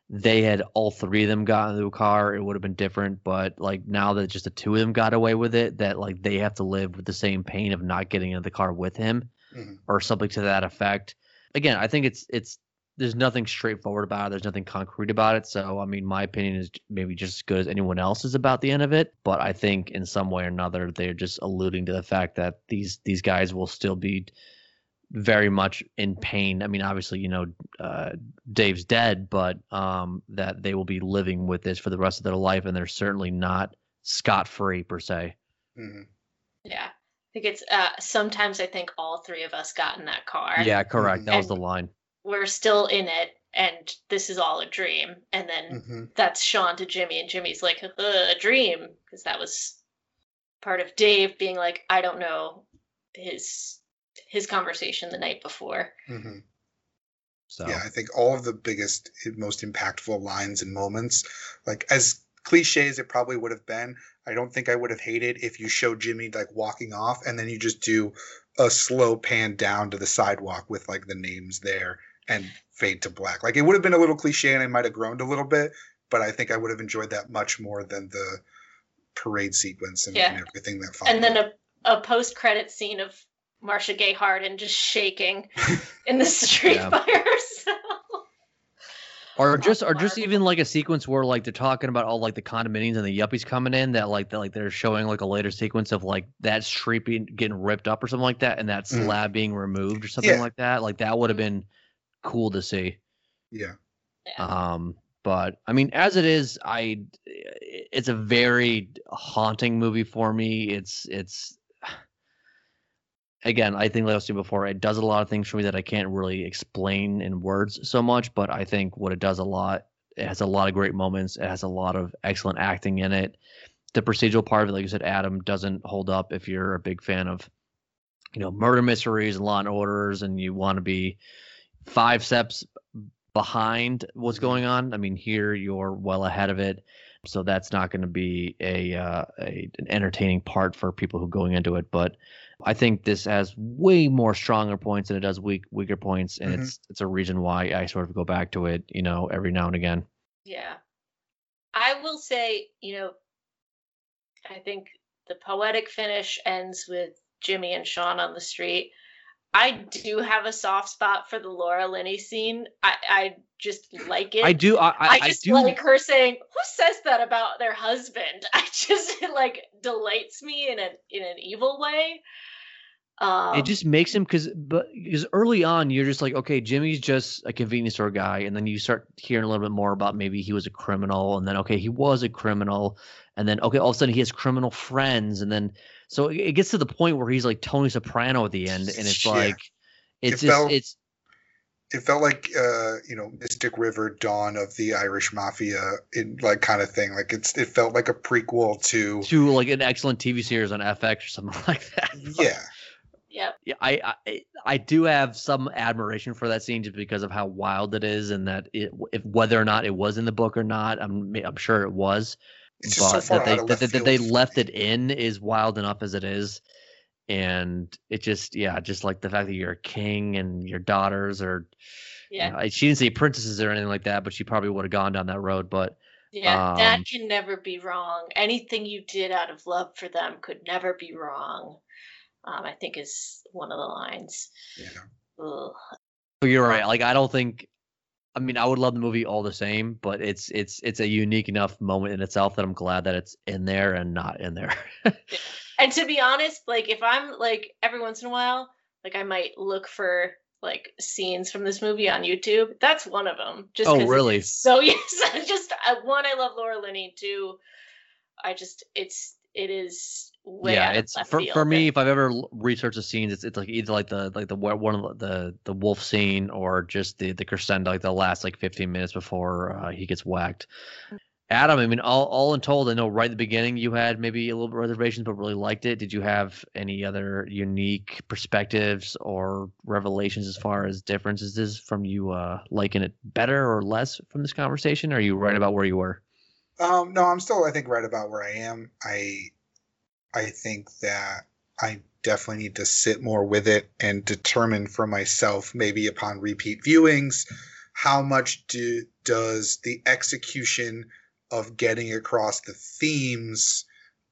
they had all three of them got into a car, it would have been different. But like now that just the two of them got away with it, that like they have to live with the same pain of not getting into the car with him, Mhm. or something to that effect. Again, I think it's it's there's nothing straightforward about it. There's nothing concrete about it. So, I mean, my opinion is maybe just as good as anyone else's about the end of it. But I think in some way or another, they're just alluding to the fact that these these guys will still be very much in pain. I mean, obviously, you know, uh, Dave's dead, but um, that they will be living with this for the rest of their life, and they're certainly not scot free per se. Mhm. Yeah. I think it's uh sometimes I think all three of us got in that car. Yeah, correct. That was the line. We're still in it and this is all a dream. And then Mhm. that's Sean to Jimmy and Jimmy's like "Uh, a dream because that was part of Dave being like I don't know his his conversation the night before. Mhm. So Yeah, I think all of the biggest, most impactful lines and moments, like as cliche as it probably would have been, I don't think I would have hated if you showed Jimmy like walking off and then you just do a slow pan down to the sidewalk with like the names there and fade to black. Like it would have been a little cliche and I might have groaned a little bit, but I think I would have enjoyed that much more than the parade sequence and, Yeah. and everything that followed. And then a, a post credit scene of Marcia Gay Harden just shaking in the street Yeah. by herself. Or just, or just even like a sequence where like they're talking about all like the condominiums and the yuppies coming in. That like that like they're showing like a later sequence of like that street being getting ripped up or something like that, and that Mhm. slab being removed or something Yeah. like that. Like that would have been cool to see. yeah. Um, but I mean, as it is, I it's a very haunting movie for me. It's it's again, I think like I was saying before, it does a lot of things for me that I can't really explain in words so much. But I think what it does a lot, it has a lot of great moments. It has a lot of excellent acting in it. The procedural part of it, like you said, Adam, doesn't hold up if you're a big fan of, you know, murder mysteries and law and orders, and you want to be five steps behind what's going on. I mean, here you're well ahead of it, so that's not going to be a, uh, a an entertaining part for people who are going into it. But I think this has way more stronger points than it does weak weaker points, and Mhm. it's it's a reason why I sort of go back to it, you know, every now and again. Yeah. I will say, you know, I think the poetic finish ends with Jimmy and Sean on the street. I do have a soft spot for the Laura Linney scene. I, I just like it. I do. I, I, I I just do. like her saying, "Who says that about their husband?" I just like delights me in an in an evil way. Um, it just makes him because but because early on you're just like okay jimmy's just a convenience store guy and then you start hearing a little bit more about maybe he was a criminal and then okay he was a criminal and then okay all of a sudden he has criminal friends and then so it it gets to the point where he's like tony soprano at the end and it's Yeah. like it's It just felt- it's it felt like uh you know mystic river dawn of the irish mafia in like kind of thing like it's it felt like a prequel to to like an excellent tv series on fx or something like that yeah Yep. Yeah, I, I I do have some admiration for that scene just because of how wild it is, and that it, if whether or not it was in the book or not, I'm I'm sure it was. It's just so but far that they out that, left that they left it in is wild enough as it is, and it just yeah, just like the fact that you're a king and your daughters are. Yeah. You know, she didn't say princesses or anything like that, but she probably would have gone down that road. But Yeah, Um, that can never be wrong. Anything you did out of love for them could never be wrong. Um, I think is one of the lines. Yeah. Ugh. But you're right. Like I don't think. I mean, I would love the movie all the same, but it's it's it's a unique enough moment in itself that I'm glad that it's in there and not in there. And to be honest, like if I'm like every once in a while, like I might look for like scenes from this movie on YouTube. That's one of them. Just Oh, really? So yes, just one. I love Laura Linney. Two, I just it's it is way yeah, out of it's left for field. for me. If I've ever researched the scenes, it's it's like either like the like the one of the the, the wolf scene or just the the crescendo, like the last like 15 minutes before uh, he gets whacked. Adam, I mean, all all in told, I know right at the beginning you had maybe a little bit of reservations, but really liked it. Did you have any other unique perspectives or revelations as far as differences from you uh, liking it better or less from this conversation? Or are you right about where you were? Um, no, I'm still, I think, right about where I am. I, I think that I definitely need to sit more with it and determine for myself, maybe upon repeat viewings, how much do, does the execution of getting across the themes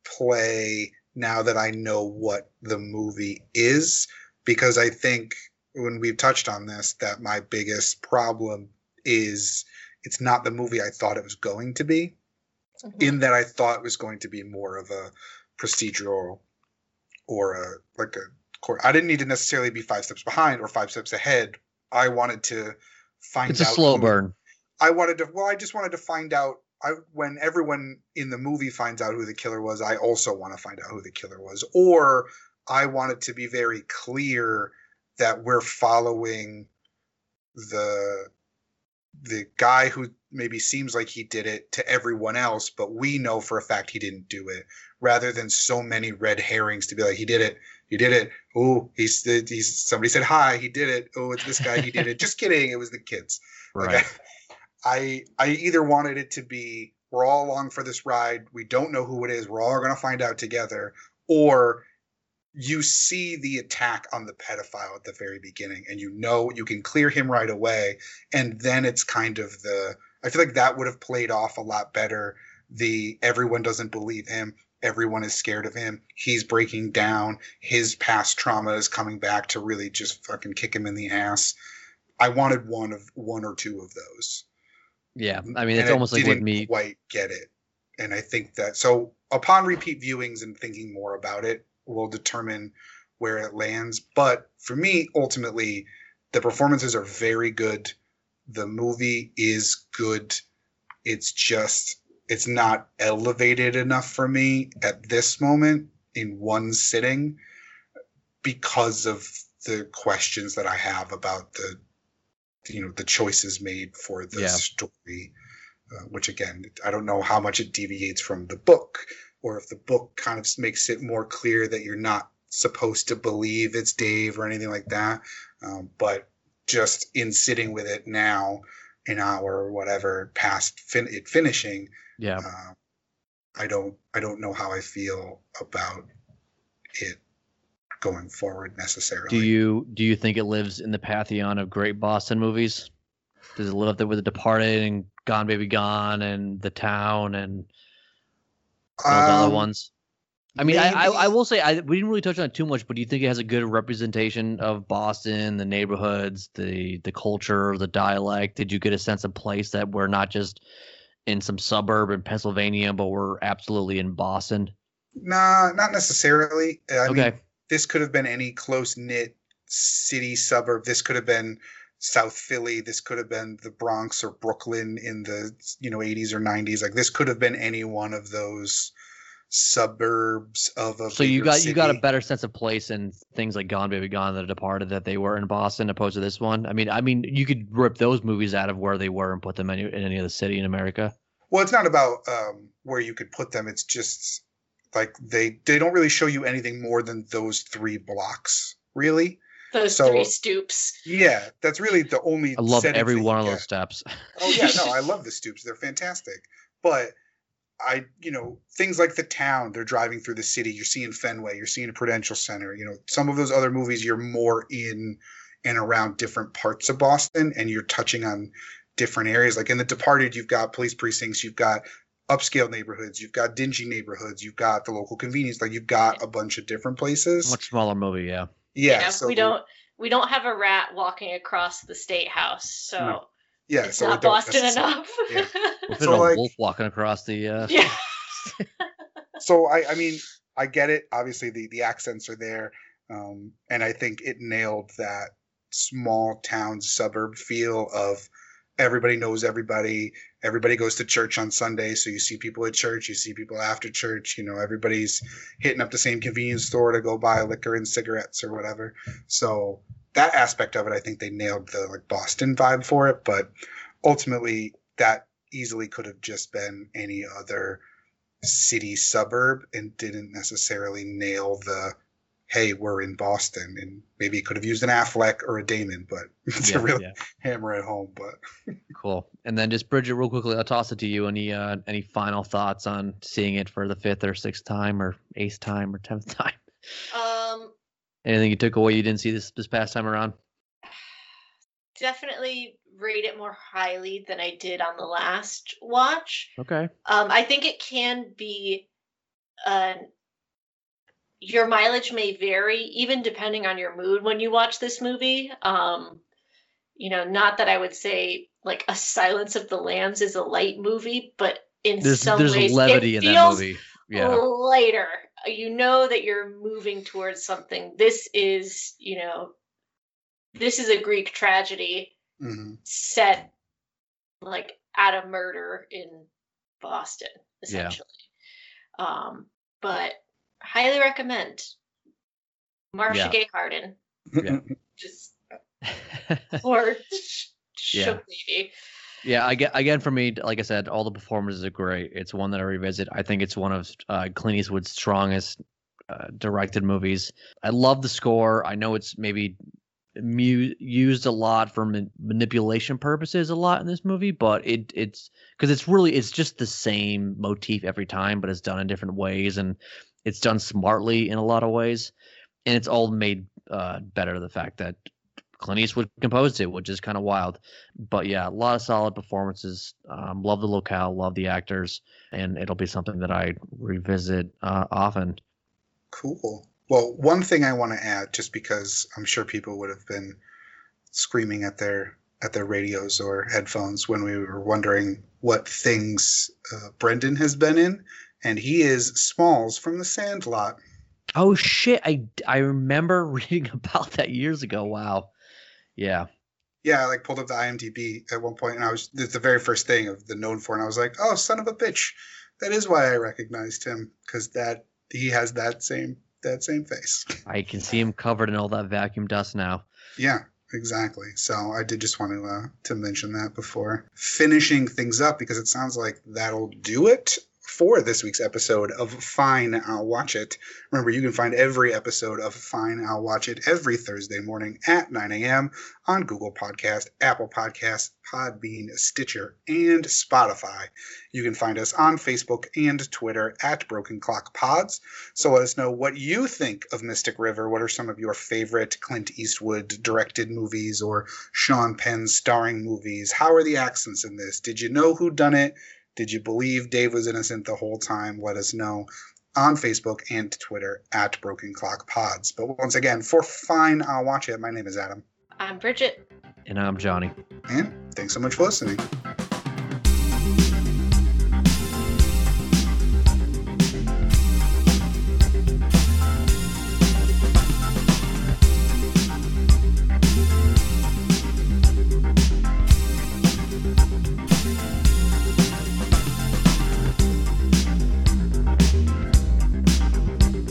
play now that I know what the movie is? Because I think when we've touched on this, that my biggest problem is it's not the movie I thought it was going to be Mhm. in that I thought it was going to be more of a procedural or a like a court. I didn't need to necessarily be five steps behind or five steps ahead. I wanted to find It's a slow burn. I wanted to well, I just wanted to find out I when everyone in the movie finds out who the killer was, I also want to find out who the killer was. Or I wanted to be very clear that we're following the the guy who maybe seems like he did it to everyone else, but we know for a fact he didn't do it, rather than so many red herrings to be like, he did it, he did it. Oh, he's he's somebody said hi, he did it. Oh, it's this guy, he did it. Just kidding, it was the kids. Like, Right. I I either wanted it to be we're all along for this ride, we don't know who it is, we're all going to find out together, or you see the attack on the pedophile at the very beginning and you know you can clear him right away and then it's kind of the I feel like that would have played off a lot better. The everyone doesn't believe him. Everyone is scared of him. He's breaking down. His past trauma is coming back to really just fucking kick him in the ass. I wanted one of one or two of those. Yeah, I mean, and it's I almost like with didn't me. quite get it. And i think that so upon repeat viewings and thinking more about it will determine where it lands. But for me ultimately the performances are very good the movie is good it's just it's not elevated enough for me at this moment in one sitting because of the questions that i have about the you know the choices made for the Yeah. story uh, which again i don't know how much it deviates from the book or if the book kind of makes it more clear that you're not supposed to believe it's dave or anything like that um, but just in sitting with it now an hour or whatever past fin- it finishing Yeah, uh, i don't i don't know how i feel about it going forward necessarily do you do you think it lives in the pantheon of great Boston movies? Does it live up there with The Departed and Gone Baby Gone and The Town and those other Um, ones? I mean, I, I I will say I we didn't really touch on it too much, but do you think it has a good representation of Boston, the neighborhoods, the the culture, the dialect? Did you get a sense of place that we're not just in some suburb in Pennsylvania, but we're absolutely in Boston? Nah, not necessarily. I mean, okay, this could have been any close knit city suburb. This could have been South Philly. This could have been the Bronx or Brooklyn in the you know 80s or 90s. Like this could have been any one of those suburbs of a. so you bigger got you got a better sense of place in things like Gone Baby Gone, The Departed that they were in Boston, opposed to this one. I mean, I mean, you could rip those movies out of where they were and put them in, in any other city in America. Well, it's not about um, where you could put them. It's just like they they don't really show you anything more than those three blocks really. Those So- three stoops. Yeah, that's really the only. I love every one of those steps. Oh yeah, no, I love the stoops. They're fantastic. But I, you know, things like the town, they're driving through the city. You're seeing Fenway, you're seeing a Prudential Center. You know, some of those other movies, you're more in and around different parts of Boston, and you're touching on different areas. Like in The Departed, you've got police precincts, you've got upscale neighborhoods, you've got dingy neighborhoods, you've got the local convenience. Like you've got a bunch of different places. Much smaller movie, yeah. yeah, You know, so we don't we don't have a rat walking across the state house, so No. Yeah, it's so not Boston enough. yeah. If So, a like- wolf walking across the uh, yeah. so I, I mean, I get it. Obviously, the the accents are there, um, and I think it nailed that small town suburb feel of everybody knows everybody. Everybody goes to church on Sunday, so you see people at church, you see people after church. You know, everybody's hitting up the same convenience store to go buy liquor and cigarettes or whatever. So that aspect of it, I think they nailed the like Boston vibe for it. But ultimately, that easily could have just been any other city suburb and didn't necessarily nail the hey we're in boston and maybe it could have used an affleck or a damon but to yeah, really yeah. hammer it home but Cool. And then just Bridget, real quickly, I'll toss it to you. Any uh, any final thoughts on seeing it for the fifth or sixth time or eighth time or tenth time? Um Anything you took away you didn't see this this past time around? definitely rate it more highly than I did on the last watch. Okay. Um, I think it can be. Uh, your mileage may vary, even depending on your mood when you watch this movie. Um, you know, not that I would say like a Silence of the Lambs is a light movie, but in There's some there's ways levity it in that feels movie. Yeah. lighter. You know that you're moving towards something. This is, you know, this is a Greek tragedy mhm. set like at a murder in Boston, Yeah. essentially. Um, but highly recommend Marcia Yeah. Gay Harden. Yeah. Just or Yeah. shook lady. Yeah, get again for me, like I said, all the performances are great. It's one that I revisit. I think it's one of uh, Clint Eastwood's strongest uh, directed movies. I love the score. I know it's maybe mu- used a lot for ma- manipulation purposes a lot in this movie, but it it's because it's really it's just the same motif every time, but it's done in different ways and it's done smartly in a lot of ways, and it's all made uh, better the fact that Clint Eastwood composed it, which is kind of wild. But yeah, a lot of solid performances. Um, love the locale, love the actors, and it'll be something that I revisit uh, often. cool well one thing i want to add just because i'm sure people would have been screaming at their at their radios or headphones when we were wondering what things uh, brendan has been in and he is smalls from the sandlot Oh shit! I I remember reading about that years ago. Wow. Yeah. Yeah, I like pulled up the IMDb at one point, and I was the very first thing of the known for, and I was like, "Oh, son of a bitch!" That is why I recognized him because that he has that same that same face. I can see him covered in all that vacuum dust now. Yeah, exactly. So I did just want to uh, to mention that before finishing things up because it sounds like that'll do it for this week's episode of Fine I'll Watch It. Remember, you can find every episode of Fine I'll Watch It every Thursday morning at 9 a.m. on Google Podcast, Apple Podcast, Podbean, Stitcher, and Spotify. You can find us on Facebook and Twitter at Broken Clock Pods. So let us know what you think of Mystic River. What are some of your favorite Clint Eastwood directed movies or Sean Penn starring movies? How are the accents in this? Did you know who done it? Did you believe Dave was innocent the whole time? Let us know on Facebook and Twitter at Broken Clock Pods. But once again, for fine, I'll watch it. My name is Adam. I'm Bridget. And I'm Johnny. And thanks so much for listening.